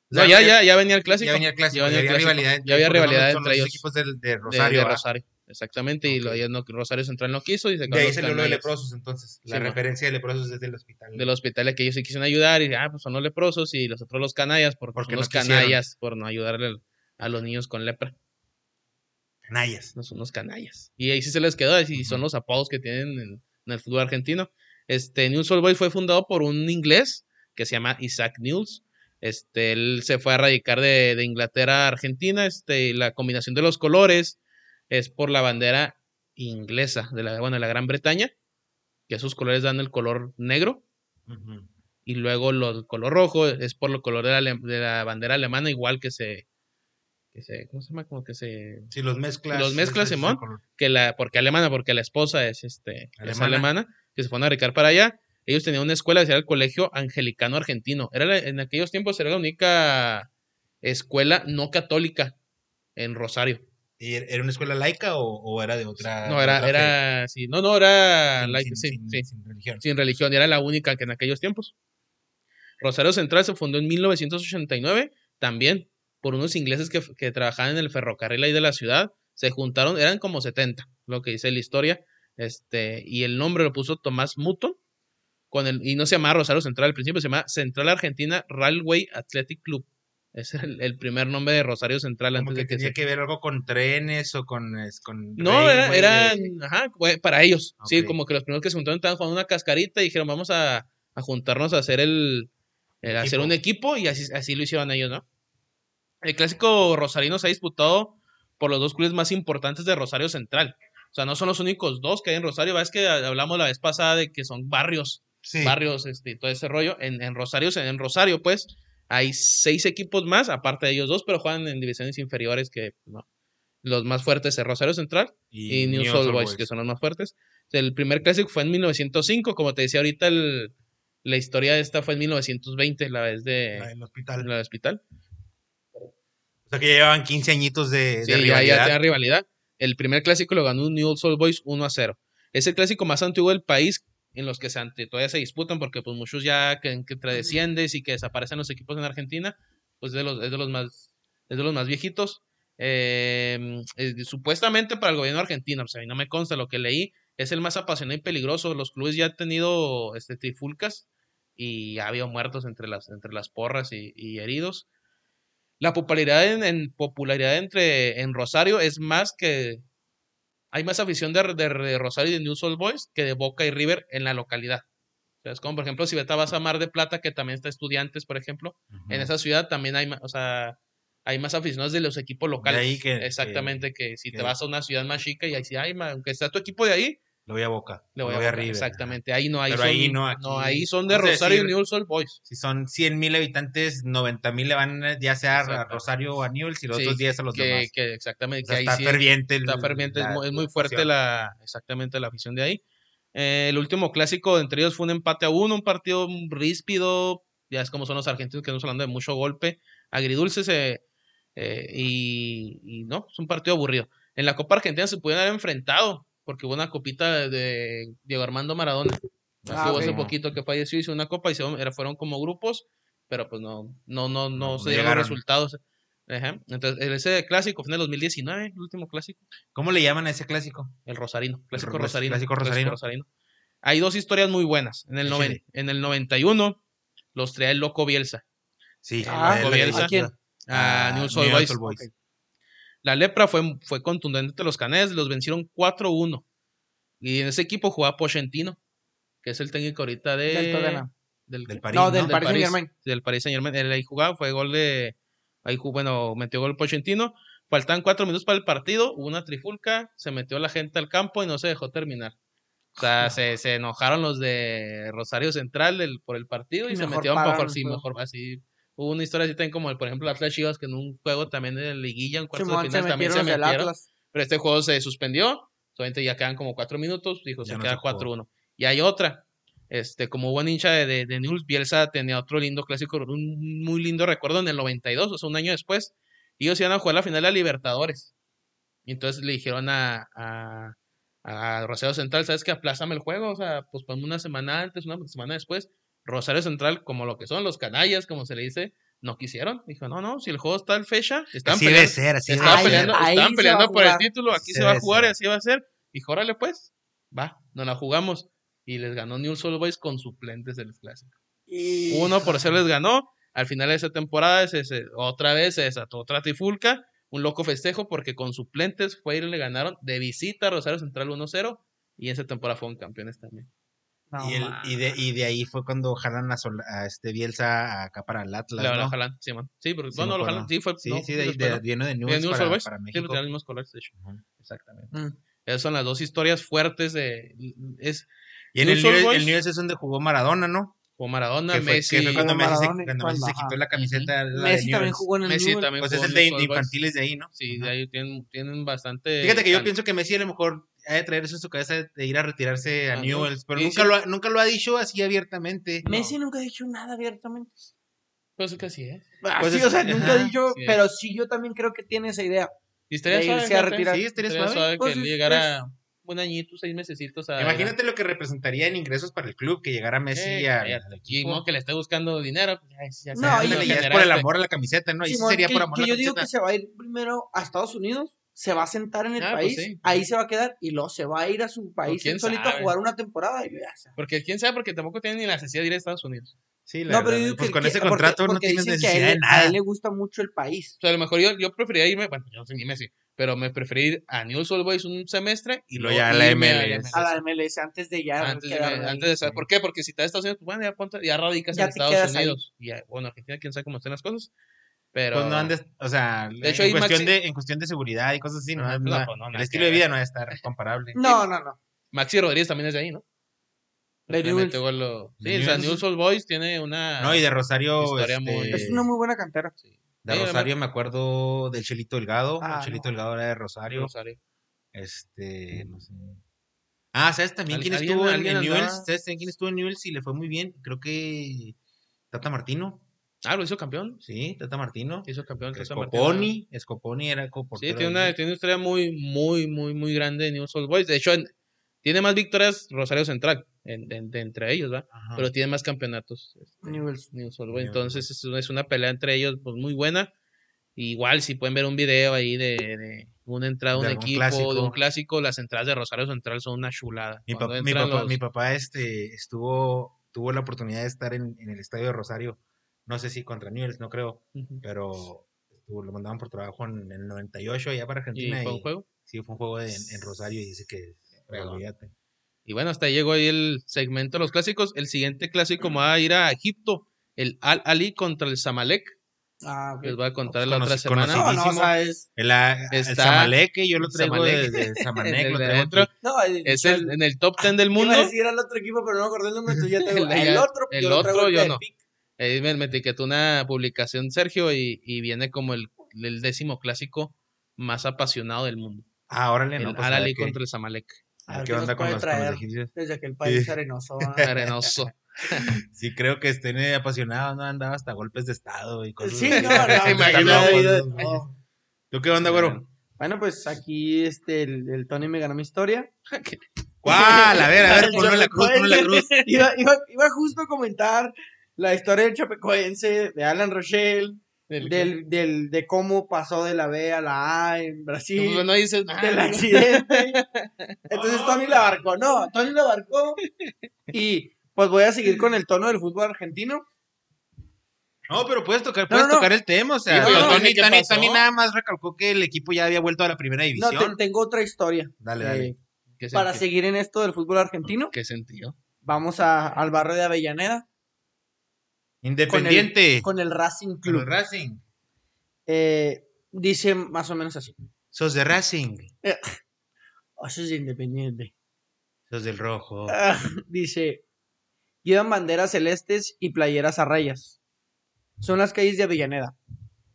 No, ya, ya, ya venía el clásico. Ya venía el clásico, Ya ya, venía el había rivalidad. Ya había los- rivalidad entre los ellos. equipos de, de- Rosario. Rosario. Exactamente. Y lo, no- Rosario Central no quiso y se De ahí salió lo de leprosos, entonces. La referencia de leprosos es del hospital. del hospital que ellos se quisieron ayudar y ah, pues son los leprosos y los otros los canallas porque, Porque son no los quisieron. canallas por no ayudarle a los niños con lepra. Canallas. No son los canallas. Y ahí sí se les quedó, y son los apodos que tienen en, en el fútbol argentino. Este, News Old Boys fue fundado por un inglés que se llama Isaac News. Este, él se fue a radicar de, de Inglaterra a Argentina. Este, y la combinación de los colores es por la bandera inglesa de la, bueno, de la Gran Bretaña, que esos colores dan el color negro. Y luego lo- el color rojo es por el color de la, de la bandera alemana, igual que se, que se, ¿cómo se llama? Como que se, Si los mezclas. Los mezclas, Simón. que la, porque alemana, porque la esposa es este, es Alemana. alemana, que se fueron a radicar para allá. Ellos tenían una escuela, decía el Colegio Angelicano Argentino. Era la- en aquellos tiempos era la única escuela no católica en Rosario. ¿Y er- ¿Era una escuela laica o, o era de otra? no, era, otra fe? era, sí, no, no, era Sin- laica, sin- sí, sin- sí, sin religión. sin religión, y era la única que en aquellos tiempos. Rosario Central se fundó en 1989, también por unos ingleses que, que trabajaban en el ferrocarril ahí de la ciudad. Se juntaron, eran como 70, lo que dice la historia. Este, y el nombre lo puso Tomás Mutton. Con el, y no se llamaba Rosario Central al principio, se llama Central Argentina Railway Athletic Club. Es el, el primer nombre de Rosario Central Como antes que de que tenía se que ver algo con trenes o con. con no, era, eran, de- ajá, para ellos. Sí, como que los primeros que se juntaron estaban jugando una cascarita y dijeron, vamos a, a juntarnos a hacer el, el hacer un equipo y así, así lo hicieron ellos, ¿no? El clásico rosarino se ha disputado por los dos clubes más importantes de Rosario Central. O sea, no son los únicos dos que hay en Rosario. Es que hablamos la vez pasada de que son barrios, Sí. barrios, este, todo ese rollo. En, en Rosario, en Rosario, pues, hay seis equipos más, aparte de ellos dos, pero juegan en divisiones inferiores que, no. Los más fuertes es Rosario Central y, New News Old Old Boys, que son los más fuertes. El primer clásico fue en 1905, como te decía ahorita, el- la historia de esta fue en 1920, la vez de La del hospital. la del hospital. sea que ya llevaban 15 añitos de, de Sí, ya, ya rivalidad. tenía rivalidad. El primer clásico lo ganó Newell's Old Boys 1 a 0. Es el clásico más antiguo del país en los que se ante- todavía se disputan porque pues muchos ya que, que entre desciendes y que desaparecen los equipos en Argentina, pues de los, es de los más es de los más viejitos. Eh, eh, supuestamente para el gobierno argentino, pues a mí no me consta lo que leí, es el más apasionado y peligroso. Los clubes ya han tenido este, trifulcas y ha habido muertos entre las, entre las porras y, y heridos. La popularidad en, en popularidad entre en Rosario es más que hay más afición de, de- de Rosario y de News Old Boys que de Boca y River en la localidad. O sea, es como por ejemplo si vas a Mar de Plata que también está estudiantes, por ejemplo, Ujú. en esa ciudad también hay, o sea, hay más aficionados de los equipos locales. ahí que- Exactamente, que, si que- te vas a una ciudad más chica y ahí sí, ay, ma, aunque está tu equipo de ahí, Le voy a Boca. le voy, le a Boca. River. Exactamente, ahí no, ahí Pero son, ahí no, no, aquí- ahí son de a Rosario decir- y News Old Boys. Si son 100 mil habitantes, 90 mil le van eh, ya sea a. Rosario o a Newell's y los Sí, otros 10 a los que, demás. que exactamente, O sea, que ahí está sí ferviente. el- está ferviente, es la- muy, es muy la fuerte la, exactamente la afición de ahí. Eh, el último clásico entre ellos fue un empate a uno, un partido ríspido, ya es como son los argentinos que estamos hablando de mucho golpe, agridulce se, eh, y, y no, es un partido aburrido. En la Copa Argentina se pudieron haber enfrentado, porque hubo una copita de, Diego Armando Maradona. Ah, hubo hace poquito que falleció, hizo una copa y se, era- fueron como grupos, pero pues no, no, no, no, No, se llegaron. resultados. Ajá. Entonces, ese clásico fue en el 2019, el último clásico. ¿Cómo le llaman a ese clásico? El Rosarino, clásico Ros- Rosarino. clásico Rosarino. Hay dos historias muy buenas. En el, Échale. noven- en el 91 los traía el loco Bielsa Sí, Ah, el- el- Bielsa. ¿a quién? a a Newell's Old Newell's Boys. La lepra fue, fue contundente de los caneses, los vencieron 4-1. Y en ese equipo jugaba Pochentino, que es el técnico ahorita de... Del Tottenham. del, Del París, No, ¿no? del París. Del Paris Saint Germain. Él ahí jugaba, fue gol de. Ahí jugó, bueno, metió gol Pochettino. Faltaban cuatro minutos para el partido, hubo una trifulca, se metió la gente al campo y no se dejó terminar. O sea, se, se enojaron los de Rosario Central del- por el partido y, Y se mejor metieron el sí, juego. mejor así. Hubo una historia así también como, el, por ejemplo, Atlas Chivas, que en un juego también de liguilla, en cuartos Simón, de se final también se metieron. Atlas. Pero este juego se suspendió, solamente ya quedan como cuatro minutos, dijo, Ya se no queda se jugó. 4-1. Y hay otra, este, como buen hincha de, de, de Newell's, Bielsa tenía otro lindo clásico, un muy lindo recuerdo en el 92, o sea, un año después, ellos iban a jugar la final de la Libertadores. Y entonces le dijeron a, a, a Rosario Central, ¿sabes qué? Aplázame el juego, o sea, pues ponme una semana antes, una semana después. Rosario Central, como lo que son los canallas, como se le dice, no quisieron. Dijo, no, no, si el juego está en fecha, están Así peleando, ser, así ser. peleando, se peleando por el título, aquí Sí se va a jugar y así va a ser. Dijo, órale pues, va, nos la jugamos. Y les ganó Newell's Old Boys con suplentes del clásico. Y- Uno por ser les ganó. Al final de esa temporada, se, se- otra vez se desató otra trifulca. Un loco festejo porque con suplentes fue y le ganaron de visita a Rosario Central 1-0. Y esa temporada fueron campeones también. No, Y, el- y, de, y de ahí fue cuando jalan a, Sol- a este Bielsa acá para el Atlas, Le ¿no? lo jalan, sí, man. Sí, pero Sí, no, no, lo jalan. Sí, fue. Sí, no, sí, de de, viene de De Newell's para, para Sí, México. pues, eran los mismos colores, de hecho. Ujú. Exactamente. Mm. Esas son las dos historias fuertes de. Es, Y en el Newell's Boys. el Newell's es donde jugó Maradona, ¿no? o Maradona, Que fue, Messi. que fue cuando Messi, se, cuando Messi se quitó la camiseta. la de Messi también Newell's. jugó en el Messi Newell's. también Pues jugó es el de, de infantiles de ahí, ¿no? Sí, Ajá. de ahí tienen, tienen bastante. Fíjate que yo pienso que Messi a lo mejor ha de traer eso en su cabeza de ir a retirarse a Ah, Newell's, pero nunca, sí. Lo ha, nunca lo ha dicho así abiertamente. Messi nunca ha dicho nada abiertamente. Pues así es. Ah, Pues sí, es- o sea, nunca ha dicho, sí. pero sí yo también creo que tiene esa idea. Y estaría De suave, irse a fíjate. retirar. Sí, estaría Estaría suave. suave Pues que él es- llegara un añito, seis mesecitos a. Imagínate lo que representaría en ingresos para el club que llegara Messi Eh, a- Y equipo. no que le esté buscando dinero. pues, ya, ya No, y- ya es por el amor a la camiseta, ¿no? Ahí sí sería que, por amor que a la yo digo que camiseta. se va a ir primero a Estados Unidos, se va a sentar en el Ah, pues país, sí. ahí se va a quedar y luego se va a ir a su país quién solito a sabe. jugar una temporada y ya Porque quién sabe, porque tampoco tienen ni la necesidad de ir a Estados Unidos. Sí, la No, pero yo digo pues que, con que- ese porque- contrato no porque tienes dicen que a necesidad él, de a él nada. le gusta mucho el país. O sea, a lo mejor yo, yo preferiría irme, bueno, yo no soy ni Messi, pero me preferí ir a Newell's Old Boys un semestre y luego ya a la MLS. A la MLS antes de ya Antes de, antes de saber, ¿por qué? Porque si estás en Estados Unidos, pues bueno, ya, ponte- ya radicas Ya en Estados quedas ahí. Unidos. Y ya, bueno, Argentina, quién sabe cómo estén las cosas. Pero. Pues no andes, o sea, hecho, en, cuestión Maxi- de, en cuestión de seguridad y cosas así, no, no- no, pues no, el estilo de vida no va a estar comparable. No, no, no. Maxi Rodríguez también es de ahí, ¿no? De Newell's. lo- De Sí, o sea, Newell's. Newell's Old Boys tiene una. No, y de Rosario, Historia este, muy- Es una muy buena cantera. Sí. de Sí, Rosario me acuerdo del Chelito Delgado, Ah, el Chelito no. Delgado era de Rosario, Rosario. este, no sé. Ah, ¿sabes también Al- quién estuvo en, en Newell's? ¿Sabes también quién estuvo en Newell's y le fue muy bien? Creo que Tata Martino. Ah, lo hizo campeón. Sí, Tata Martino. Hizo campeón. Tata Martino. Escoponi. Escoponi era Sí, tiene una, tiene una historia muy, muy, muy, muy grande en News Old Boys. De hecho, en- tiene más victorias Rosario Central en- de, de entre ellos, ¿va? Ajá. Pero tiene más campeonatos este, Newell's. News Old Boys. Entonces es una, es una pelea entre ellos pues muy buena. Igual si pueden ver un video ahí de, de una entrada de un equipo, clásico. de un clásico, las entradas de Rosario Central son una chulada. Mi, pap- papá, los- mi papá este, estuvo, tuvo la oportunidad de estar en, en el estadio de Rosario. No sé si contra Newell's, no creo, Ujú. pero estuvo, lo mandaban por trabajo en, el 98 allá para ¿Y Argentina. fue un y- juego? Sí, fue un juego en, en Rosario y dice que Fregón. olvídate. Y bueno, hasta ahí llegó ahí el segmento de los clásicos. El siguiente clásico me va a ir a Egipto. El Al Ali contra el Zamalek. Ah, ok. Les voy a contar Conoci- la otra semana. No, no, o sea, es. El, el Zamalek, que yo lo traigo de, Zamalek. de el lo traigo aquí. No, el- Es el, en el top 10 del mundo. Iba a decir al otro equipo, pero no me acordé el nombre, entonces ya te digo, El El otro, el yo lo traigo otro, yo de no. Pic. Ahí me, me etiquetó una publicación Sergio y, y viene como el, el décimo clásico más apasionado del mundo. Ah, órale, El no, pues, contra el Zamalek. a ver qué onda con los, con los traer. Desde aquel país Sí. arenoso. ¿ah? Arenoso. Sí, creo que estén eh, apasionados, ¿no? Andaba hasta golpes de estado y cosas Sí, no, no, loco, no, ¿no? no. ¿Tú qué onda, güero? Bueno, pues aquí este, el, el Tony me ganó mi historia. ¿Cuál? A ver, a ver, ponlo en la cruz, ponlo en la cruz. iba, iba, iba justo a comentar la historia del Chapecoense, de Alan Rochelle, El- del, del, de cómo pasó de la B a la A en Brasil, no dices nada. del accidente. Entonces Tony la abarcó. No, Tony la abarcó. Y pues voy a seguir con el tono del fútbol argentino. No, pero puedes tocar, No, puedes no, no. tocar el tema, o sea, Tony, Tony, ¿qué Tony- nada más recalcó que el equipo ya había vuelto a la primera No, división. te- tengo otra historia. Dale, Eh, dale. ¿Qué para seguir en esto del fútbol argentino, ¿Qué sentido? vamos a- al barrio de Avellaneda Independiente. con el Racing Con Club. el Racing. Eh, dice más o menos así. Sos de Racing. Oh, eso es independiente. Sos del rojo. Ah, dice, llevan banderas celestes y playeras a rayas. Son las calles de Avellaneda.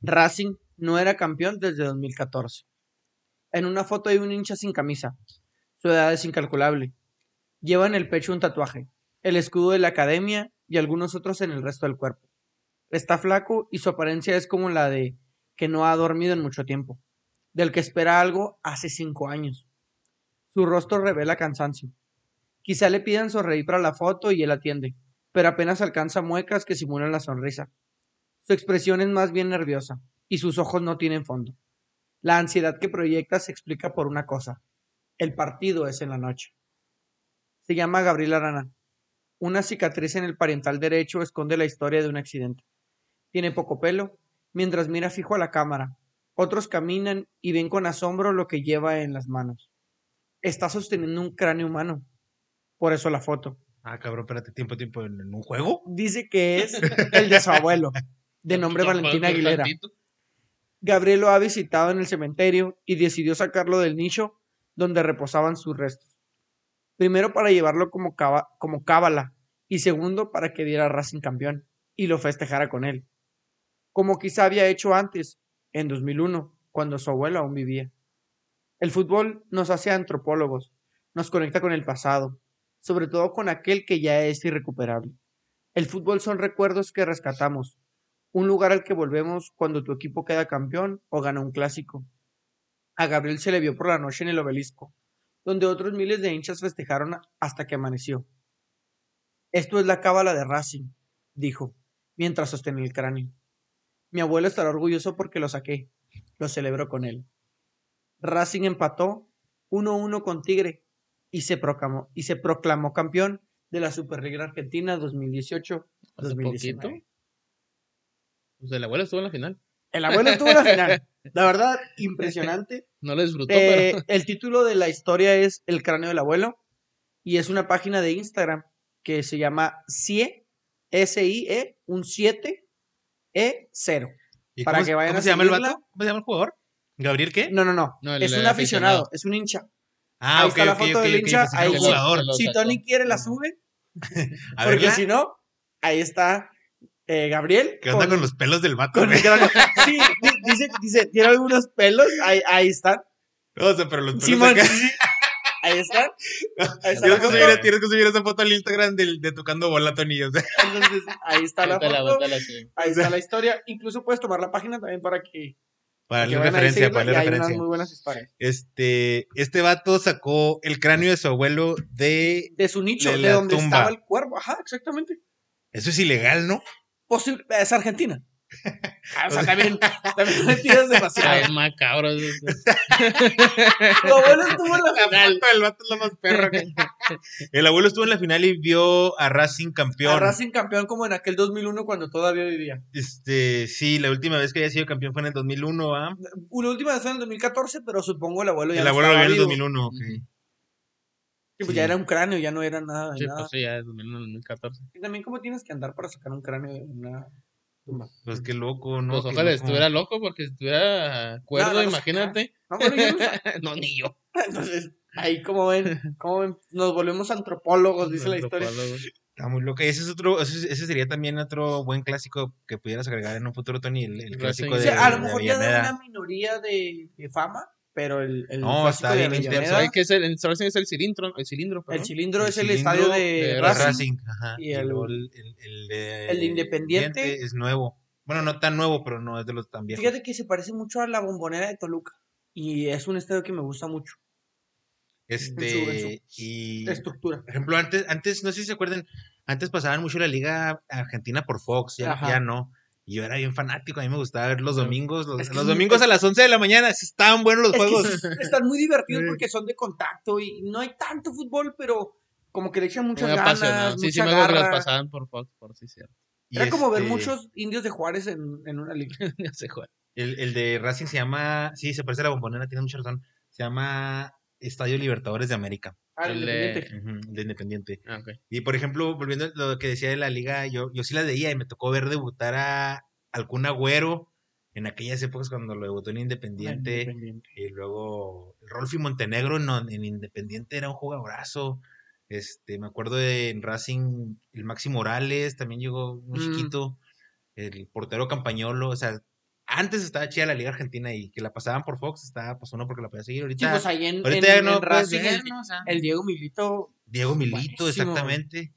Racing no era campeón desde 2014. En una foto hay un hincha sin camisa. Su edad es incalculable. Lleva en el pecho un tatuaje, el escudo de la academia y algunos otros en el resto del cuerpo. Está flaco y su apariencia es como la de que no ha dormido en mucho tiempo, del que espera algo hace cinco años. Su rostro revela cansancio. Quizá le pidan sonreír para la foto y él atiende, pero apenas alcanza muecas que simulan la sonrisa. Su expresión es más bien nerviosa y sus ojos no tienen fondo. La ansiedad que proyecta se explica por una cosa. El partido es en la noche. Se llama Gabriel Arana. Una cicatriz en el parental derecho esconde la historia de un accidente. Tiene poco pelo, mientras mira fijo a la cámara. Otros caminan y ven con asombro lo que lleva en las manos. Está sosteniendo un cráneo humano. Por eso la foto. Ah, cabrón, espérate, tiempo, tiempo, ¿en, un juego? Dice que es el de su abuelo, de nombre Valentín Aguilera. Gabriel lo ha visitado en el cementerio y decidió sacarlo del nicho donde reposaban sus restos. Primero para llevarlo como, cábala y segundo para que diera Racing campeón y lo festejara con él. Como quizá había hecho antes, en 2001, cuando su abuelo aún vivía. El fútbol nos hace antropólogos, nos conecta con el pasado, sobre todo con aquel que ya es irrecuperable. El fútbol son recuerdos que rescatamos, un lugar al que volvemos cuando tu equipo queda campeón o gana un clásico. A Gabriel se le vio por la noche en el obelisco, donde otros miles de hinchas festejaron hasta que amaneció. Esto es la cábala de Racing, dijo, mientras sostenía el cráneo. Mi abuelo estará orgulloso porque lo saqué. Lo celebro con él. Racing empató 1-1 con Tigre y se proclamó, y se proclamó campeón de la Superliga Argentina 2018-2019. Hace poquito. Pues el abuelo estuvo en la final. El abuelo estuvo en la final. La verdad, impresionante. No lo disfrutó, Eh, pero. el título de la historia es El cráneo del abuelo y es una página de Instagram que se llama CIE, S-I-E, un 7, E0. ¿Y Para cómo, que vayan ¿cómo a se llama el vato? ¿Cómo se llama el jugador? ¿Gabriel qué? No, no, no. No, el es un aficionado. aficionado, es un hincha. Ah, ahí está la foto ok, del hincha, ahí jugador. Si. Tony quiere, la sube. A porque si no, ahí está eh, Gabriel. ¿Qué onda con los pelos del vato? con. Sí, di- dice, dice, tiene algunos pelos, ahí, ahí están. No, o sea, pero los pelos Simón, acá- sí, sí. Ahí está. Ahí está Tienes la que, subir, foto. tienes que subir esa foto al Instagram de tocando bola, Tony. o sea. Entonces, ahí está la foto. bótala, sí. Ahí está la historia. Incluso puedes tomar la página también para que, para que darle vayan a referencia, para y darle hay unas referencia. muy buenas historias. Este, este vato sacó el cráneo de su abuelo de... De su nicho, De de, la donde tumba. estaba el cuervo. Ajá, exactamente. Eso es ilegal, ¿no? Posible, es Argentina. Ah, o sea, también, también le tiras demasiado. Ay, macabro. Tu abuelo estuvo en la La foto del vato es lo más perro que... El abuelo estuvo en la final y vio a Racing campeón. a Racing campeón como en aquel 2001 cuando todavía vivía. Este, sí, la última vez que había sido campeón fue en el 2001, ¿ah? La última vez fue en el 2014, pero supongo el abuelo ya El no abuelo lo vio en el vivo. 2001, ok. Sí, pues Sí. ya era un cráneo, ya no era nada de Sí, nada. pues sí, ya es 2014. Y también cómo tienes que andar para sacar un cráneo de una tumba. Pues qué loco, ¿no? Pues Qué ojalá loco. estuviera loco porque si estuviera cuerdo, No, no imagínate. No, bueno, yo no sé. no, ni yo. Entonces, ahí como ven, como ven, nos volvemos antropólogos, dice la historia. Está muy loco. Y ese es otro, ese, sería también otro buen clásico que pudieras agregar en un futuro, Tony, el, el clásico O de, sea, a lo de mejor ya de Avellaneda. una minoría de, de fama, pero el, el No, está bien. ¿Sabes qué es el, en Racing es el cilindro? El cilindro, el cilindro El es el estadio de, de Racing. Racing, ajá. y Y, el- el, el- el de, el de Independiente. es nuevo. Bueno, no tan nuevo, pero no es de los tan viejos. Fíjate que se parece mucho a la bombonera de Toluca. Y es un estadio que me gusta mucho. Este, en su- en y estructura. por ejemplo, antes, antes, no sé si se acuerdan, antes pasaban mucho la Liga Argentina por Fox, ya, ya no. Y yo era bien fanático, a mí me gustaba ver los Sí. domingos, los, Es que los es- domingos a las 11 de la mañana, sí estaban buenos los juegos. sí, están muy divertidos Sí. porque son de contacto y no hay tanto fútbol, pero como que le echan muchas Muy ganas, Sí, sí, mucha me acuerdo que garra. pasaban por Fox, por sí, cierto. Y Era como ver este, muchos indios de Juárez en, en una liga. El, el de Racing se llama, sí, se parece a la bombonera, tiene mucha razón. Se llama Estadio Libertadores de América, Ah, el El de- Independiente. de Independiente. Ah. Y por ejemplo, volviendo a lo que decía de la liga, yo, yo sí la veía y me tocó ver debutar a algún agüero en aquellas épocas cuando lo debutó en Independiente. Independiente. Y luego Rolfi Montenegro en, en Independiente era un jugadorazo. Este, me acuerdo de en Racing el Maxi Morales, también llegó muy Mm. chiquito. El portero Campañolo, o sea, antes estaba chida la Liga Argentina y que la pasaban por Fox, estaba pues uno porque la podía seguir. Sí, Ahorita, pues ahí en, ahorita en- ya en no Racing ver, el, ¿no? O sea, el Diego Milito Diego Milito, buenísimo. exactamente.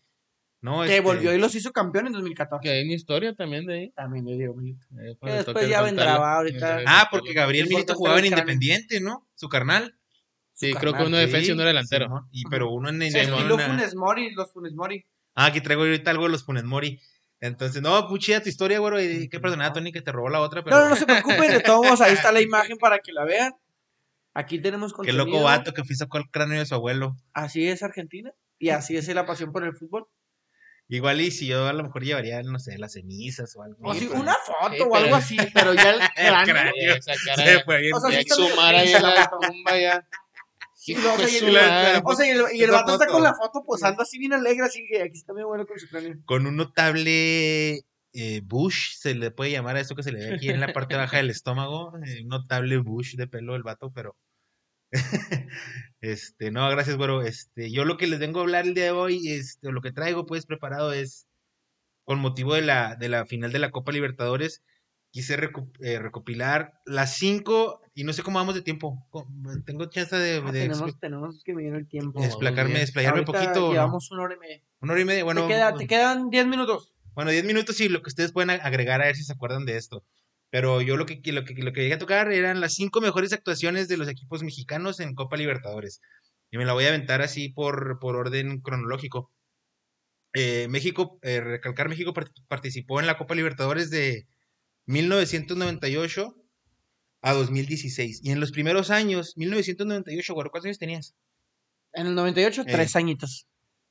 No, que este, volvió y los hizo campeón en 2014. Que hay una historia también de ahí. También de Diego Milito. Eh, Que cuando después ya vendrá, ahorita. Eh, Ah, porque Gabriel El Milito jugaba en. Independiente, ¿no? Su carnal. Sí, Su creo que uno de defensa y uno delantero. Y pero uno en estilo una- Funes Mori, los Funes Mori. Ah, aquí traigo ahorita algo de los Funes Mori. Entonces, no, muy chida tu historia, güero. Y qué perdonada, Tony, que te robó la otra, pero No, no, no se preocupen, de todos modos, ahí está la imagen para que la vean. Aquí tenemos qué contenido. loco vato que fui sacó el cráneo de su abuelo. Así es Argentina. Y así es la pasión por el fútbol. Igual y si yo a lo mejor llevaría, no sé, las cenizas o algo. O Sí, si pues, una foto Sí, o algo así, pero ya el cráneo. cráneo. Esa cara Se ya- fue bien. O sea, ya sí exhumar ahí la tumba ya. Y luego, o sea, y el-. O sea, y el, y el vato está con la foto posando así bien alegre, así que aquí está mi abuelo con su cráneo. Con un notable eh, bush, se le puede llamar a eso que se le ve aquí en la parte baja del estómago. eh, un notable bush de pelo el vato, pero. este, no, gracias, güero. Este, yo lo que les vengo a hablar el día de hoy, este, o lo que traigo pues preparado es con motivo de la, de la final de la Copa Libertadores. Quise recu- eh, recopilar las cinco, y no sé cómo vamos de tiempo. Tengo chance de, Ah, de tenemos, tenemos que medir el tiempo. bien. explayarme un poquito. ¿o no? Llevamos una hora y media. Una hora y media, bueno. te, queda- te quedan 10 minutos. Bueno, 10 minutos y lo que ustedes pueden agregar a ver si se acuerdan de esto. Pero yo lo que, lo que, lo que llegué a tocar eran las cinco mejores actuaciones de los equipos mexicanos en Copa Libertadores. Y me la voy a aventar así por, por orden cronológico. Eh, México, eh, recalcar, México part- participó en la Copa Libertadores de 1998 a 2016. Y en los primeros años, 1998, güero, ¿cuántos años tenías? En el 98, Eh. tres añitos.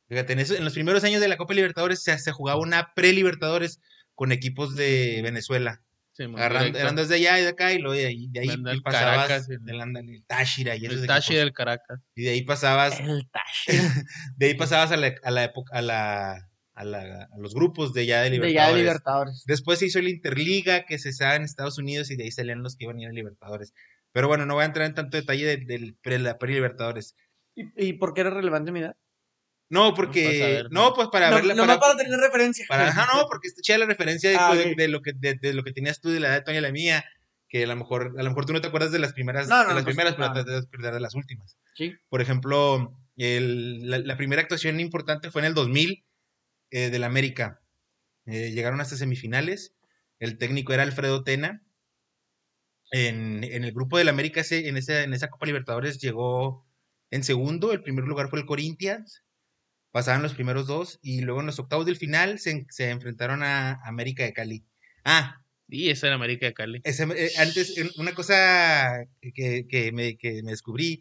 Fíjate, en, eso- en los primeros años de la Copa Libertadores se, se jugaba una pre-Libertadores con equipos de Venezuela. Sí, Agarrando, eran dos de allá y de acá, y luego de ahí, de ahí el pasabas Caracas, el- el Táchira y esos El Tashi equipos. del Caracas. Y de ahí pasabas, El Tash. de ahí pasabas a la, a la época, a la, a la- a los grupos de ya de De Libertadores. ya de Libertadores. Después se hizo la Interliga, que se estaba en Estados Unidos, y de ahí salían los que iban a ir a Libertadores. Pero bueno, no voy a entrar en tanto detalle de, del pre, la pre-Libertadores. ¿Y, y por qué era relevante mi edad? No, porque, saber, no, ¿no? pues para no, verla, nomás para, para tener referencia. Para, ajá, no, porque está chida la referencia de, Ah, de- de lo que, de, de lo que tenías tú de la edad de Tony y la mía, que a lo mejor, a lo mejor tú no te acuerdas de las primeras, No, no, de las pues, primeras, pero no. te debes acordar de las últimas. Sí. Por ejemplo, el- la, la primera actuación importante fue en el 2000 eh, del América. Eh, llegaron hasta semifinales. El técnico era Alfredo Tena. En, en el grupo del América, ese- en, esa, en esa Copa Libertadores, llegó en segundo. El primer lugar fue el Corinthians. Pasaban los primeros dos. Y luego en los octavos del final se, se enfrentaron a América de Cali. Ah, Y esa era América de Cali. ese, eh, antes, una cosa que, que me, que me descubrí,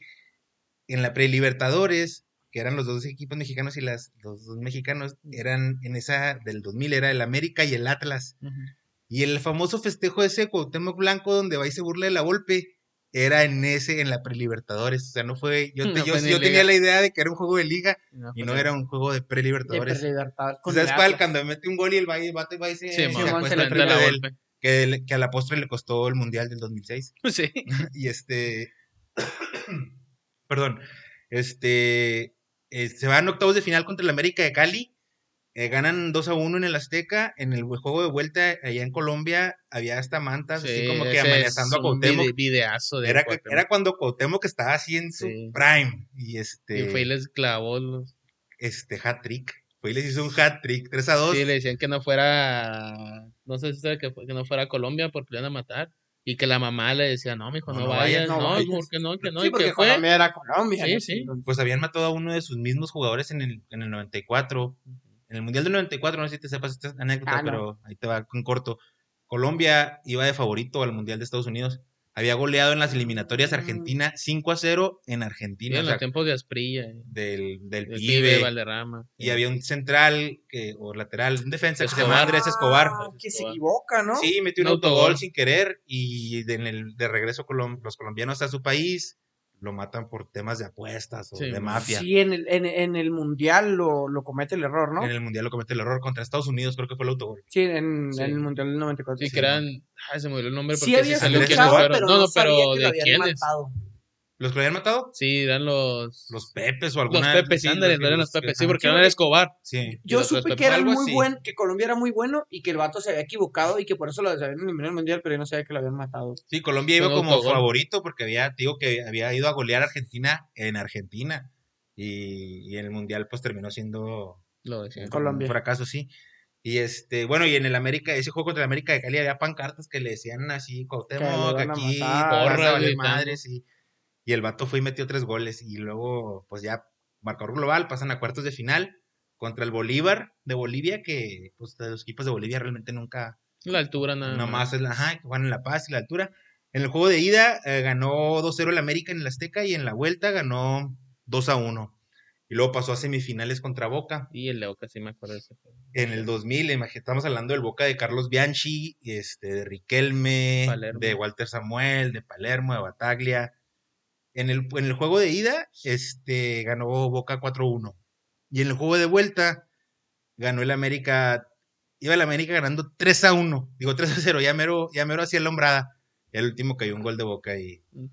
en la pre-Libertadores, que eran los dos equipos mexicanos y las, los dos mexicanos, eran en esa del 2000, era el América y el Atlas. Y el famoso festejo ese Cuauhtémoc Blanco donde va y se burla de la golpe, era en ese, en la pre-Libertadores. O sea, no fue, yo, te- No yo, fue ni yo tenía la idea de que era un juego de liga No, y no era un juego de pre-Libertadores. Libertad con ¿Sabes cuál? Cuando mete un gol y el valle va y va y se, Sí, se acuesta se enfrente enfrenta la de él, que, que a la postre le costó el Mundial del 2006. Sí. y este, perdón, este, eh, se van octavos de final contra el América de Cali, eh, ganan 2 a 1 en el Azteca, en el juego de vuelta allá en Colombia había hasta mantas, así Sí, como que amenazando a Cuauhtémoc. vide- videazo de Era, Cuauhtémoc. era cuando Cuauhtémoc estaba así en su Sí. prime, y Y este, fue y les clavó los... este hat trick, fue y les hizo un hat trick, 3 a 2. Sí, le decían que no fuera... No sé si sabe que, que no fuera a Colombia porque le iban a matar. Y que la mamá le decía, no, mijo, No, no, no vayas. vayas, no No, vayas. ¿por qué no? Que no. Sí, y porque que fue. Colombia era Colombia. Sí, ¿no? sí. Pues habían matado a uno de sus mismos jugadores en el, en el 94. En el Mundial del 94, no sé si te sepas esta anécdota, Ah, no. pero ahí te va en corto. Colombia iba de favorito al Mundial de Estados Unidos. Había goleado en las eliminatorias. Argentina 5 a 0 en Sí, Argentina, en o los sea, tiempos de Asprilla. eh, del, del El pibe. pibe, Valderrama. Y había un central que, o lateral, un defensa que se Escobar. llama Andrés Escobar. Ah, que se Escobar. equivoca, ¿no? Sí, metió un Un autogol autogol. sin querer y de, en el, de regreso colom- los colombianos a su país lo matan por temas de apuestas o Sí, de mafia. Sí, en el, en, en el mundial lo, lo comete el error, ¿no? En el Mundial lo comete el error contra Estados Unidos, creo que fue el autogol. Sí, en, Sí. en el mundial del 94. Sí, que eran. Ay, se me olvidó el nombre. Sí porque salió quiénes escuchado, fueron. pero No, no, sabía pero que lo ¿de habían quiénes? matado. ¿Los que lo habían matado? Sí, eran los. Los Pepes o Los alguna. Pepes, sí, ándale, no eran los Pepes. Sí, porque Sí, eran porque- Escobar. Sí. Yo los supe que era muy así. buen, que Colombia era muy bueno y que el vato se había equivocado y que por eso lo habían eliminado en el mundial, pero yo no sabía que lo habían matado. Sí, Colombia iba como favorito porque había, digo que había ido a golear a Argentina en Argentina. Y, y en el Mundial pues terminó siendo Lo decían. Colombia. un fracaso, sí. Y este, bueno, y en el América, ese juego contra el América de Cali había pancartas que le decían así, Cuauhtémoc, aquí, porra, gritando. madres, y, el vato fue y metió tres goles, y luego, pues ya, marcador global, pasan a cuartos de final contra el Bolívar de Bolivia, que, pues, de los equipos de Bolivia realmente nunca, La altura nada nomás es la, ajá, que juegan en La Paz y la altura. En el juego de ida eh, ganó 2-0 el América en el Azteca, y en la vuelta ganó 2-1. Y luego pasó a semifinales contra Boca. Y el Leo casi me acuerdo de ese juego. En el 2000, imagi- estamos hablando del Boca de Carlos Bianchi, este, de Riquelme, Palermo. de Walter Samuel, de Palermo, de Bataglia. En el, en el juego de ida, este, ganó Boca 4-1. Y en el juego de vuelta, ganó el América, iba el América ganando 3-1. Digo 3-0, ya mero, ya mero hacía la hombrada. Y al último cayó un gol de Boca y Ujú.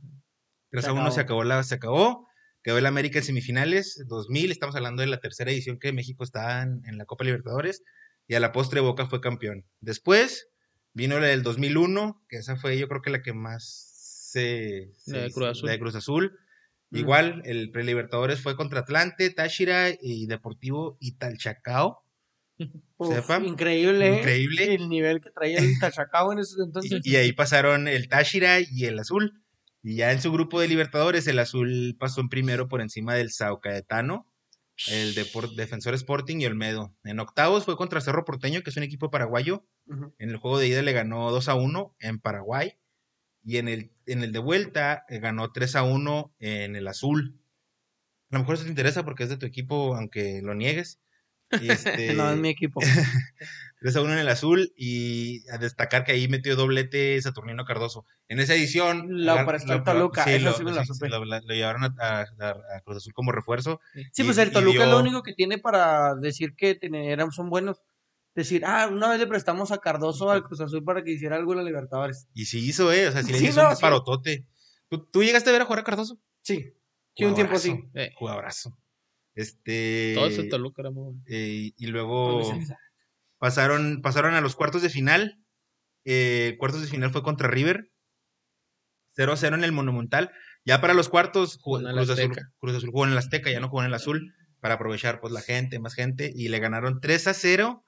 3 Se a 1 se acabó. acabó la, se acabó. Quedó el América en semifinales, 2000, estamos hablando de la tercera edición que México está en, en la Copa Libertadores, y a la postre Boca fue campeón. Después vino la del 2001, que esa fue yo creo que la que más se... La de Cruz Azul. la de Cruz Azul. Mm. Igual, el Prelibertadores fue contra Atlante, Táchira y Deportivo Italchacao. Uf, Sepa. increíble, ¿eh? Increíble. El nivel que traía el Tachacao en esos entonces. Y, y ahí pasaron el Táchira y el Azul. Y ya en su grupo de Libertadores, el Azul pasó en primero por encima del Sao Caetano, el Depor- Defensor Sporting y Olmedo. En octavos fue contra Cerro Porteño, que es un equipo paraguayo. En el juego de ida le ganó 2 a 1 en Paraguay. Y en el, en el de vuelta eh, ganó 3 a 1 en el Azul. A lo mejor eso te interesa porque es de tu equipo, aunque lo niegues. Y este, No, es mi equipo. 3 a 1 en el azul y a destacar que ahí metió doblete Saturnino Cardoso. En esa edición... El lo- Toluca, sí, lo, sí la lo- la- lo llevaron a, a- a- a Cruz Azul como refuerzo. Sí, y- pues el Toluca es lo único que tiene para decir que eran, son buenos. Decir, ah, una vez le prestamos a Cardoso al Cruz Azul para que hiciera algo en la Libertadores. Y sí hizo, ¿eh? O sea, sí le Sí, hizo no, un sí. parotote. ¿Tú, tú llegaste a ver a jugar a Cardoso? Sí, sí, un tiempo sí. Jugadorazo, Eh, Jugadorazo. Este... todo ese Toluca era muy bueno. eh, y luego pasaron, pasaron a los cuartos de final. Eh, cuartos de final fue contra River. 0-0 en el Monumental. Ya para los cuartos, jugó- Jugó en el Cruz, Azul. Cruz Azul jugó en el Azteca, ya no jugó en el Azul, para aprovechar pues la gente, más gente, y le ganaron 3 a 0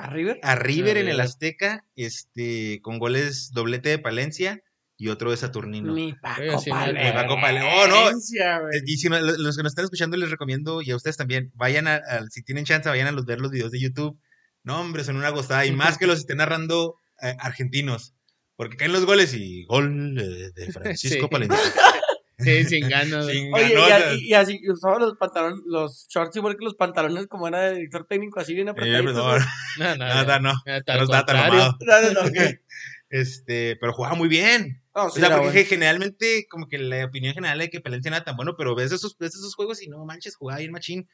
¿A River? a River en el. Azteca, este, con goles doblete de Palencia y otro de Saturnino. Mi Paco sí, Palencia, mi Paco Pale- oh, no. güey. Eh, Y si los que nos están escuchando les recomiendo, y a ustedes también, vayan a, a- si tienen chance, vayan a los, ver los videos de YouTube. No, hombre, son una gozada. Y más que los estén narrando eh, argentinos. Porque caen los goles y gol eh, de Francisco Sí. Palencia. Sí, sin ganas. Sin Oye, y, así- y así usaba los pantalones, los shorts igual que los pantalones como era de director técnico, así bien Eh, apretaditos. no, güey. No, no, nada, no. no, No mamado. No. Este, pero jugaba muy bien. O sea, porque bueno. generalmente, como que la opinión general de que Palencia no era tan bueno, pero ves esos, ves esos juegos y no manches, jugaba bien machín.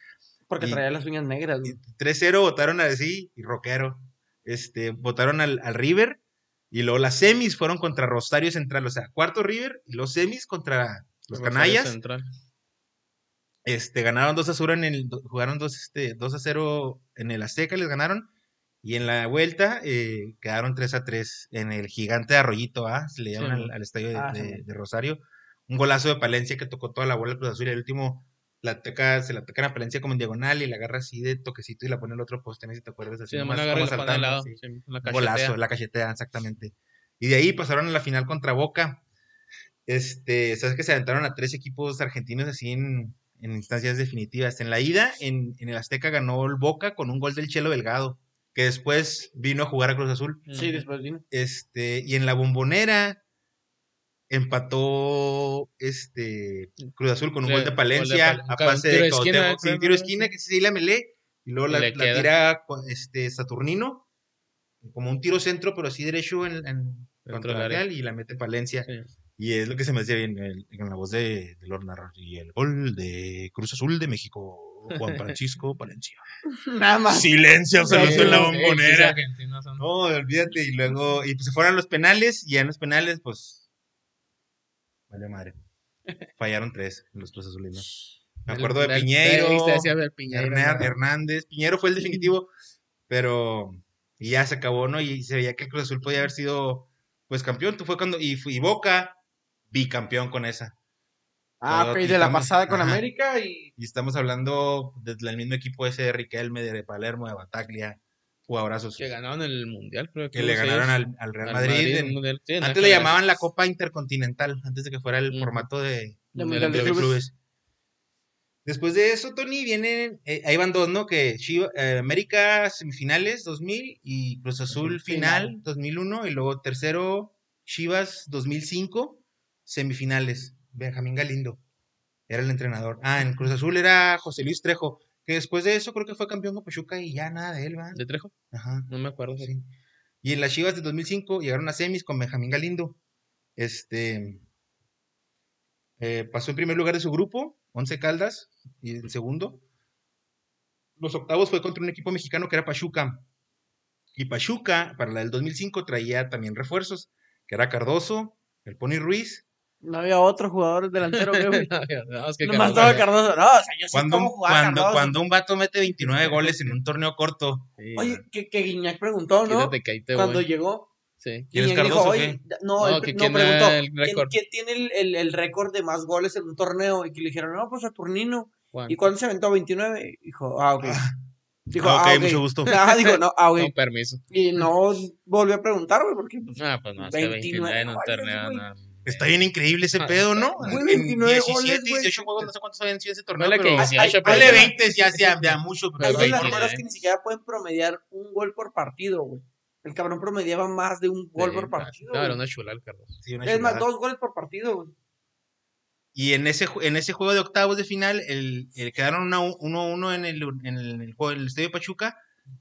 Porque y- traía las uñas negras. güey. 3-0 votaron a sí y Rockero. Este, votaron al, al River y luego las semis fueron contra Rosario Central, o sea, cuarto River y los semis contra los canallas. Central. Este, ganaron 2 a 0 en el, jugaron 2, este, 2 a 0 en el Azteca, les ganaron. Y en la vuelta eh, quedaron 3 a 3 en el gigante de Arroyito, ¿ah? Se le llaman Sí, al, al estadio de, Ah, de- sí. de Rosario. Un golazo de Palencia que tocó toda la bola del Cruz Azul y el último la toca, se la tocan a Palencia como en diagonal y la agarra así de toquecito y la pone en el otro poste, no sé si te acuerdas así. Sí, nomás la como saltando, lado. sí. sí, la Un golazo, la cachetea, exactamente. Y de ahí pasaron a la final contra Boca. Este, sabes que se aventaron a tres equipos argentinos así en, en instancias definitivas. En la ida, en, en el Azteca ganó el Boca con un gol del Chelo Delgado, que después vino a jugar a Cruz Azul. Sí, después vino. Este, y en la bombonera empató este Cruz Azul con un gol de gol de Palencia Pal- a pase de Cuauhtémoc, sí, tiro esquina que sí la melé y luego la, tira este Saturnino como un tiro centro pero así derecho en, en contra área. real y la mete Palencia Sí. Y es lo que se me hacía bien el- con la voz de, de Lord Narrar y el gol de Cruz Azul de México Juan Francisco Palencia Nada más. silencio absoluto en la bombonera no, olvídate. Y luego, y pues se fueron los penales, y en los penales, pues. Vale madre. Fallaron tres los Cruz Azulinos. Me acuerdo de Piñeiro. Hernández. Piñero fue el definitivo, pero. Y ya se acabó, ¿no? Y se veía que el Cruz Azul podía haber sido, pues, campeón. Tú fue cuando. Y Boca, bicampeón con esa. Ah, Todo ok, de la pasada con ajá. América y. Y estamos hablando del mismo equipo ese de Riquelme, de Palermo, de Bataglia. Jugadorazos. Que ganaron el mundial, creo Que le ellos, ganaron al, al Real al Madrid. en- el mundial. Sí, en Antes le llamaban la Copa Intercontinental, antes de que fuera el formato de De Mundial Mundial de de de Clubes. clubes. Después de eso, Tony, vienen, eh, ahí van dos, ¿no? Que Chiva- eh, América semifinales 2000 y Cruz Azul Azul final final. 2001 y luego tercero Chivas 2005 semifinales. Benjamín Galindo era el entrenador. Ah, en Cruz Azul era José Luis Trejo, que después de eso creo que fue campeón con Pachuca y ya nada de él, ¿va? ¿De Trejo? Ajá. No me acuerdo. Sí. Y en las Chivas de 2005 llegaron a semis con Benjamín Galindo. Este eh, pasó en primer lugar de su grupo, 11 Caldas, y en segundo. Los octavos fue contra un equipo mexicano que era Pachuca. Y Pachuca, para la del 2005, traía también refuerzos, que era Cardoso, el Pony Ruiz. No había otro jugador delantero, güey. no, es que Nomás Cardoso- estaba Cardoso. No, o sea, yo sé Cuando, cómo un- jugaba cuando, Cardoso. cuando un vato mete 29 goles en un torneo corto, Sí, Oye, que, que Guiñac preguntó, ¿no? quítate que ahí te Cuando voy. llegó. Sí. ¿Quién es Cardoso o oye, no, No, él que no preguntó, el ¿quién, récord? quién tiene el, el, el récord de más goles en un torneo? Y que le dijeron, no, pues Saturnino. Juan. ¿Y cuándo se aventó? 29. Dijo, ah, ok. Dijo, Ah, ok, ah, ok. mucho gusto. Ah, dijo, no, ah, ok. Con permiso. Y no volvió a preguntar, güey, porque pues, Ah, pues no, es que 29 29 en un torneo. güey. Está bien increíble ese Ah, pedo, ¿no? Güey, En 29 17, goles, güey. 18 juegos, no sé cuántos habían sido ese torneo, que pero... 18, Ay, pero Ponle ay, 20, ya sea ya mucho, pero hay delanteros 29. que ni siquiera pueden promediar un gol por partido, güey. El cabrón promediaba más de un gol Sí, por partido. No, era una chula el Cardoso. Sí, una es más, chulada. dos goles por partido, güey. Y en ese, en ese juego de octavos de final, el, el- quedaron 1-1 en el, en el juego del Estadio Pachuca,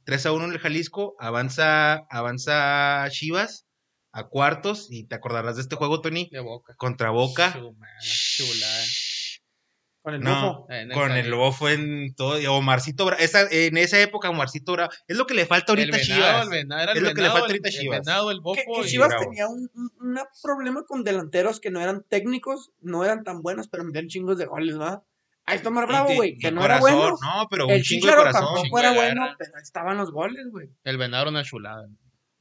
3-1 en el Jalisco, avanza, avanza Chivas a cuartos, y te acordarás de este juego, Tony, De boca. contra Boca. Chulada. Con el No, bofo. El con el bofo en todo, y Omarcito Bra- esa, en esa época Omarcito Bravo, es lo que le falta ahorita a el venado, Chivas. el venado, era el Es lo que le falta ahorita a el Chivas. venado, el bofo que Chivas Bravo. tenía un, un problema con delanteros que no eran técnicos, no eran tan buenos, pero metían chingos de goles, ¿no? Ahí está Mar Bravo, güey, que no corazón, era bueno. No, pero un el chingo de corazón. tampoco Chingo era bueno, pero estaban los goles, güey. El venado era una chulada.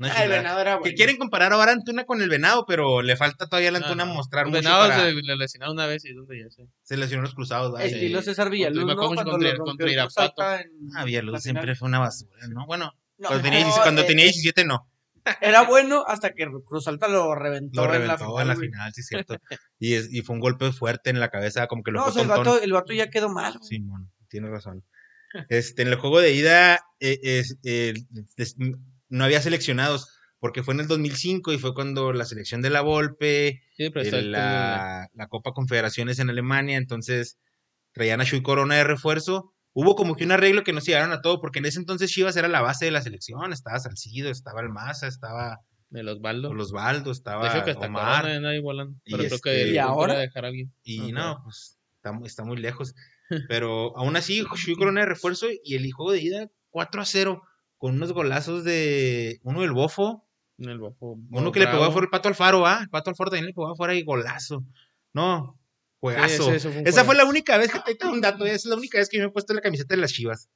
Ah, el venado era Que bueno. quieren comparar ahora a Antuna con el venado, pero le falta todavía a la Antuna Ajá. mostrar Los mucho venados para- se le lesionaron una vez y donde ya sé. Se lesionó los cruzados. ¿verdad? Estilo Sí. César Villaluz, ¿no? Cuando contra- lo contra el Cruz Irapuato. Alta en Ah, la Villaluz siempre fue una basura, ¿no? Bueno, No, cuando tenía, no, cuando eh, tenía eh, 17 no. Era bueno hasta que Cruz Alta lo reventó, Lo reventó en la final. sí, es cierto. Y, es- y fue un golpe fuerte en la cabeza, como que lo No, o fue sea, el vato, el vato ya quedó mal. güey. Simón, tienes razón. Este, en el juego de ida eh, es- eh, no había seleccionados, porque fue en el 2005 y fue cuando la selección de la Volpe, Sí, pero el- el- la, la Copa Confederaciones en Alemania, entonces traían a Shui Corona de refuerzo. Hubo como que un arreglo que no se llegaron a todo, porque en ese entonces Chivas era la base de la selección, estaba Salcido, estaba el Maza, estaba el Osvaldo. Osvaldo, De estaba hecho, que está Omar. Corona ahí volando. Y Pero creo este- que ¿Y le ahora? a dejar a alguien. Y Ajá. no, pues está, mu- está muy lejos. Pero aún así, Shui Corona de refuerzo y el juego de ida 4 a 0 con unos golazos de uno del Bofo, En el bofo. uno que le pegó afuera el Pato Alfaro, ¿ah? El Pato Alfaro también le pegó afuera y golazo. No, juegazo. ese fue Esa fue la única vez que te tengo un dato, es la única vez que yo me he puesto la camiseta de las Chivas.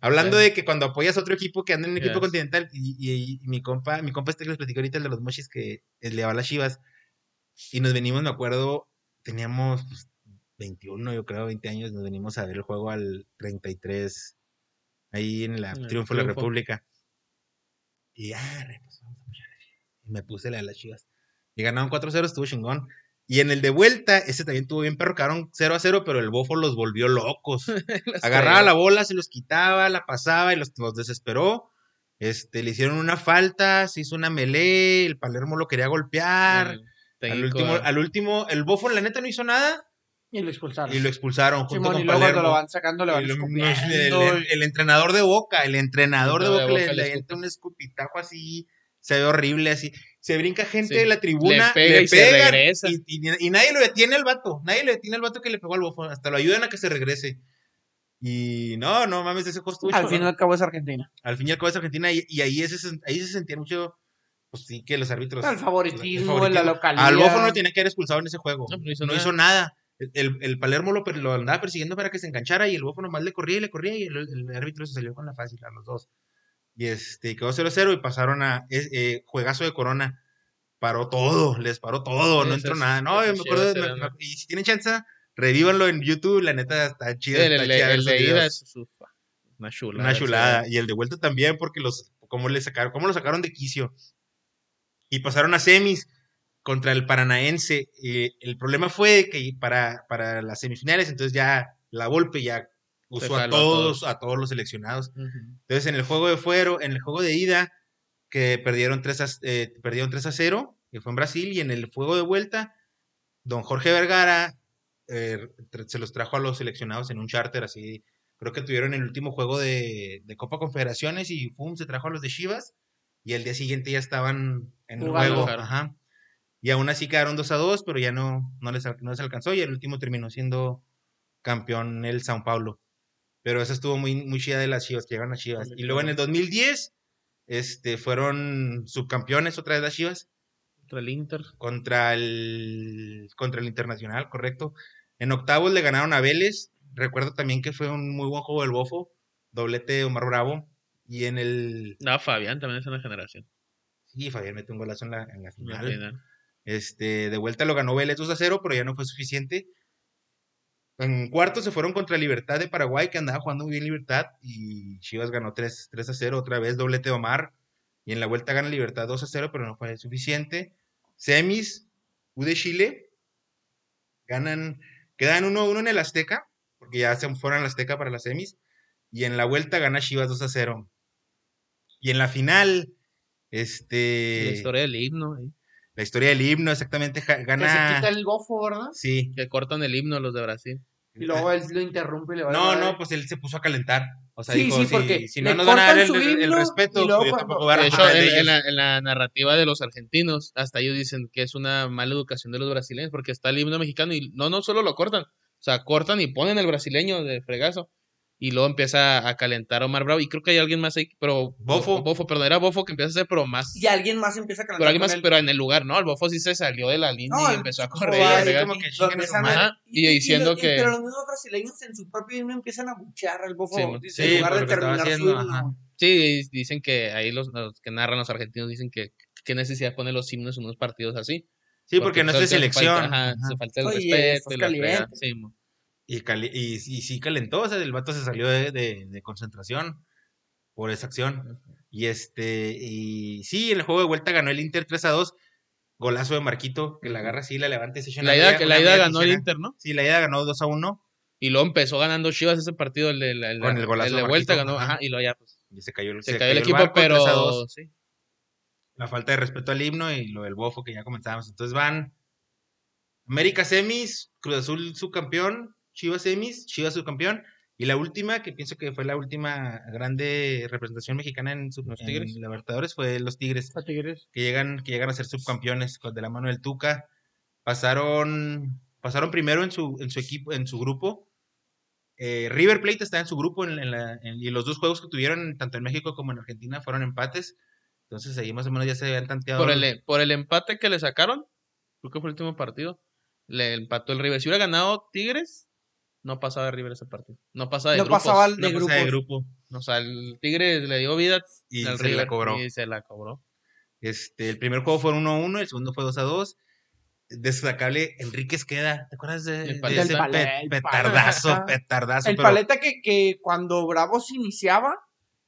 Hablando Sí. de que cuando apoyas a otro equipo que anda en un equipo Yes. continental y, y- y mi compa, mi compa este que les platico ahorita, el de los mochis que le va a las Chivas, y nos venimos, me acuerdo, teníamos pues, 21, yo creo, 20 años, nos venimos a ver el juego al 33, ahí en la En Triunfo de la. República. Y ah, re, pues, vamos a apoyar. Y me puse la de las Chivas. Y ganaron 4-0, estuvo chingón. Y en el de vuelta, ese también tuvo bien perro, quedaron 0 a 0, pero el bofo los volvió locos. Agarraba la bola, se los quitaba, la pasaba y los, los desesperó. Este, le hicieron una falta, se hizo una melee, el Palermo lo quería golpear. El Al último, al último, el bofo la neta no hizo nada Y lo expulsaron. y lo expulsaron junto Simón, con y luego Palermo. lo van sacando le van lo- el, el entrenador de Boca, el entrenador de El de Boca le, Boca le avienta un escupitajo así, se ve horrible así. Se brinca gente Sí. de la tribuna, Le pega y se regresa. Y, y- y nadie lo detiene al vato, nadie le detiene al vato que le pegó al bofo, hasta lo ayudan a que se regrese. Y no, no mames, ese estuvo Al fin y al cabo es Argentina. Al fin y al cabo es Argentina y, y ahí, ese, ahí se sentía mucho, pues sí, que los árbitros... El favoritismo, favoritismo. la localidad. Al Bofo no lo tenía que haber expulsado en ese juego. No, no hizo no nada. hizo nada. El, el- Palermo lo, andaba persiguiendo para que se enganchara y el Bofo nomás le corría y le corría y el, el árbitro se salió con la fácil a los dos. Y este, quedó 0-0 y pasaron a es- eh, juegazo de Corona. Paró todo, les paró todo, Sí, no entró nada. No, yo me acuerdo, me- y si tienen chance, revívanlo en YouTube, la neta está el, chida el de ida es una chulada. Una chulada. Y el de vuelta también, porque los, cómo le sacaron, cómo lo sacaron de quicio. Y pasaron a semis contra el Paranaense. Eh, el problema fue que para, para las semifinales, entonces ya la Volpe ya usó a todos, a todos los seleccionados. Entonces en el juego de fuero, en el juego de ida, que perdieron 3 a, eh, perdieron 3 a 0, que fue en Brasil, y en el juego de vuelta, don Jorge Vergara eh, se los trajo a los seleccionados en un charter así. Creo que tuvieron el último juego de, de Copa Confederaciones y pum, se trajo a los de Chivas. Y el día siguiente ya estaban en el juego. Ajá. Y aún así quedaron 2 a 2, pero ya no, no, les, no les alcanzó. Y el último terminó siendo campeón el Sao Paulo. Pero esa estuvo muy, muy chida de las Chivas, que llegaron a Chivas. Y luego en el 2010, este, fueron subcampeones otra vez las Chivas Contra el Inter. contra el, contra el Internacional, correcto. En octavos le ganaron a Vélez. Recuerdo también que fue un muy buen juego del Bofo, doblete de Omar Bravo. Y en el. No, Fabián también es una generación. Sí, Fabián metió un golazo en la, en la Al final. final. Este, de vuelta lo ganó Vélez 2 a 0, pero ya no fue suficiente. En cuartos se fueron contra Libertad de Paraguay, que andaba jugando muy bien Libertad, y Chivas ganó 3, 3 a 0, otra vez doblete de Omar. Y en la vuelta gana Libertad 2 a 0, pero no fue suficiente. Semis, U de Chile, ganan, quedan 1 a 1 en el Azteca, porque ya se fueron al Azteca para las semis. Y en la vuelta gana Chivas 2 a 0. Y en la final, este. La historia del himno. ¿eh? La historia del himno, exactamente, ja- Que se gana. quita el bofo, ¿verdad? Sí. Que cortan el himno los de Brasil. Y luego él lo interrumpe y le va a No, dar- no, pues él se puso a calentar. O sea, Sí, dijo, sí, si, porque si no le nos van a dar cortan el, su el- el himno respeto, y luego pues yo tampoco voy a De hecho, en, en la, en la narrativa de los argentinos, hasta ellos dicen que es una mala educación de los brasileños, porque está el himno mexicano y no, no solo lo cortan, o sea, cortan y ponen el brasileño de fregazo. Y luego empieza a calentar Omar Bravo. Y creo que hay alguien más ahí, pero. Bofo. Bofo, perdón, era Bofo que empieza a hacer, pero más. Y alguien más empieza a calentar Pero alguien más, él. pero en el lugar, ¿no? El Bofo sí se salió de la línea No, y empezó a correr. Y a como que a su. Ajá, y diciendo lo- que- Pero los mismos brasileños en su propio himno empiezan a buchear al bofo. Sí, dice, sí, en lugar de terminar su haciendo, himno. ajá. Sí, dicen que ahí los, los que narran los argentinos dicen que qué necesidad poner los himnos en unos partidos así. Sí, porque, no es de se selección. Falta, ajá, Ajá. se falta el Oye, respeto y la. Sí, mo. Y, cali- y, y sí calentó, o sea, el vato se salió de, de- de concentración por esa acción. Y este, y sí, en el juego de vuelta ganó el Inter 3 a 2. Golazo de Marquito, que la agarra así, la levanta y se echa La ida, media- que la ida media ganó el. Inter, ¿no? Sí, la ida ganó 2 a 1 Y luego empezó ganando Chivas ese partido, el de, la- el, Con el golazo de de vuelta Marquito, ganó, ajá. ajá, y luego ya pues, y se cayó el, se, cayó el equipo, barco, 3 a pero 2. sí. La falta de respeto al himno y lo del bofo que ya comentábamos. Entonces van América semis, Cruz Azul subcampeón, Chivas semis, Chivas subcampeón. Y la última, que pienso que fue la última grande representación mexicana en, sub- Los en Tigres. Libertadores, fue los Tigres. A Tigres. que llegan, que llegan a ser subcampeones con- de la mano del Tuca. Pasaron, pasaron primero en su, en su equipo, en su grupo. Eh, River Plate está en su grupo en, en la- en- y los dos juegos que tuvieron, tanto en México como en Argentina, fueron empates. Entonces ahí más o menos ya se habían tanteado. por, el, por el empate que le sacaron, creo que fue el último partido, le empató el River. Si hubiera ganado Tigres, no pasaba de River ese partido. No pasaba de No grupos. pasaba de grupo O sea, el Tigres le dio vida y al se River la cobró. y se la cobró. Este, el primer juego fue 1-1, el segundo fue 2-2. Destacable, Enríquez queda. ¿Te acuerdas de, El de paleta. ese pe- petardazo? Petardazo. El pero- paleta que, que cuando Bravo se iniciaba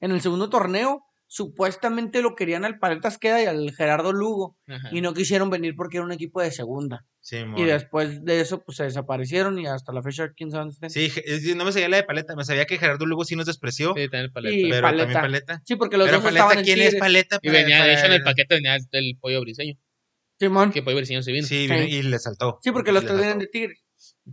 en el segundo torneo, supuestamente lo querían al Paletas Queda y al Gerardo Lugo. Ajá. Y no quisieron venir porque era un equipo de segunda. Sí, Y después de eso, pues se desaparecieron y hasta la fecha, quién sabe dónde. Sí, es- no me sabía la de Paleta, me sabía que Gerardo Lugo sí nos despreció, Sí, también paleta. Y pero Paleta. también Paleta. Sí, porque los Pero dos Paleta, estaban en ¿quién es Tigres. Paleta? Y para- venía, de hecho, en el paquete venía el, pollo briseño. Simón. Que pollo briseño se vino. Sí, Sí. y le saltó. Sí, porque los tres vienen de Tigres.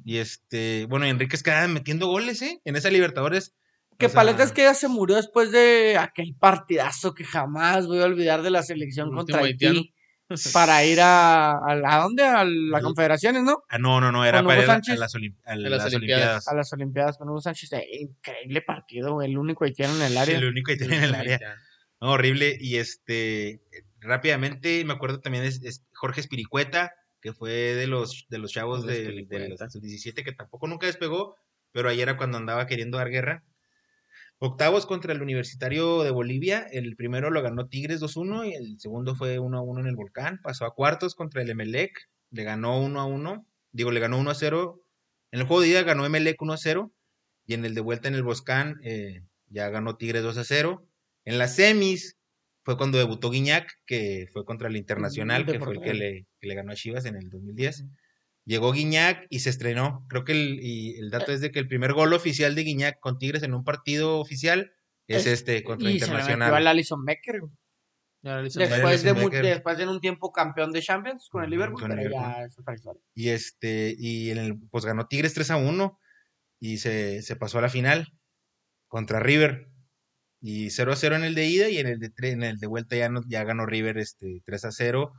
Y este, bueno, y Enríquez queda metiendo goles, ¿eh? En esa Libertadores. Que O sea, Paletas Queda se murió después de aquel partidazo que jamás voy a olvidar de la selección El contra haitiano. Haití. Para ir a, a, ¿a dónde? A las confederaciones, ¿no? Ah, no, no, no, era para ir a- las, olim- a las las Olimpiadas. Olimpiadas. A las Olimpiadas con Hugo Sánchez. Eh, increíble partido, el único haitiano en el área. El único que tiene en el área. No, horrible. Y este, rápidamente, me acuerdo también es, es Jorge Espiricueta, que fue de los, de los chavos del, del Espiricueta. 17 que tampoco nunca despegó, pero ayer era cuando andaba queriendo dar guerra. Octavos contra el Universitario de Bolivia. El primero lo ganó Tigres 2-1 y el segundo fue 1-1 en el Volcán. Pasó a cuartos contra el Emelec. Le ganó 1-1. Digo, le ganó 1-0. En el juego de ida ganó Emelec 1-0. Y en el de vuelta en el Volcán eh, ya ganó Tigres 2-0. En las semis fue cuando debutó Guiñac, que fue contra el Internacional, de que fue el que le, que le ganó a Chivas en el 2010. Llegó Guiñac y se estrenó. Creo que el, y el dato es de que el primer gol oficial de Guiñac con Tigres en un partido oficial es Es- este contra y se le metió al Internacional. Alison Becker. Después de, Becker. después de un tiempo campeón de Champions con el Liverpool, con el pero Liverpool. ya es otra historia. Y este, y en el, pues ganó Tigres 3 a 1 y se, se pasó a la final contra River. Y 0 a 0 en el de ida y en el de, en el de vuelta ya, no, ya ganó River este, 3 a 0.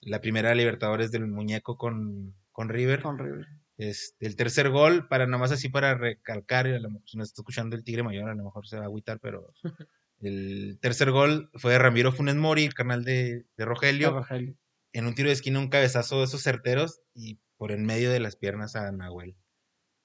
La primera Libertadores del muñeco con, con River. Con River. Este, el tercer gol, para nada más así para recalcar, a lo mejor si nos está escuchando el Tigre Mayor, a lo mejor se va a agüitar, pero el tercer gol fue de Ramiro Funes Mori, el canal de, de Rogelio, Rogelio. en un tiro de esquina, un cabezazo de esos certeros y por en medio de las piernas a Nahuel.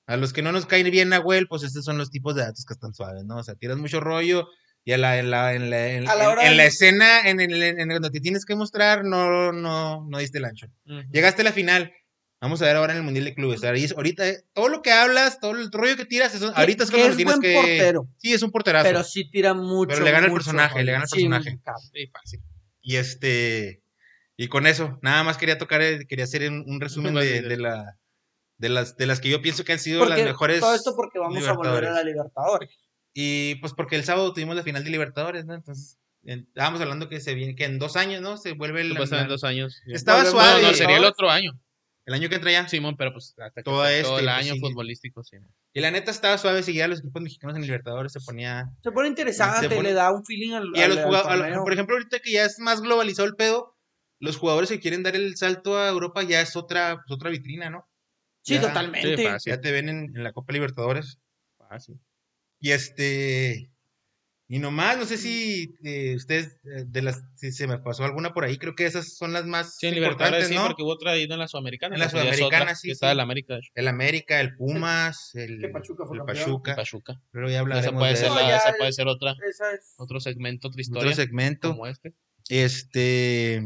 A los que no nos caen bien Nahuel, pues estos son los tipos de datos que están suaves, ¿no? O sea, tiras mucho rollo y a la, en, la, en, la, en, la en- en la escena, en, el, en donde te tienes que mostrar, no, no, no diste el ancho. Ujú. Llegaste a la final. Vamos a ver ahora en el Mundial de Clubes. Es- ahorita, eh, todo lo que hablas, todo el rollo que tiras, eso- ahorita es cuando lo tienes buen que. portero, Sí, es un porterazo. pero sí tira mucho. Pero le gana el personaje, le gana el personaje. Sí, fácil. Y este. Y con eso, nada más quería tocar, eh, quería hacer un, un resumen de, la, de, las, de las que yo pienso que han sido Porque las mejores. todo esto porque vamos a volver a la Libertadores. Y pues porque el sábado tuvimos la final de Libertadores, ¿no? Entonces, en- estábamos hablando que se viene, que en dos años, ¿no? Se vuelve el, en dos años. Estaba suave. No, no, sería el otro año. El año que entra ya. Simón, pero pues hasta que Todo todo, este, el pues, año sí. futbolístico, sí. Y la neta estaba suave, seguía a los equipos mexicanos en Libertadores, se ponía. Se pone interesante, Se pone- le da un feeling al, Y a los al jugadores, por ejemplo, ahorita que ya es más globalizado el pedo, los jugadores que quieren dar el salto a Europa ya es otra, pues, otra vitrina, ¿no? Sí, ya- totalmente. Sí. Ya te ven en, en la Copa Libertadores. Fácil. Y este. Y nomás, no sé si eh, ustedes, eh, de las, si se me pasó alguna por ahí, creo que esas son las más Sí, en importantes, sí, ¿no? porque hubo otra ahí en la Sudamericana. En la es otra, Sudamericana, sí, que estaba sí. el América de El América, el Pumas, el, Pachuca fue el. Pachuca. Pachuca. Pero ya Esa hablaremos puede de ser, la- No, ya esa puede ser otra, Esa es. otro segmento, otra historia. otro segmento. Como este. Este,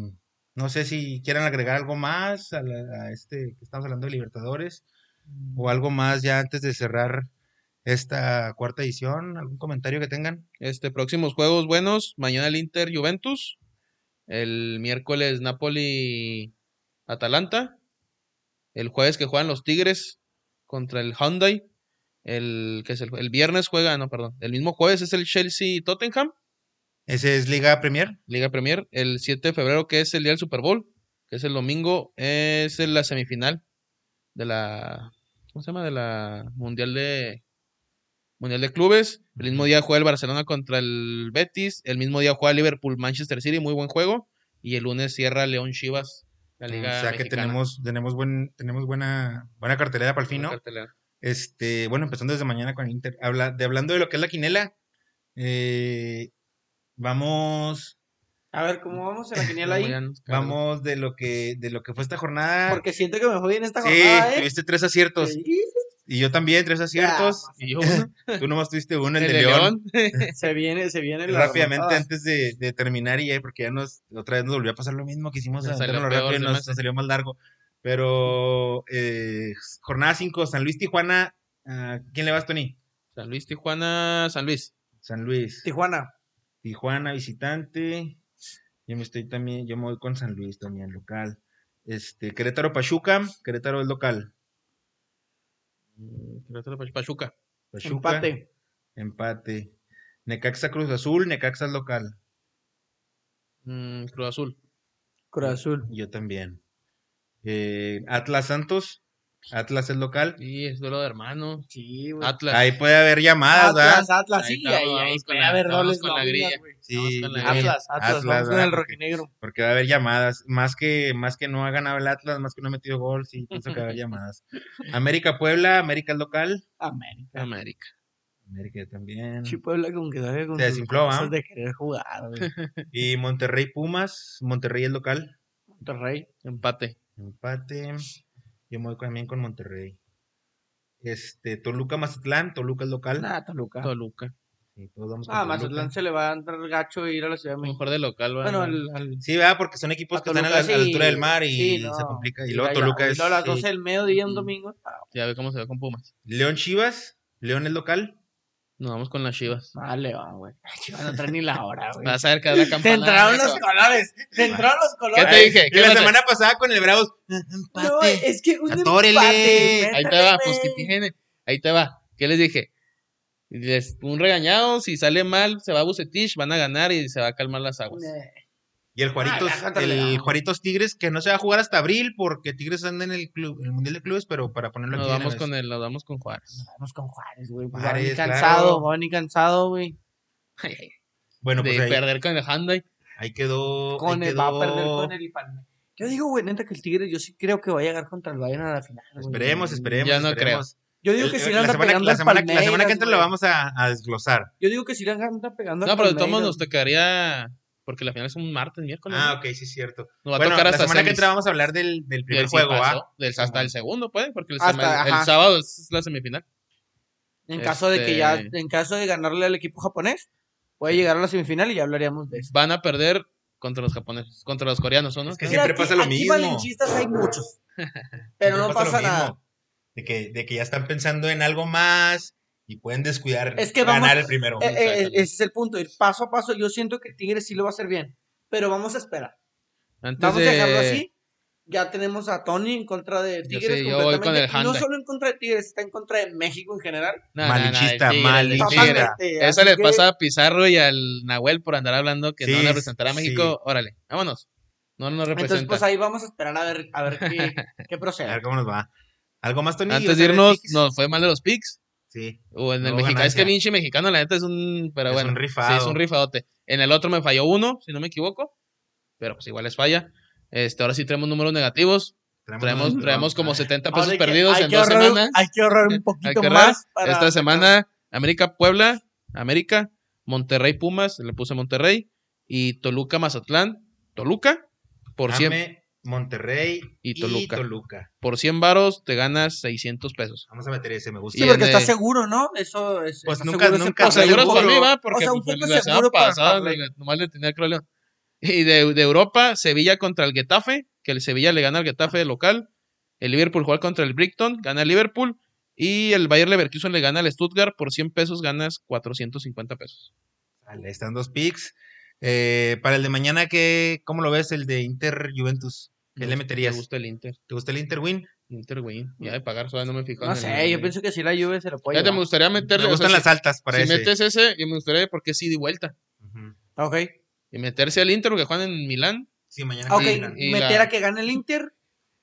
no sé si quieran agregar algo más a, la- a este que estamos hablando de Libertadores o algo más ya antes de cerrar esta cuarta edición. ¿Algún comentario que tengan? Este, próximos juegos buenos. Mañana el Inter Juventus. El miércoles Napoli Atalanta. El jueves que juegan los Tigres contra el Hyundai. El, que es el, el viernes juega, no, perdón. El mismo jueves es el Chelsea Tottenham. Ese es Liga Premier. Liga Premier. El 7 de febrero, que es el día del Super Bowl, que es el domingo, es la semifinal de la. ¿Cómo se llama? De la Mundial de. Mundial de Clubes. El mismo día juega el Barcelona contra el Betis. El mismo día juega Liverpool Manchester City, muy buen juego. Y el lunes cierra León Chivas, la Liga. o sea que Mexicana. tenemos, tenemos, buen, tenemos buena, buena cartelera para el fin, ¿no? Este, bueno, empezando desde mañana con Inter. Habla, de, hablando de lo que es la quinela, eh, vamos, A ver, ¿cómo vamos en la quiniela ahí? vamos de lo que, de lo que fue esta jornada. Porque siento que me fue bien esta sí, jornada, ¿eh? tuviste tres aciertos. Sí. Y yo también, tres aciertos. Y yo uno, Tú nomás tuviste uno, el, el de de León. León. Se viene, se viene Rápidamente antes de, de terminar y ya, porque ya nos, otra vez nos volvió a pasar lo mismo que hicimos Nos salió peor, rápido nos, nos salió más largo. Pero eh, jornada 5, San Luis, Tijuana. ¿a ¿Quién le vas, Tony? San Luis, Tijuana, San Luis. San Luis. Tijuana. Tijuana, visitante. Yo me estoy también, yo me voy con San Luis también, local. Este, Querétaro, Pachuca. Querétaro es local. Pachuca. Pachuca. Empate. Empate. Necaxa, Cruz Azul. Necaxa es local. Mm, Cruz Azul. Cruz Azul. Yo también. Eh, Atlas Santos. Atlas es local. Sí, es duelo de hermano. Sí, güey. Atlas. Ahí puede haber llamadas, ¿verdad? Atlas, Atlas, Ahí sí, ahí, ahí vamos con puede la- haber dobles con la grilla. güey. Sí, con la. Atlas, Atlas, Atlas, vamos con ¿verdad? el rojinegro. Porque va a haber llamadas. Más que, más que no ha ganado el Atlas, más que no ha metido gol, sí, pienso que va a haber llamadas. América Puebla, América es local. América. América. América también. Sí, Puebla con que sabe con Se desinfló, ¿ah? de querer jugar, güey. Y Monterrey Pumas. Monterrey es local. Monterrey. Empate. Empate. Yo me voy también con Monterrey. Este, Toluca Mazatlán, Toluca es local. Nada, Toluca. Toluca. Sí, todos vamos con Ah, Toluca. Mazatlán se le va a entrar gacho ir a la Ciudad mejor de local, va. Bueno, al, al- Sí, ¿verdad? Porque son equipos a que están a la, a altura del mar y sí, se no. complica. Y luego Toluca y es. luego a las sí. 12 del mediodía un domingo. ah, Ya ve cómo se ve con Pumas. León Chivas. León es local. Nos vamos con las chivas. Vale, va, güey. Chivas no trae ni la hora, güey. Vas a ver que la campana. entraron los colores. Se entraron los colores. ¿Qué te dije? Y ¿Qué la vas a- semana pasada con el Bravos. "Ah, No, Empate. es que un Atórele. empate. Ahí te va, pues que tiene. Ahí te va. ¿Qué les dije? Les- un regañado, si sale mal, se va a Bucetich, van a ganar y se va a calmar las aguas. Eh, Y el Juaritos, Ah, ya, contra el. Juaritos Tigres, que no se va a jugar hasta abril porque Tigres anda en el club, en el Mundial de Clubes, pero para ponerlo Nos aquí. de vamos con el, nos vamos con Juárez. Vamos con Juárez, güey. Va venir claro. cansado, va a venir cansado, güey. Bueno, de pues ahí, perder con el Hyundai. ahí quedó. Con ahí el, va a perder quedó- con el Palme. Yo digo, güey, neta, que el Tigre, yo sí creo que va a llegar contra el Bayern a la final. güey. Esperemos, esperemos. Ya no esperemos. Yo digo El- que si el- le la, anda semana, pegando la, semana, la semana que entra lo vamos a, a desglosar. Yo digo que si le anda pegando No, pero de todos nos tocaría. Porque la final es un martes, miércoles. Ah, ¿no? ok, sí es cierto. Nos va Bueno, a tocar la hasta semana que entra vamos a hablar del, del primer juego, ¿ah? del- hasta el segundo, puede, porque el, Hasta, sábado es la semifinal. En caso de que ya, Este- en caso de ganarle al equipo japonés, puede llegar a la semifinal y ya hablaríamos de eso. Van a perder contra los japoneses, contra los coreanos, ¿o ¿no? Es que Mira, siempre aquí- pasa lo aquí mismo. malinchistas hay muchos. Pero no lo pasa nada. mismo. De que, de que ya están pensando en algo más y pueden descuidar Es que ganar vamos- el primero. Eh, eh, ese es el punto, ir paso a paso. Yo siento que Tigres sí lo va a hacer bien, pero vamos a esperar. Antes Vamos de... a dejarlo así. Ya tenemos a Tony en contra de Yo Tigres sí, yo voy con completamente. no solo en contra de Tigres, está en contra de México en general. No. Totalmente, Eso le que- pasa a Pizarro y al Nahuel por andar hablando que no van a representar a México. sí. Órale, vámonos. No nos Entonces, representa. pues ahí vamos a esperar a ver, a ver qué, qué A procede. ver cómo nos va. ¿Algo más, Tony? Antes ¿Vas de a irnos, nos fue mal de los picks. Sí. O en el No, mexicano. Es que pinche mexicano, la neta es un. Pero Es bueno. un rifado. Sí, es un rifadote. En el otro me falló uno, si no me equivoco. Pero pues igual es falla. Este, ahora sí traemos números negativos. Traemos, traemos como 70 Ahora pesos que- perdidos en dos ahorrar- semanas. Hay que ahorrar un Hay poquito que ahorrar. más para Esta semana América Puebla, América, Monterrey Pumas, le puse Monterrey, y Toluca Mazatlán, Toluca, por 100, Ame, Monterrey Y y Toluca. Toluca. por 100 varos te ganas 600 pesos. Vamos a meter ese, me gusta. Sí, porque está seguro, ¿no? Eso es. Pues nunca- nunca Pues partido. seguro para mí va, porque O sea, un poco la semana pasada le- nomás le tenía que. Y de, de Europa, Sevilla contra el Getafe, que el Sevilla le gana al Getafe de local. El Liverpool juega contra el Brighton, gana el Liverpool. Y el Bayer Leverkusen le gana al Stuttgart, por 100 pesos ganas 450 pesos. Vale, están dos picks. Eh, para el de mañana, ¿qué, ¿cómo lo ves? El de Inter Juventus. ¿Qué le Me meterías? gusta el Inter. ¿Te gusta el Inter win? Inter win. Ya de pagar, todavía no me fijo. No sé, yo pienso que si la Juve se lo puede me llevar. gustaría meterle. Me o sea, gustan las si- altas para si ese. metes ese, yo me gustaría porque sí di vuelta. Ujú. Ok. Y meterse al Inter porque juegan en Milán. Sí, mañana. Ok, Y- meter la- a que gane el Inter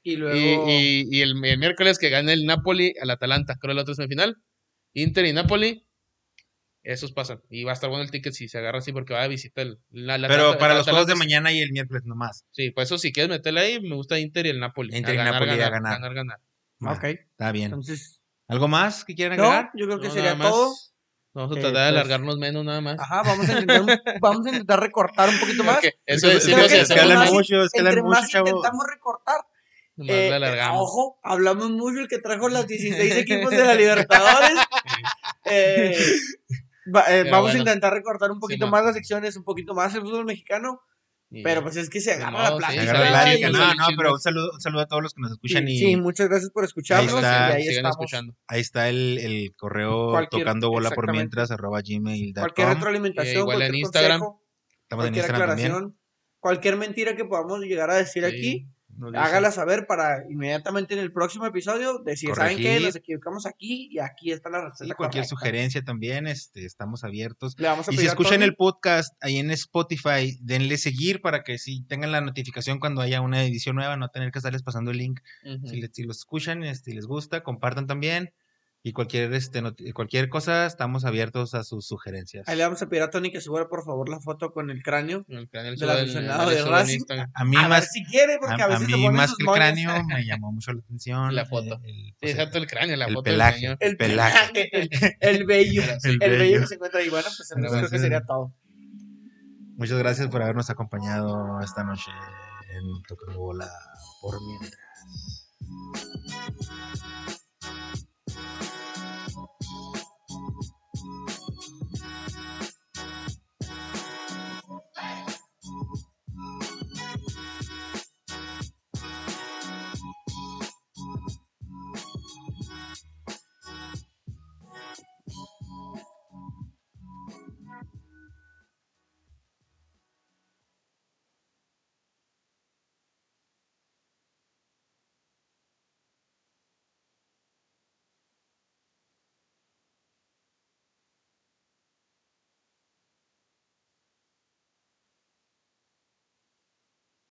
y luego. y- y el, el miércoles que gane el Napoli al Atalanta. Creo el otro es final. Inter y Napoli. Esos pasan. Y va a estar bueno el ticket si se agarra así porque va a visitar el. la- el Pero para los juegos de mañana y el miércoles nomás. Sí, pues eso si quieres meterle ahí, me gusta Inter y el Napoli. Inter y a ganar, Napoli a ganar, ganar. ganar, ok. Está bien. Entonces. ¿Algo más que quieran No, agregar? yo creo que No, sería todo. Vamos a Eh, tratar de pues- alargarnos menos nada más. Ajá, vamos a intentar, vamos a intentar recortar un poquito más. Eso que y es que más- mucho, es que Entre mucho, más chavo. intentamos recortar. eh, alargamos. ojo, hablamos mucho el que trajo las 16 equipos de la Libertadores. Eh, va- eh, vamos a bueno. intentar recortar un poquito Sí, más las secciones, un poquito más el fútbol mexicano. Y- Pero pues es que se agarra modo, la sí, plática. Se agarra la Sí, plática. sí, No, sí, no, sí, pero sí. un saludo, un saludo a todos los que nos Sí, escuchan y sí, muchas gracias por escucharnos. Ahí está. y ahí estamos. escuchando. ahí está el, el correo Cualquier- tocando bola por mientras arroba gmail.com. Cualquier retroalimentación, Eh, igual en cualquier Instagram. consejo, Estamos en cualquier Instagram también. aclaración, cualquier mentira que podamos llegar a decir Sí, aquí. Hágala saber para inmediatamente en el próximo episodio decir, ¿saben qué? Corregir. Nos equivocamos aquí y aquí está la receta Sí, cualquier correcta". sugerencia también, este, estamos abiertos. Le vamos a Y si escuchan el podcast ahí en Spotify, denle seguir para que si tengan la notificación cuando haya una edición nueva, no tener que estarles pasando el link. Si, le- si lo escuchan este, y les gusta, compartan también. Y cualquier, este, cualquier cosa, estamos abiertos a sus sugerencias. Ahí le vamos a pedir a Tony que suba por favor la foto con el cráneo. El canal Del aficionado de Racing. A mí A ver más, si quiere, porque a, a, veces mí más que el cráneo me llamó mucho la atención. La foto. El, el- pues, exacto, el cráneo, la el foto del pelaje. señor. El pelaje. pelaje, el, el vello, el, el vello que se encuentra ahí. Bueno, pues entonces creo que sería todo. Muchas gracias por habernos acompañado esta noche en Tocando Bola por mientras.